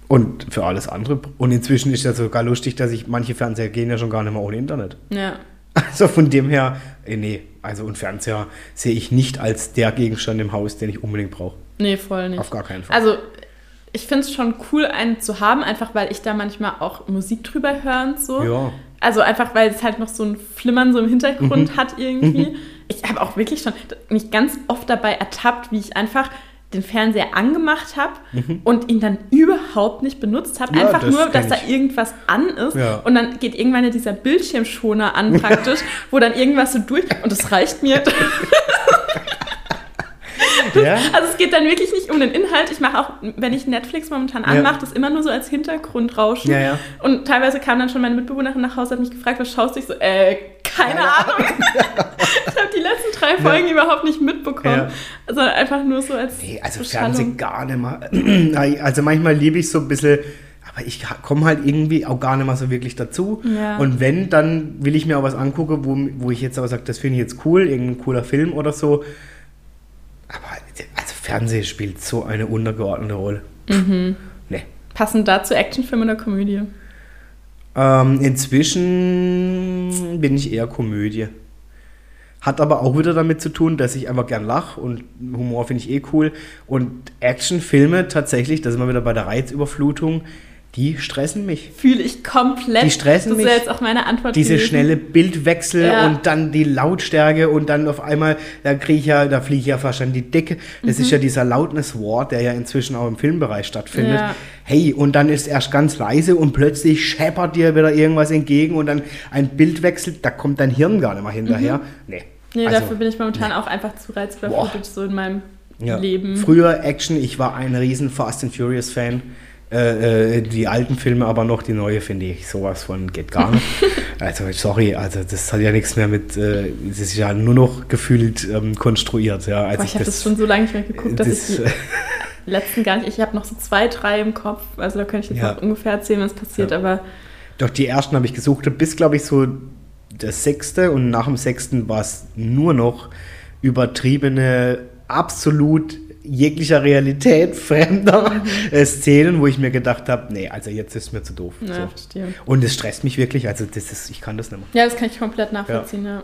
Speaker 1: Und für alles andere. Und inzwischen ist ja sogar lustig, dass ich manche Fernseher gehen ja schon gar nicht mehr ohne Internet.
Speaker 2: Ja.
Speaker 1: Also von dem her, äh, nee, also und Fernseher sehe ich nicht als der Gegenstand im Haus, den ich unbedingt brauche.
Speaker 2: Nee, voll nicht.
Speaker 1: Auf gar keinen Fall.
Speaker 2: Also, ich finde es schon cool, einen zu haben, einfach weil ich da manchmal auch Musik drüber höre und so.
Speaker 1: Ja.
Speaker 2: Also einfach, weil es halt noch so ein Flimmern so im Hintergrund
Speaker 1: Mhm.
Speaker 2: hat irgendwie. Ich habe auch wirklich schon mich ganz oft dabei ertappt, wie ich einfach den Fernseher angemacht habe und ihn dann überhaupt nicht benutzt habe.
Speaker 1: Mhm. Ja,
Speaker 2: einfach
Speaker 1: das
Speaker 2: nur, dass da irgendwas an ist.
Speaker 1: Ja.
Speaker 2: Und dann geht irgendwann dieser Bildschirmschoner an praktisch, wo dann irgendwas so durch... Und das reicht mir.
Speaker 1: ja?
Speaker 2: Also es geht dann wirklich nicht um den Inhalt. Ich mache auch, wenn ich Netflix momentan anmache, das immer nur so als Hintergrundrauschen.
Speaker 1: Ja, ja.
Speaker 2: Und teilweise kam dann schon meine Mitbewohnerin nach Hause, hat mich gefragt, was schaust du? Ich so, äh, keine, Ahnung. ich habe die letzten drei Folgen überhaupt nicht mitbekommen.
Speaker 1: Ja.
Speaker 2: Sondern einfach nur so als
Speaker 1: Nee, also. Fernsehen gar nicht mehr. Also manchmal liebe ich so ein bisschen, aber ich komme halt irgendwie auch gar nicht mehr so wirklich dazu.
Speaker 2: Ja.
Speaker 1: Und wenn, dann will ich mir auch was angucken, wo, wo ich jetzt aber sage, das finde ich jetzt cool, irgendein cooler Film oder so. Aber also Fernsehen spielt so eine untergeordnete Rolle.
Speaker 2: Mhm.
Speaker 1: Nee.
Speaker 2: Passend dazu Actionfilm oder Komödie?
Speaker 1: Ähm, inzwischen bin ich eher Komödie. Hat aber auch wieder damit zu tun, dass ich einfach gern lache und Humor finde ich eh cool. Und Actionfilme tatsächlich, das ist immer wieder bei der Reizüberflutung, die stressen mich.
Speaker 2: Fühle ich komplett.
Speaker 1: Die stressen
Speaker 2: das
Speaker 1: mich.
Speaker 2: wäre jetzt auch meine Antwort
Speaker 1: Diese
Speaker 2: gewesen.
Speaker 1: schnelle Bildwechsel
Speaker 2: Ja.
Speaker 1: und dann die Lautstärke und dann auf einmal, da kriege ich ja, da fliege ich ja fast an die Decke. Das
Speaker 2: Mhm.
Speaker 1: ist ja dieser Loudness War, der ja inzwischen auch im Filmbereich stattfindet.
Speaker 2: Ja.
Speaker 1: Hey, und dann ist erst ganz leise und plötzlich scheppert dir wieder irgendwas entgegen und dann ein Bildwechsel, da kommt dein Hirn gar nicht mehr hinterher. Nee.
Speaker 2: Mhm. Nee,
Speaker 1: Also,
Speaker 2: dafür bin ich momentan auch einfach zu reizüberflutet so in meinem
Speaker 1: ja.
Speaker 2: Leben.
Speaker 1: Früher Action, ich war ein riesen Fast and Furious Fan. Äh, äh, die alten Filme aber noch, die neue finde ich sowas von geht gar nicht. also sorry, also das hat ja nichts mehr mit, äh, das ist ja nur noch gefühlt ähm, konstruiert. Ja, also
Speaker 2: Boah, ich habe das, schon so lange nicht mehr geguckt, dass
Speaker 1: das,
Speaker 2: ich die letzten gar nicht. Ich habe noch so zwei, drei im Kopf. Also da könnte ich jetzt
Speaker 1: Ja.
Speaker 2: noch ungefähr erzählen, was passiert.
Speaker 1: Ja.
Speaker 2: Aber
Speaker 1: Doch die ersten habe ich gesucht, bis glaube ich so der sechste und nach dem sechsten war es nur noch übertriebene, absolut jeglicher Realität fremder äh, Szenen, wo ich mir gedacht habe, nee, also jetzt ist mir zu doof.
Speaker 2: ja,
Speaker 1: So. Und es stresst mich wirklich, also das ist, ich kann das nicht mehr.
Speaker 2: Ja, das kann ich komplett nachvollziehen, ja.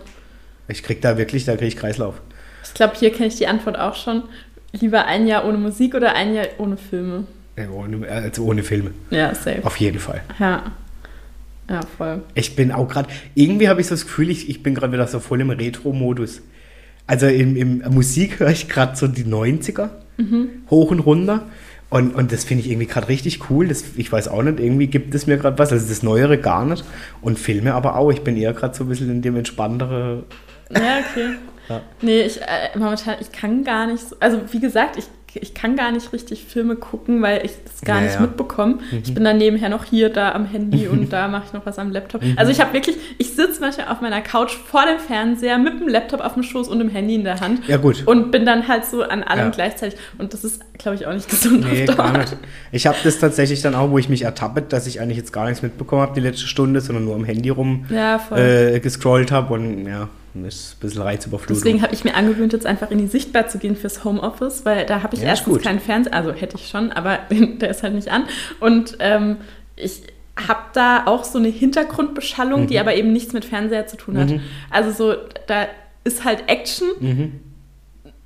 Speaker 1: Ich krieg da wirklich, da krieg ich Kreislauf.
Speaker 2: Ich glaube, hier kenne ich die Antwort auch schon. Lieber ein Jahr ohne Musik oder ein Jahr ohne Filme?
Speaker 1: Äh, Ohne, also ohne Filme.
Speaker 2: Ja, safe.
Speaker 1: Auf jeden Fall.
Speaker 2: Ja. Ja, voll.
Speaker 1: Ich bin auch gerade, irgendwie habe ich so das Gefühl, ich, ich bin gerade wieder so voll im Retro-Modus. Also im, im Musik höre ich gerade so die 90er hoch und runter. Und, und das finde ich irgendwie gerade richtig cool. Das, ich weiß auch nicht, irgendwie gibt es mir gerade was. Also das Neuere gar nicht. Und Filme aber auch. Ich bin eher gerade so ein bisschen in dem entspanntere.
Speaker 2: Ja, okay.
Speaker 1: Ja.
Speaker 2: Nee, ich äh, momentan, ich kann gar nicht so, also wie gesagt, ich, ich kann gar nicht richtig Filme gucken, weil ich das gar
Speaker 1: Ja,
Speaker 2: nicht
Speaker 1: ja.
Speaker 2: mitbekomme. Ich bin dann nebenher noch hier, da am Handy und da mache ich noch was am Laptop. Also ich habe wirklich, ich sitze manchmal auf meiner Couch vor dem Fernseher mit dem Laptop auf dem Schoß und dem Handy in der Hand
Speaker 1: Ja, gut.
Speaker 2: und bin dann halt so an allem
Speaker 1: Ja.
Speaker 2: gleichzeitig. Und das ist, glaube ich, auch nicht gesund
Speaker 1: Nee, gar nicht. Ich habe das tatsächlich dann auch, wo ich mich ertappe, dass ich eigentlich jetzt gar nichts mitbekommen habe die letzte Stunde, sondern nur am Handy rum
Speaker 2: Ja, voll.
Speaker 1: äh, gescrollt habe und ja, ist ein bisschen Reizüberflutung.
Speaker 2: Deswegen habe ich mir angewöhnt, jetzt einfach in die Sichtbar zu gehen fürs Homeoffice, weil da habe ich
Speaker 1: Ja,
Speaker 2: erstens keinen Fernseher, also hätte ich schon, aber der ist halt nicht an. Und ähm, ich habe da auch so eine Hintergrundbeschallung,
Speaker 1: Mhm.
Speaker 2: die aber eben nichts mit Fernseher zu tun hat. Also so, da ist halt Action,
Speaker 1: Mhm.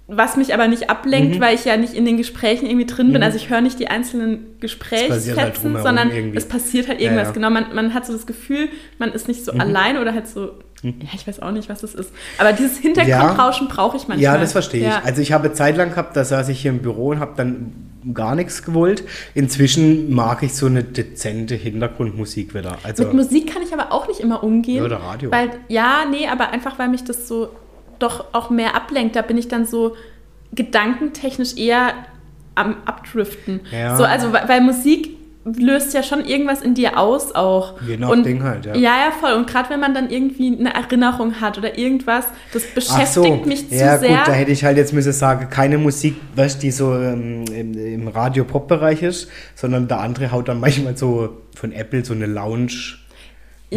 Speaker 2: was mich aber nicht ablenkt, weil ich ja nicht in den Gesprächen irgendwie drin bin. Also ich höre nicht die einzelnen
Speaker 1: halt
Speaker 2: Gesprächsfetzen,
Speaker 1: drumherum
Speaker 2: sondern
Speaker 1: irgendwie.
Speaker 2: es passiert halt
Speaker 1: Ja,
Speaker 2: irgendwas.
Speaker 1: ja. Mhm.
Speaker 2: Genau, man, man hat so das Gefühl, man ist nicht so allein oder halt so, ja, ich weiß auch nicht, was das ist. Aber dieses Hintergrundrauschen brauche ich manchmal.
Speaker 1: Ja, das verstehe ich.
Speaker 2: Ja.
Speaker 1: Also ich habe Zeit lang gehabt, da saß ich hier im Büro und habe dann gar nichts gewollt. Inzwischen mag ich so eine dezente Hintergrundmusik wieder. Also
Speaker 2: Mit Musik kann ich aber auch nicht immer umgehen.
Speaker 1: Ja, oder Radio.
Speaker 2: Weil, ja, nee, aber einfach, weil mich das so doch auch mehr ablenkt. Da bin ich dann so gedankentechnisch eher am Abdriften.
Speaker 1: Ja.
Speaker 2: So, also, weil, weil Musik löst ja schon irgendwas in dir aus auch.
Speaker 1: Je nach
Speaker 2: und,
Speaker 1: Ding halt, ja.
Speaker 2: Ja, ja, voll. Und gerade wenn man dann irgendwie eine Erinnerung hat oder irgendwas, das beschäftigt mich zu
Speaker 1: ja,
Speaker 2: sehr.
Speaker 1: gut, da hätte ich halt jetzt müssen sagen, keine Musik, weißt, die so ähm, im, im Radio-Pop-Bereich ist, sondern der andere haut dann manchmal so von Apple so eine Lounge.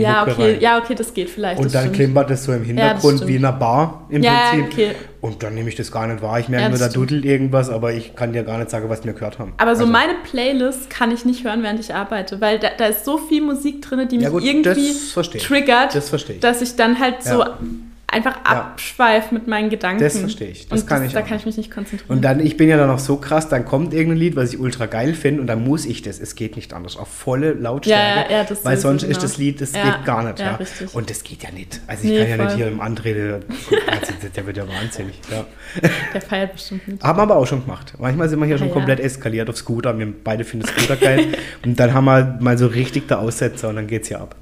Speaker 2: Ja,
Speaker 1: Mucke
Speaker 2: okay,
Speaker 1: rein.
Speaker 2: ja, okay, das geht vielleicht.
Speaker 1: Und dann
Speaker 2: stimmt.
Speaker 1: klimpert das so im Hintergrund
Speaker 2: stimmt.
Speaker 1: wie in einer Bar im
Speaker 2: Ja, ja,
Speaker 1: Prinzip.
Speaker 2: okay.
Speaker 1: Und dann nehme ich das gar nicht wahr. Ich merke
Speaker 2: Ja,
Speaker 1: nur, da dudelt irgendwas, aber ich kann dir gar nicht sagen, was wir gehört haben.
Speaker 2: Aber so
Speaker 1: Also,
Speaker 2: meine Playlist kann ich nicht hören, während ich arbeite, weil da, da ist so viel Musik drin, die mich
Speaker 1: Ja gut,
Speaker 2: irgendwie
Speaker 1: das
Speaker 2: triggert,
Speaker 1: Das
Speaker 2: dass ich dann halt so
Speaker 1: Ja.
Speaker 2: Einfach abschweife mit meinen Gedanken.
Speaker 1: Das verstehe ich. Das
Speaker 2: und
Speaker 1: kann
Speaker 2: das,
Speaker 1: ich
Speaker 2: Da
Speaker 1: auch.
Speaker 2: kann ich mich nicht konzentrieren.
Speaker 1: Und dann, ich bin ja dann auch so krass, dann kommt irgendein Lied, was ich ultra geil finde und dann muss ich das. Es geht nicht anders. Auf volle Lautstärke.
Speaker 2: Ja, ja, das
Speaker 1: weil sonst ist
Speaker 2: genau.
Speaker 1: das Lied, das
Speaker 2: Ja,
Speaker 1: geht gar nicht.
Speaker 2: ja,
Speaker 1: Ja. Und das geht ja nicht. Also ich
Speaker 2: Nee,
Speaker 1: kann ja nicht
Speaker 2: voll.
Speaker 1: hier im André, der, also der wird ja wahnsinnig.
Speaker 2: Der feiert bestimmt mit.
Speaker 1: Haben wir aber auch schon gemacht. Manchmal sind wir hier schon
Speaker 2: ja.
Speaker 1: komplett eskaliert auf Scooter. Wir beide finden Scooter geil. und dann haben wir mal so richtig der Aussetzer und dann geht's hier ab.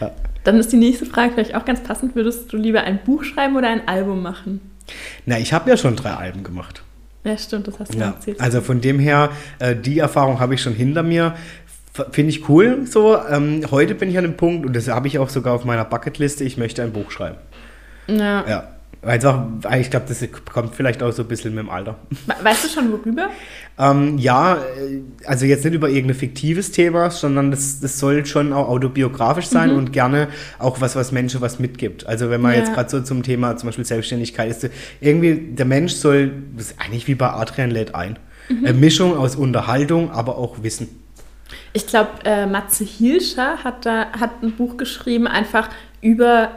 Speaker 1: Ja.
Speaker 2: Dann ist die nächste Frage vielleicht auch ganz passend. Würdest du lieber ein Buch schreiben oder ein Album machen?
Speaker 1: Na, ich habe ja schon drei Alben gemacht.
Speaker 2: Ja, stimmt, das hast du
Speaker 1: Ja,
Speaker 2: erzählt.
Speaker 1: also von dem her, äh, die Erfahrung habe ich schon hinter mir. Finde ich cool so. Ähm, heute bin ich an dem Punkt, und das habe ich auch sogar auf meiner Bucketliste, ich möchte ein Buch schreiben.
Speaker 2: ja.
Speaker 1: Ja. Einfach, ich glaube, das kommt vielleicht auch so ein bisschen mit dem Alter.
Speaker 2: We- Weißt du schon, worüber?
Speaker 1: Ähm, ja, äh, also jetzt nicht über irgendein fiktives Thema, sondern das, das soll schon auch autobiografisch sein und gerne auch was, was Menschen was mitgibt. Also wenn man
Speaker 2: Ja.
Speaker 1: jetzt gerade so zum Thema zum Beispiel Selbstständigkeit ist, irgendwie der Mensch soll, das ist eigentlich wie bei Adrian lädt ein, eine Mischung aus Unterhaltung, aber auch Wissen.
Speaker 2: Ich glaube, äh, Matze Hilscher hat da hat ein Buch geschrieben, einfach über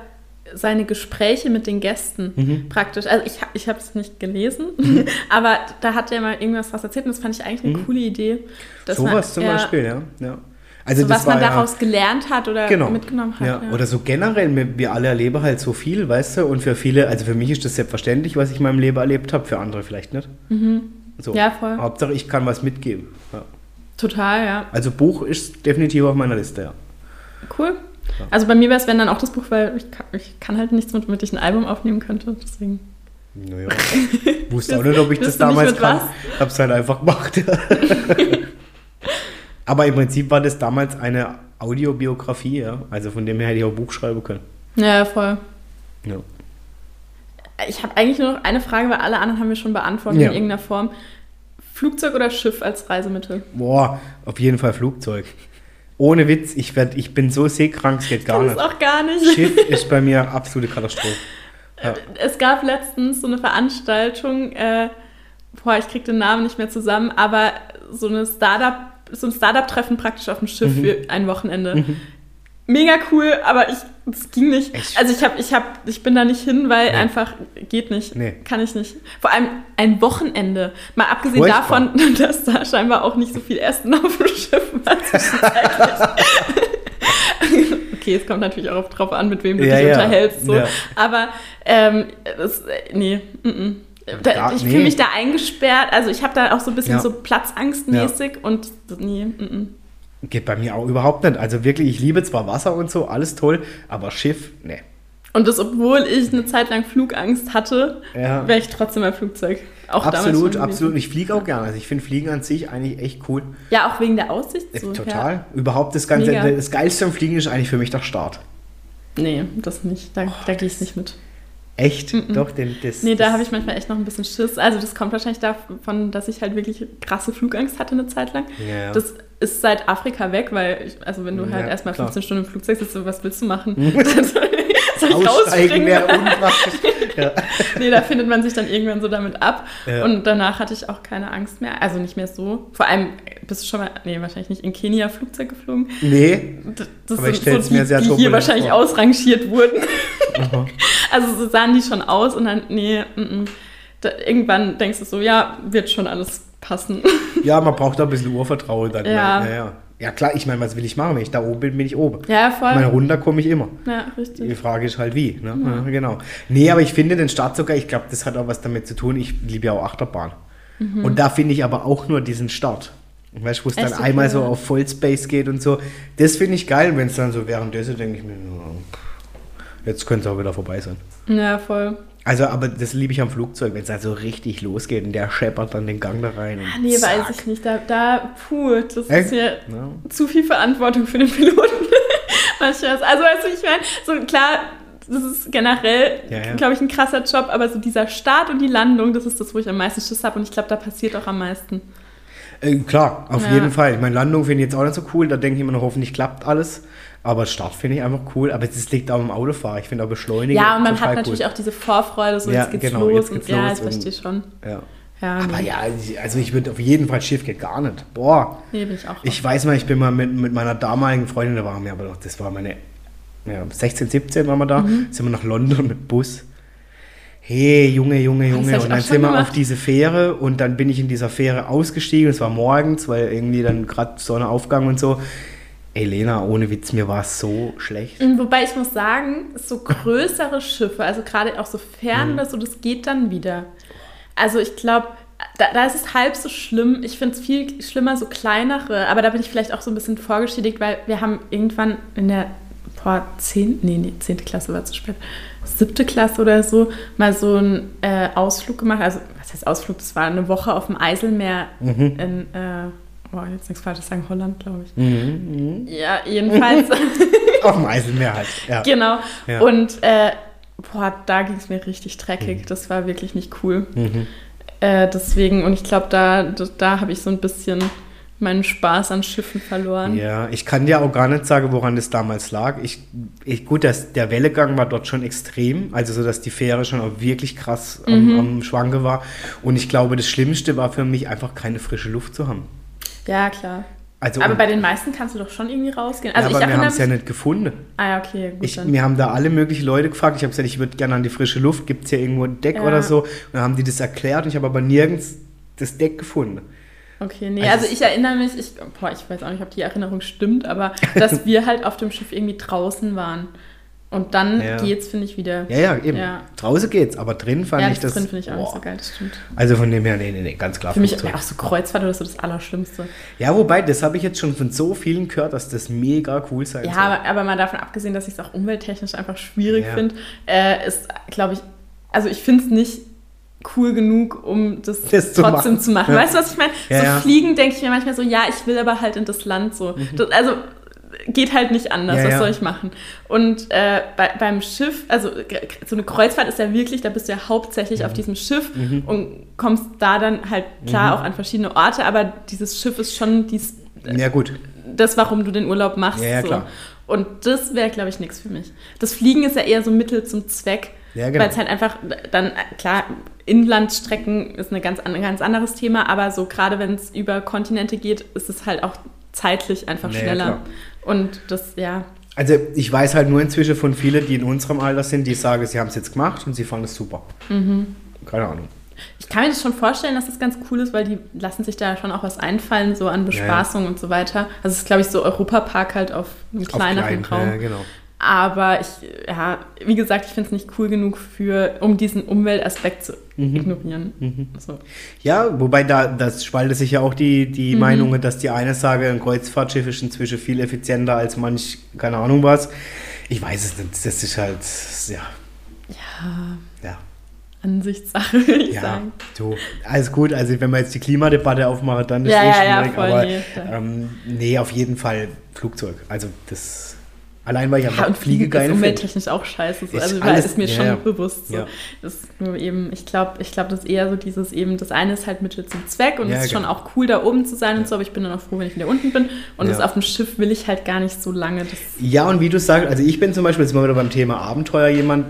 Speaker 2: seine Gespräche mit den Gästen
Speaker 1: Mhm.
Speaker 2: praktisch. Also ich, ich habe es nicht gelesen, aber da hat er mal irgendwas was erzählt und das fand ich eigentlich eine coole Idee.
Speaker 1: Mhm. Sowas
Speaker 2: man-
Speaker 1: zum
Speaker 2: ja,
Speaker 1: Beispiel, ja. ja. Also
Speaker 2: So, was man
Speaker 1: war ja-
Speaker 2: daraus gelernt hat oder
Speaker 1: genau.
Speaker 2: mitgenommen hat.
Speaker 1: Ja.
Speaker 2: ja.
Speaker 1: Oder so generell, wir, alle erleben halt so viel, weißt du, und für viele, also für mich ist das selbstverständlich, was ich in meinem Leben erlebt habe, für andere vielleicht nicht. So.
Speaker 2: Mhm. Ja, voll.
Speaker 1: Hauptsache, ich kann was mitgeben.
Speaker 2: Total, ja.
Speaker 1: Also Buch ist definitiv auf meiner Liste, ja.
Speaker 2: Cool. Also bei mir wäre es, wenn dann auch das Buch, weil ich kann, ich kann halt nichts mit, womit ich ein Album aufnehmen könnte. Deswegen.
Speaker 1: Naja. Wusste auch nicht, ob ich das damals kann.
Speaker 2: was?
Speaker 1: Hab's halt einfach gemacht. Aber im Prinzip war das damals eine Audiobiografie, ja. Also von dem her hätte ich auch ein Buch schreiben können.
Speaker 2: Ja, voll.
Speaker 1: Ja.
Speaker 2: Ich habe eigentlich nur noch eine Frage, weil alle anderen haben wir schon beantwortet
Speaker 1: Ja.
Speaker 2: in irgendeiner Form. Flugzeug oder Schiff als Reisemittel?
Speaker 1: Boah, auf jeden Fall Flugzeug. Ohne Witz, ich, werd, ich bin so seekrank, es geht gar nicht.
Speaker 2: auch gar nicht.
Speaker 1: Schiff ist bei mir absolute Katastrophe. Ja.
Speaker 2: Es gab letztens so eine Veranstaltung, äh, boah, ich krieg den Namen nicht mehr zusammen, aber so eine Startup, so ein Startup-Treffen praktisch auf dem Schiff
Speaker 1: Mhm.
Speaker 2: für ein Wochenende. Mega cool, aber ich, es ging nicht.
Speaker 1: Echt?
Speaker 2: Also ich habe, ich habe, ich bin da nicht hin, weil
Speaker 1: Nee.
Speaker 2: einfach geht nicht.
Speaker 1: Nee.
Speaker 2: Kann ich nicht. Vor allem ein Wochenende. Mal abgesehen
Speaker 1: Furchtbar.
Speaker 2: davon, dass da scheinbar auch nicht so viel Essen auf dem Schiff war okay, es kommt natürlich auch drauf an, mit wem du
Speaker 1: Ja,
Speaker 2: dich
Speaker 1: ja.
Speaker 2: unterhältst. So.
Speaker 1: Ja.
Speaker 2: Aber ähm, das, äh, nee, mm -mm. Da,
Speaker 1: Gar-
Speaker 2: ich
Speaker 1: nee.
Speaker 2: fühle mich da eingesperrt. Also ich habe da auch so ein bisschen so Platzangstmäßig und nee, -mm.
Speaker 1: Geht bei mir auch überhaupt nicht. Also wirklich, ich liebe zwar Wasser und so, alles toll, aber Schiff, ne.
Speaker 2: Und das, obwohl ich eine Zeit lang Flugangst hatte,
Speaker 1: Ja.
Speaker 2: wäre ich trotzdem beim Flugzeug. Auch
Speaker 1: Absolut, absolut. Ich fliege auch gerne. Also ich finde Fliegen an sich eigentlich echt cool.
Speaker 2: Ja, auch wegen der Aussicht. So,
Speaker 1: Total.
Speaker 2: Ja.
Speaker 1: Überhaupt das Ganze,
Speaker 2: Mega.
Speaker 1: das Geilste am Fliegen ist eigentlich für mich der Start.
Speaker 2: Nee, das nicht. Da, da gehe ich nicht mit.
Speaker 1: Echt? Doch, denn das.
Speaker 2: Nee, da habe ich manchmal echt noch ein bisschen Schiss. Also das kommt wahrscheinlich davon, dass ich halt wirklich krasse Flugangst hatte eine Zeit lang.
Speaker 1: Ja, ja.
Speaker 2: Das ist seit Afrika weg, weil, ich, also wenn du halt
Speaker 1: Ja,
Speaker 2: erstmal
Speaker 1: klar.
Speaker 2: 15 Stunden im Flugzeug sitzt, so, was willst du machen? Soll ich
Speaker 1: Aussteigen
Speaker 2: rausspringen?
Speaker 1: wäre unpraktisch. ja.
Speaker 2: nee, da findet man sich dann irgendwann so damit ab.
Speaker 1: Ja.
Speaker 2: Und danach hatte ich auch keine Angst mehr. Also nicht mehr so. Vor allem bist du schon mal, nee, wahrscheinlich nicht in Kenia Flugzeug geflogen?
Speaker 1: Nee.
Speaker 2: Das
Speaker 1: Aber ich
Speaker 2: sind
Speaker 1: stell's mir
Speaker 2: die,
Speaker 1: sehr
Speaker 2: die hier wahrscheinlich
Speaker 1: vor.
Speaker 2: ausrangiert wurden.
Speaker 1: Aha.
Speaker 2: Also so sahen die schon aus und dann, nee, mm, mm. Da, irgendwann denkst du so, ja, wird schon alles passen.
Speaker 1: Ja, man braucht da ein bisschen Urvertrauen dann.
Speaker 2: Ja.
Speaker 1: Ne? Ja, ja. ja, klar, ich meine, was will ich machen? Wenn ich da oben bin, bin ich oben.
Speaker 2: Ja,
Speaker 1: Ich meine,
Speaker 2: voll.
Speaker 1: runter komme ich immer.
Speaker 2: Ja,
Speaker 1: Die
Speaker 2: richtig.
Speaker 1: Frage ist halt wie. Ne? Ja. genau. Nee, aber ich finde den Start sogar, ich glaube, das hat auch was damit zu tun. Ich liebe ja auch Achterbahn. Und da finde ich aber auch nur diesen Start. Weißt du, wo es dann?
Speaker 2: Okay,
Speaker 1: einmal so auf Vollspace geht und so. Das finde ich geil. Wenn es dann so währenddessen denke ich mir, jetzt könnte es auch wieder vorbei sein.
Speaker 2: Ja, voll.
Speaker 1: Also, aber das liebe ich am Flugzeug, wenn es dann so richtig losgeht und der scheppert dann den Gang da rein.
Speaker 2: Ah, nee,
Speaker 1: zack.
Speaker 2: weiß ich nicht. Da, da puh, das
Speaker 1: Echt?
Speaker 2: ist mir
Speaker 1: Ja.
Speaker 2: zu viel Verantwortung für den Piloten. Also, weißt du, ich meine, so klar, das ist generell,
Speaker 1: Ja, ja.
Speaker 2: glaube ich, ein krasser Job, aber so dieser Start und die Landung, das ist das, wo ich am meisten Schiss habe und ich glaube, da passiert auch am meisten.
Speaker 1: Äh, klar, auf
Speaker 2: Ja.
Speaker 1: jeden Fall. Meine Landung finde ich jetzt auch nicht so cool. Da denke ich immer noch, hoffentlich klappt alles. Aber Start finde ich einfach cool. Aber das liegt auch im Autofahren. Ich finde auch Beschleunigen.
Speaker 2: Ja, und man hat natürlich auch diese Vorfreude, so
Speaker 1: Ja,
Speaker 2: jetzt geht's
Speaker 1: genau,
Speaker 2: los
Speaker 1: jetzt
Speaker 2: und
Speaker 1: geht's
Speaker 2: ja,
Speaker 1: los
Speaker 2: ich verstehe schon.
Speaker 1: Ja.
Speaker 2: Ja,
Speaker 1: Aber
Speaker 2: nee.
Speaker 1: ja, also ich würde auf jeden Fall Schiff geht gar nicht. Boah.
Speaker 2: Nee, bin ich auch.
Speaker 1: Ich weiß mal, ich bin mal mit, mit meiner damaligen Freundin, da waren wir aber noch, das war meine ja, 16, 17 waren wir da,
Speaker 2: Mhm.
Speaker 1: sind wir nach London mit Bus. Hey, Junge, Junge, Junge. Und dann sind wir
Speaker 2: gemacht.
Speaker 1: auf diese Fähre und dann bin ich in dieser Fähre ausgestiegen. Es war morgens, weil irgendwie dann gerade Sonnenaufgang und so. Ey, Lena, ohne Witz, mir war es so schlecht.
Speaker 2: Wobei ich muss sagen, so größere Schiffe, also gerade auch so fern oder so, das geht dann wieder. Also ich glaube, da, da ist es halb so schlimm. Ich finde es viel schlimmer, so kleinere, aber da bin ich vielleicht auch so ein bisschen vorgeschädigt, weil wir haben irgendwann in der boah, 10, nee, nee, 10. Klasse war zu spät, siebte Klasse oder so, mal so einen äh, Ausflug gemacht. Also, was heißt Ausflug? Das war eine Woche auf dem Eiselmeer in, äh, boah, jetzt nichts Falsches sagen, Holland, glaube ich.
Speaker 1: Mhm,
Speaker 2: Ja, jedenfalls.
Speaker 1: Auf dem Eiselmeer halt. Ja.
Speaker 2: Genau.
Speaker 1: Ja.
Speaker 2: Und äh, boah, da ging es mir richtig dreckig. Das war wirklich nicht cool.
Speaker 1: Mhm.
Speaker 2: Äh, deswegen, und ich glaube, da, da, da habe ich so ein bisschen meinen Spaß an Schiffen verloren.
Speaker 1: Ja, ich kann dir auch gar nicht sagen, woran das damals lag. Ich, ich, gut, das, der Wellegang war dort schon extrem, also so, dass die Fähre schon auch wirklich krass am,
Speaker 2: Mhm.
Speaker 1: am Schwanke war. Und ich glaube, das Schlimmste war für mich einfach keine frische Luft zu haben.
Speaker 2: Ja, klar.
Speaker 1: Also,
Speaker 2: Aber
Speaker 1: und-
Speaker 2: bei den meisten kannst du doch schon irgendwie rausgehen.
Speaker 1: ja,
Speaker 2: Also
Speaker 1: aber
Speaker 2: ich
Speaker 1: wir haben es ja nicht gefunden.
Speaker 2: ah ja, okay, gut
Speaker 1: Ich,
Speaker 2: dann.
Speaker 1: wir haben da alle möglichen Leute gefragt. Ich habe gesagt, ich würde gerne an die frische Luft. Gibt es hier irgendwo ein Deck
Speaker 2: Ja.
Speaker 1: oder so? Und dann haben die das erklärt. Ich habe aber nirgends das Deck gefunden.
Speaker 2: Okay, nee,
Speaker 1: Also
Speaker 2: also ich erinnere mich, ich, boah, ich weiß auch nicht, ob die Erinnerung stimmt, aber dass wir halt auf dem Schiff irgendwie draußen waren. Und dann
Speaker 1: Ja.
Speaker 2: geht's, finde ich, wieder.
Speaker 1: Ja, ja, eben.
Speaker 2: Ja.
Speaker 1: Draußen geht's, aber drin fand
Speaker 2: Ja,
Speaker 1: ich
Speaker 2: das
Speaker 1: das.
Speaker 2: drin finde ich auch nicht so geil, das stimmt.
Speaker 1: Also von dem her, nee, nee, nee, ganz klar.
Speaker 2: Für mich auch so Kreuzfahrt oder so das Allerschlimmste.
Speaker 1: Ja, wobei, das habe ich jetzt schon von so vielen gehört, dass das mega cool sein
Speaker 2: Ja,
Speaker 1: soll.
Speaker 2: aber, aber mal davon abgesehen, dass ich es auch umwelttechnisch einfach schwierig
Speaker 1: Ja.
Speaker 2: finde, äh, ist, glaube ich, also ich finde es nicht cool genug, um das,
Speaker 1: Das zu
Speaker 2: trotzdem
Speaker 1: machen.
Speaker 2: zu machen.
Speaker 1: Ja.
Speaker 2: Weißt du, was ich meine?
Speaker 1: Ja,
Speaker 2: so
Speaker 1: ja. Mhm.
Speaker 2: fliegen denke ich mir manchmal so, ja, ich will aber halt in das Land so. Das, also geht halt nicht anders,
Speaker 1: Ja,
Speaker 2: was
Speaker 1: ja.
Speaker 2: soll ich machen? Und äh, bei, beim Schiff, also so eine Kreuzfahrt ist ja wirklich, da bist du ja
Speaker 1: Mhm.
Speaker 2: hauptsächlich auf diesem Schiff und kommst da dann halt klar
Speaker 1: Mhm.
Speaker 2: auch an verschiedene Orte, aber dieses Schiff ist schon dies,
Speaker 1: Ja, gut.
Speaker 2: das, warum du den Urlaub machst.
Speaker 1: Ja, ja,
Speaker 2: so.
Speaker 1: klar.
Speaker 2: Und das wäre, glaube ich, nichts für mich. Das Fliegen ist ja eher so Mittel zum Zweck,
Speaker 1: Ja, genau.
Speaker 2: weil es halt einfach dann, äh, klar, Inlandstrecken ist eine ganz, ein ganz anderes Thema, aber so gerade wenn es über Kontinente geht, ist es halt auch zeitlich einfach
Speaker 1: Ja, ja,
Speaker 2: schneller.
Speaker 1: klar.
Speaker 2: Und das, ja,
Speaker 1: Also ich weiß halt nur inzwischen von vielen, die in unserem Alter sind, die sagen, sie haben es jetzt gemacht und sie fanden es super.
Speaker 2: Mhm.
Speaker 1: Keine Ahnung.
Speaker 2: ich kann mir das schon vorstellen, dass das ganz cool ist, weil die lassen sich da schon auch was einfallen, so an Bespaßung und so weiter. Also es ist, glaube ich, so Europapark halt auf einem
Speaker 1: Auf
Speaker 2: kleineren
Speaker 1: klein,
Speaker 2: Raum.
Speaker 1: Ja, genau.
Speaker 2: Aber ich, ja, wie gesagt, ich finde es nicht cool genug für, um diesen Umweltaspekt zu
Speaker 1: Mhm.
Speaker 2: ignorieren. So.
Speaker 1: Ja, wobei da das spaltet sich ja auch die, die
Speaker 2: Mhm.
Speaker 1: Meinungen, dass die eine sage, ein Kreuzfahrtschiff ist inzwischen viel effizienter als manch, keine Ahnung was. Ich weiß es nicht. Das ist halt, ja,
Speaker 2: Ja,
Speaker 1: ja.
Speaker 2: Ansichtssache, würde ich
Speaker 1: Ja,
Speaker 2: sagen.
Speaker 1: du, alles gut. Also wenn wir jetzt die Klimadebatte aufmachen, dann ist
Speaker 2: Ja,
Speaker 1: eh
Speaker 2: ja, ja,
Speaker 1: schwierig.
Speaker 2: voll,
Speaker 1: aber
Speaker 2: nee,
Speaker 1: ähm, nee, auf jeden Fall Flugzeug. Also das allein weil ich
Speaker 2: Ja,
Speaker 1: einfach
Speaker 2: und
Speaker 1: Fliege geil finde.
Speaker 2: umwelttechnisch auch scheiße.
Speaker 1: Ist
Speaker 2: Also
Speaker 1: alles-
Speaker 2: ist mir
Speaker 1: ja,
Speaker 2: schon
Speaker 1: ja.
Speaker 2: bewusst. So.
Speaker 1: Ja.
Speaker 2: Das ist nur eben, ich glaube, ich glaub, das ist eher so dieses eben, das eine ist halt Mittel zum Zweck und
Speaker 1: Ja,
Speaker 2: es ist schon
Speaker 1: genau.
Speaker 2: auch cool, da oben zu sein und so, aber ich bin dann auch froh, wenn ich wieder unten bin. Und
Speaker 1: Ja.
Speaker 2: das auf dem Schiff will ich halt gar nicht so lange. Das,
Speaker 1: Ja, und wie du sagst, also ich bin zum Beispiel, jetzt wir wieder beim Thema Abenteuer, jemand,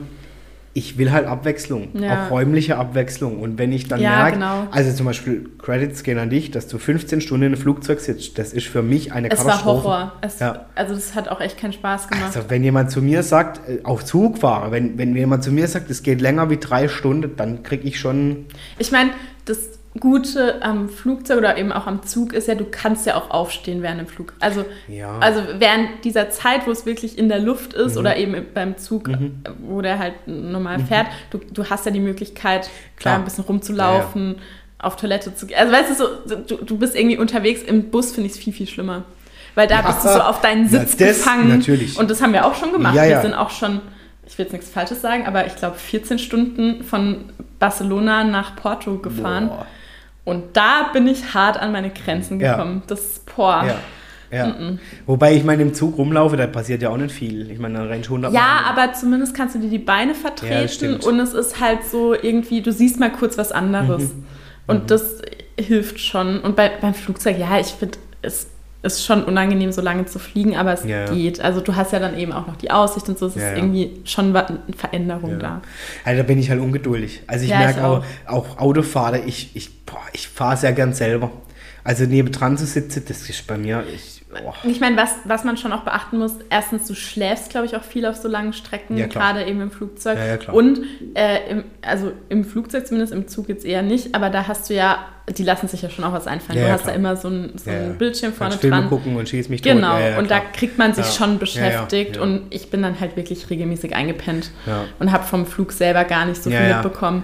Speaker 1: ich will halt Abwechslung,
Speaker 2: Ja.
Speaker 1: auch räumliche Abwechslung. Und wenn ich dann
Speaker 2: Ja,
Speaker 1: merke,
Speaker 2: genau.
Speaker 1: also zum Beispiel Credits gehen an dich, dass du 15 Stunden in einem Flugzeug sitzt, das ist für mich eine
Speaker 2: Es war
Speaker 1: Katastrophe.
Speaker 2: Horror. Es,
Speaker 1: Ja.
Speaker 2: Also das hat auch echt keinen Spaß gemacht.
Speaker 1: Also wenn jemand zu mir sagt, äh, auch Zugfahrer, wenn, wenn jemand zu mir sagt, es geht länger wie drei Stunden, dann kriege ich schon,
Speaker 2: Ich meine, das Gute am Flugzeug oder eben auch am Zug ist ja, du kannst ja auch aufstehen während dem Flug. Also,
Speaker 1: Ja.
Speaker 2: also während dieser Zeit, wo es wirklich in der Luft ist oder eben beim Zug,
Speaker 1: Mhm.
Speaker 2: wo der halt normal fährt, du, du hast ja die Möglichkeit,
Speaker 1: Klar.
Speaker 2: ein bisschen rumzulaufen, auf Toilette zu gehen. Also weißt du, so, du, du bist irgendwie unterwegs, im Bus finde ich es viel, viel schlimmer. Weil da bist du so auf deinen
Speaker 1: Na,
Speaker 2: Sitz
Speaker 1: das
Speaker 2: gefangen.
Speaker 1: natürlich.
Speaker 2: Und das haben wir auch schon gemacht.
Speaker 1: Ja, ja.
Speaker 2: Wir sind auch schon, ich will jetzt nichts Falsches sagen, aber ich glaube 14 Stunden von Barcelona nach Porto gefahren.
Speaker 1: Boah.
Speaker 2: Und da bin ich hart an meine Grenzen
Speaker 1: Ja.
Speaker 2: gekommen. Das, boah.
Speaker 1: ja. Ja. Wobei ich meine, im Zug rumlaufe, da passiert ja auch nicht viel. Ich meine, dann rennst du 100
Speaker 2: Ja,
Speaker 1: Mal.
Speaker 2: aber zumindest kannst du dir die Beine
Speaker 1: Ja,
Speaker 2: vertreten
Speaker 1: stimmt.
Speaker 2: und es ist halt so irgendwie, du siehst mal kurz was anderes.
Speaker 1: Mhm.
Speaker 2: Und das hilft schon. Und bei, beim Flugzeug, ja, ich finde, es ist schon unangenehm, so lange zu fliegen, aber es
Speaker 1: Ja,
Speaker 2: geht. Also du hast ja dann eben auch noch die Aussicht und so, es
Speaker 1: Ja,
Speaker 2: ist
Speaker 1: ja.
Speaker 2: irgendwie schon eine Veränderung da.
Speaker 1: Also da bin ich halt ungeduldig. Also ich merke
Speaker 2: ich
Speaker 1: auch, auch Autofahrer, ich, ich, boah, ich fahre sehr gern selber. Also nebendran zu sitzen, das ist bei mir, ich, boah.
Speaker 2: Ich meine, was, was man schon auch beachten muss, erstens, du schläfst, glaube ich, auch viel auf so langen Strecken,
Speaker 1: Ja,
Speaker 2: gerade eben im Flugzeug.
Speaker 1: Ja, ja, klar.
Speaker 2: Und äh, im, also im Flugzeug zumindest, im Zug jetzt eher nicht, aber da hast du ja, die lassen sich ja schon auch was einfallen.
Speaker 1: Ja,
Speaker 2: du hast
Speaker 1: klar.
Speaker 2: da immer so ein, so
Speaker 1: Ja.
Speaker 2: Bildschirm vorne
Speaker 1: Kannst Filme
Speaker 2: dran.
Speaker 1: gucken und schieß mich tot.
Speaker 2: Genau,
Speaker 1: Ja, ja,
Speaker 2: und da
Speaker 1: klar.
Speaker 2: kriegt man sich schon beschäftigt und ich bin dann halt wirklich regelmäßig eingepennt und habe vom Flug selber gar nicht so viel
Speaker 1: ja.
Speaker 2: mitbekommen.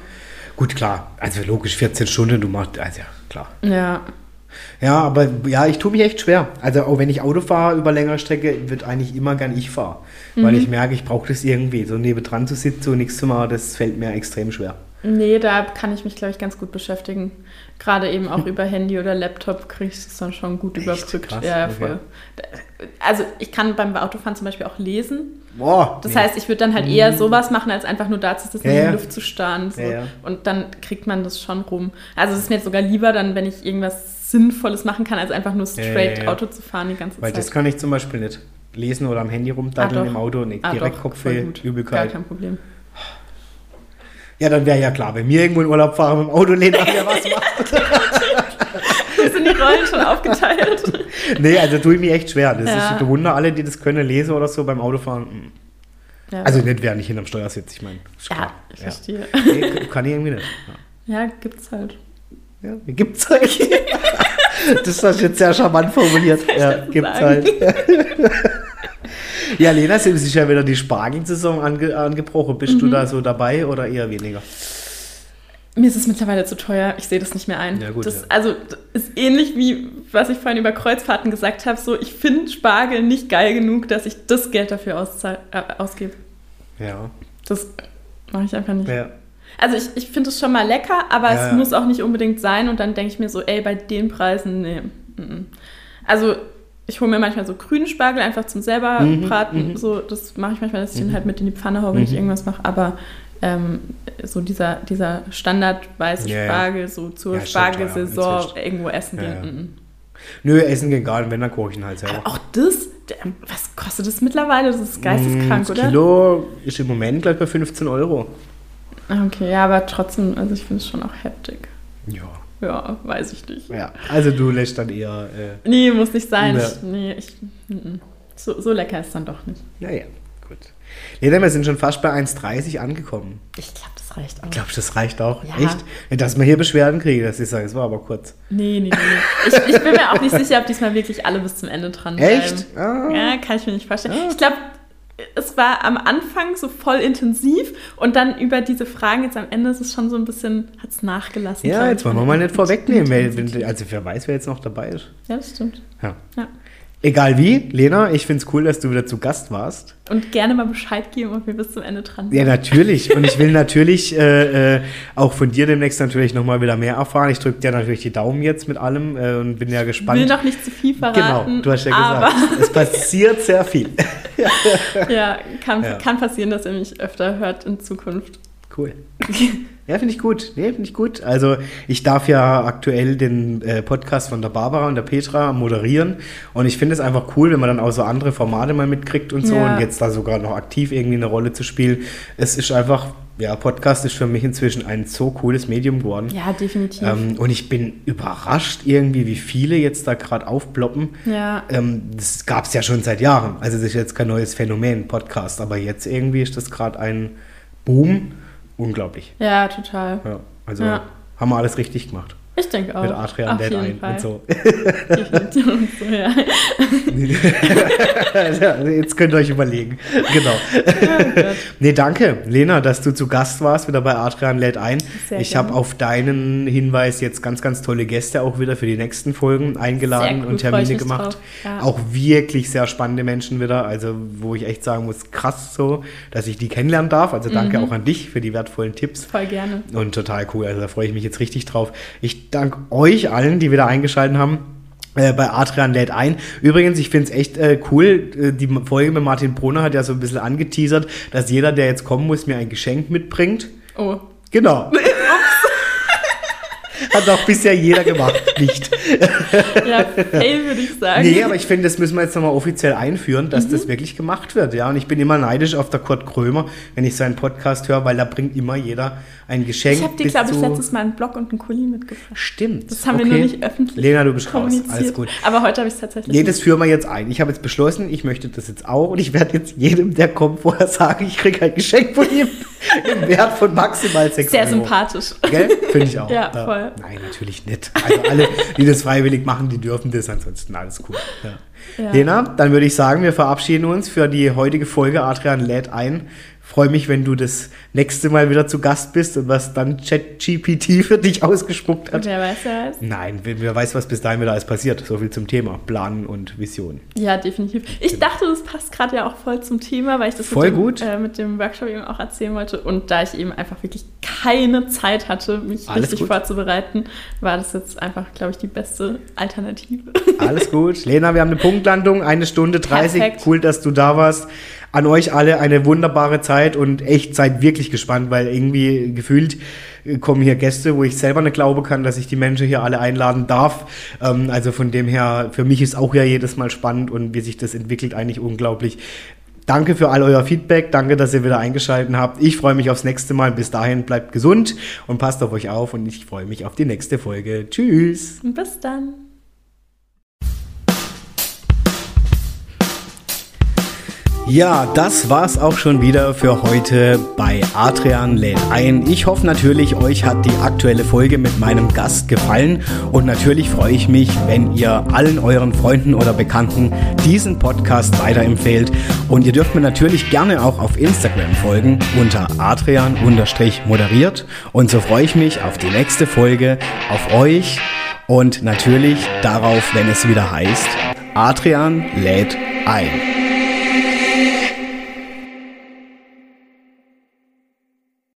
Speaker 1: Gut, klar. Also logisch, 14 Stunden, du machst, also ja, klar.
Speaker 2: Ja,
Speaker 1: Ja, aber ja, ich tue mich echt schwer. Also auch wenn ich Auto fahre über längere Strecke, wird eigentlich immer gern ich fahren. Weil
Speaker 2: Mhm.
Speaker 1: ich merke, ich brauche das irgendwie. So nebendran zu sitzen und nichts zu machen, das fällt mir extrem schwer.
Speaker 2: Nee, da kann ich mich, glaube ich, ganz gut beschäftigen. Gerade eben auch über Handy oder Laptop kriege ich das dann schon gut
Speaker 1: Echt?
Speaker 2: überbrückt.
Speaker 1: Krass,
Speaker 2: ja, ja,
Speaker 1: okay.
Speaker 2: voll. Also ich kann beim Autofahren zum Beispiel auch lesen.
Speaker 1: Boah.
Speaker 2: Das
Speaker 1: nee.
Speaker 2: heißt, ich würde dann halt eher sowas machen, als einfach nur da zu sitzen
Speaker 1: Ja,
Speaker 2: in die Luft zu starren. So.
Speaker 1: Ja, ja.
Speaker 2: Und dann kriegt man das schon rum. Also es ist mir jetzt sogar lieber dann, wenn ich irgendwas Sinnvolles machen kann, als einfach nur straight. Auto zu fahren die ganze
Speaker 1: Weil
Speaker 2: Zeit.
Speaker 1: das kann ich zum Beispiel nicht. Lesen oder am Handy rumdaddeln
Speaker 2: Ah,
Speaker 1: im Auto und
Speaker 2: Ah,
Speaker 1: direkt Kopfweh,
Speaker 2: gut. Gar
Speaker 1: Übelkeit.
Speaker 2: kein Problem.
Speaker 1: Ja, dann wäre ja klar, wenn wir irgendwo in Urlaub fahren mit dem Auto lehnen, wer was macht.
Speaker 2: sind die Rollen schon aufgeteilt?
Speaker 1: Nee, also tue ich mich echt schwer. Das
Speaker 2: Ja.
Speaker 1: ist, ich bewundere alle, die das können, lesen oder so beim Autofahren. mm.
Speaker 2: Ja.
Speaker 1: Also nicht, während ich hinterm Steuer sitze, ich meine.
Speaker 2: ja, ich
Speaker 1: Ja.
Speaker 2: verstehe.
Speaker 1: Nee, kann ich irgendwie nicht. Ja.
Speaker 2: Ja, gibt's halt.
Speaker 1: Ja, gibt's halt. das hast du jetzt sehr charmant formuliert. Ja, gibt's
Speaker 2: sagen?
Speaker 1: halt. Ja, Lena, es ist ja wieder die Spargelsaison ange angebrochen. Bist
Speaker 2: Mhm.
Speaker 1: du da so dabei oder eher weniger?
Speaker 2: Mir ist es mittlerweile zu teuer, ich sehe das nicht mehr ein.
Speaker 1: Ja, gut,
Speaker 2: das,
Speaker 1: ja.
Speaker 2: Also das ist ähnlich wie, was ich vorhin über Kreuzfahrten gesagt habe, so ich finde Spargel nicht geil genug, dass ich das Geld dafür äh, ausgebe.
Speaker 1: Ja.
Speaker 2: Das mache ich einfach nicht.
Speaker 1: ja.
Speaker 2: Also ich, ich finde es schon mal lecker, aber
Speaker 1: Ja,
Speaker 2: es muss auch nicht unbedingt sein und dann denke ich mir so, ey, bei den Preisen, nee. Also ich hole mir manchmal so grünen Spargel einfach zum selber
Speaker 1: Mhm,
Speaker 2: braten. So, das mache ich manchmal, dass ich den halt mit in die Pfanne haue, wenn ich
Speaker 1: Mhm.
Speaker 2: irgendwas mache. Aber ähm, so dieser, dieser Standard weiße
Speaker 1: Ja.
Speaker 2: Spargel, so zur
Speaker 1: Ja,
Speaker 2: Spargelsaison irgendwo essen gehen.
Speaker 1: Nö, essen geht gar nicht, wenn, dann koche ich ihn halt selber.
Speaker 2: Aber auch das, was kostet das mittlerweile? Das ist geisteskrank,
Speaker 1: Mm,
Speaker 2: oder?
Speaker 1: Das Kilo ist im Moment gleich bei 15 Euro.
Speaker 2: Ah, Okay, ja, aber trotzdem, also ich finde es schon auch heftig.
Speaker 1: Ja.
Speaker 2: Ja, weiß ich nicht.
Speaker 1: ja. Also du lässt dann eher, äh,
Speaker 2: Nee, muss nicht sein. Ich, nee, ich, mm, mm. so, so lecker ist dann doch nicht.
Speaker 1: naja, gut. Lena, wir sind schon fast bei 1,30 angekommen.
Speaker 2: Ich glaube, das reicht auch.
Speaker 1: Glaubst du, das reicht auch?
Speaker 2: Ja.
Speaker 1: Echt? Dass wir hier Beschwerden kriegen, das ist es war aber kurz.
Speaker 2: Nee, nee, nee. nee. Ich, ich bin mir auch nicht sicher, ob diesmal wirklich alle bis zum Ende dran bleiben.
Speaker 1: Echt? Ah.
Speaker 2: Ja, kann ich mir nicht vorstellen. Ich glaube, es war am Anfang so voll intensiv und dann über diese Fragen jetzt am Ende ist es schon so ein bisschen, hat es nachgelassen.
Speaker 1: Ja, jetzt wollen wir mal nicht vorwegnehmen, weil, also wer weiß, wer jetzt noch dabei ist.
Speaker 2: Ja, das stimmt.
Speaker 1: Ja.
Speaker 2: Ja.
Speaker 1: Egal wie, Lena, ich finde es cool, dass du wieder zu Gast warst.
Speaker 2: Und gerne mal Bescheid geben, ob wir bis zum Ende dran sind.
Speaker 1: Ja, natürlich. Und ich will natürlich äh, äh, auch von dir demnächst natürlich nochmal wieder mehr erfahren. Ich drücke dir natürlich die Daumen jetzt mit allem äh, und bin ja
Speaker 2: Ich
Speaker 1: gespannt.
Speaker 2: will noch nicht zu viel
Speaker 1: genau,
Speaker 2: verraten.
Speaker 1: du hast ja gesagt, es passiert sehr viel.
Speaker 2: ja, kann,
Speaker 1: Ja.
Speaker 2: kann passieren, dass ihr mich öfter hört in Zukunft.
Speaker 1: Cool. Ja, finde ich gut. Nee, finde ich gut. Also ich darf ja aktuell den äh, Podcast von der Barbara und der Petra moderieren und ich finde es einfach cool, wenn man dann auch so andere Formate mal mitkriegt und so
Speaker 2: Ja.
Speaker 1: und jetzt da sogar noch aktiv irgendwie eine Rolle zu spielen. Es ist einfach ja, Podcast ist für mich inzwischen ein so cooles Medium geworden.
Speaker 2: Ja, definitiv.
Speaker 1: Ähm, und ich bin überrascht irgendwie, wie viele jetzt da gerade aufploppen.
Speaker 2: Ja.
Speaker 1: Ähm, das gab es ja schon seit Jahren. Also das ist jetzt kein neues Phänomen, Podcast. Aber jetzt irgendwie ist das gerade ein Boom. Unglaublich.
Speaker 2: Ja, total.
Speaker 1: Ja, also
Speaker 2: Ja.
Speaker 1: haben wir alles richtig gemacht.
Speaker 2: Ich denke auch.
Speaker 1: Mit Adrian
Speaker 2: Auf
Speaker 1: Dead ein
Speaker 2: Fall.
Speaker 1: und so.
Speaker 2: Definitiv und so, ja.
Speaker 1: Jetzt könnt ihr euch überlegen. Genau.
Speaker 2: Oh.
Speaker 1: Nee, danke, Lena, dass du zu Gast warst, wieder bei Adrian lädt ein.
Speaker 2: Sehr
Speaker 1: ich habe auf deinen Hinweis jetzt ganz, ganz tolle Gäste auch wieder für die nächsten Folgen eingeladen
Speaker 2: cool,
Speaker 1: und
Speaker 2: ich
Speaker 1: Termine gemacht.
Speaker 2: Ja.
Speaker 1: Auch wirklich sehr spannende Menschen wieder, also wo ich echt sagen muss, krass so, dass ich die kennenlernen darf. Also danke
Speaker 2: Mhm.
Speaker 1: auch an dich für die wertvollen Tipps.
Speaker 2: Voll gerne.
Speaker 1: Und total cool, also da freue ich mich jetzt richtig drauf. Ich danke euch allen, die wieder eingeschaltet haben. äh, Bei Adrian lädt ein. Übrigens, ich finde es echt äh, cool. äh, Die Folge mit Martin Brunner hat ja so ein bisschen angeteasert, dass jeder, der jetzt kommen muss, mir ein Geschenk mitbringt.
Speaker 2: Oh,
Speaker 1: Genau. Hat auch bisher jeder gemacht, nicht.
Speaker 2: ja, fail würde ich sagen.
Speaker 1: Nee, aber ich finde, das müssen wir jetzt nochmal offiziell einführen, dass das wirklich gemacht wird. Ja, und ich bin immer neidisch auf der Kurt Krömer, wenn ich seinen Podcast höre, weil da bringt immer jeder ein Geschenk.
Speaker 2: ich habe dir, glaube ich, letztes Mal einen Blog und einen Kuli mitgebracht.
Speaker 1: Stimmt.
Speaker 2: Das haben wir
Speaker 1: okay.
Speaker 2: nur nicht öffentlich
Speaker 1: Lena, du bist raus. Alles gut.
Speaker 2: Aber heute habe ich es tatsächlich
Speaker 1: Nee, das führen wir jetzt ein. Ich habe jetzt beschlossen, ich möchte das jetzt auch und ich werde jetzt jedem, der kommt, vorher sagen, ich kriege ein Geschenk von ihm im Wert von maximal 6
Speaker 2: sehr
Speaker 1: Euro.
Speaker 2: sympathisch.
Speaker 1: Gell? Finde ich auch.
Speaker 2: Ja, voll.
Speaker 1: Nein, natürlich nicht. Also alle, die das freiwillig machen, die dürfen das, ansonsten alles cool. Ja.
Speaker 2: Ja.
Speaker 1: Lena, dann würde ich sagen, wir verabschieden uns für die heutige Folge. Adrian lädt ein. Freue mich, wenn du das nächste Mal wieder zu Gast bist und was dann ChatGPT für dich ausgespuckt hat.
Speaker 2: Und wer weiß, wer weiß.
Speaker 1: Nein, wer, weiß, was bis dahin wieder alles passiert. So viel zum Thema Planen und Vision.
Speaker 2: Ja, definitiv. Ich dachte, das passt gerade ja auch voll zum Thema, weil ich das
Speaker 1: Voll
Speaker 2: mit, dem,
Speaker 1: gut.
Speaker 2: Äh, mit dem Workshop eben auch erzählen wollte. Und da ich eben einfach wirklich keine Zeit hatte, mich
Speaker 1: Alles
Speaker 2: richtig
Speaker 1: gut.
Speaker 2: vorzubereiten, war das jetzt einfach, glaube ich, die beste Alternative.
Speaker 1: Alles gut. Lena, wir haben eine Punktlandung, eine Stunde 30.
Speaker 2: Perfekt.
Speaker 1: Cool, dass du da warst. An euch alle eine wunderbare Zeit und echt seid wirklich gespannt, weil irgendwie gefühlt äh, kommen hier Gäste, wo ich selber nicht glauben kann, dass ich die Menschen hier alle einladen darf. Ähm, also von dem her, für mich ist auch ja jedes Mal spannend und wie sich das entwickelt, eigentlich unglaublich. Danke für all euer Feedback. Danke, dass ihr wieder eingeschaltet habt. Ich freue mich aufs nächste Mal. Bis dahin bleibt gesund und passt auf euch auf und ich freue mich auf die nächste Folge. Tschüss.
Speaker 2: Bis dann.
Speaker 1: Ja, das war's auch schon wieder für heute bei Adrian lädt ein. Ich hoffe natürlich, euch hat die aktuelle Folge mit meinem Gast gefallen und natürlich freue ich mich, wenn ihr allen euren Freunden oder Bekannten diesen Podcast weiterempfehlt und ihr dürft mir natürlich gerne auch auf Instagram folgen unter adrian-moderiert und so freue ich mich auf die nächste Folge, auf euch und natürlich darauf, wenn es wieder heißt, Adrian lädt ein.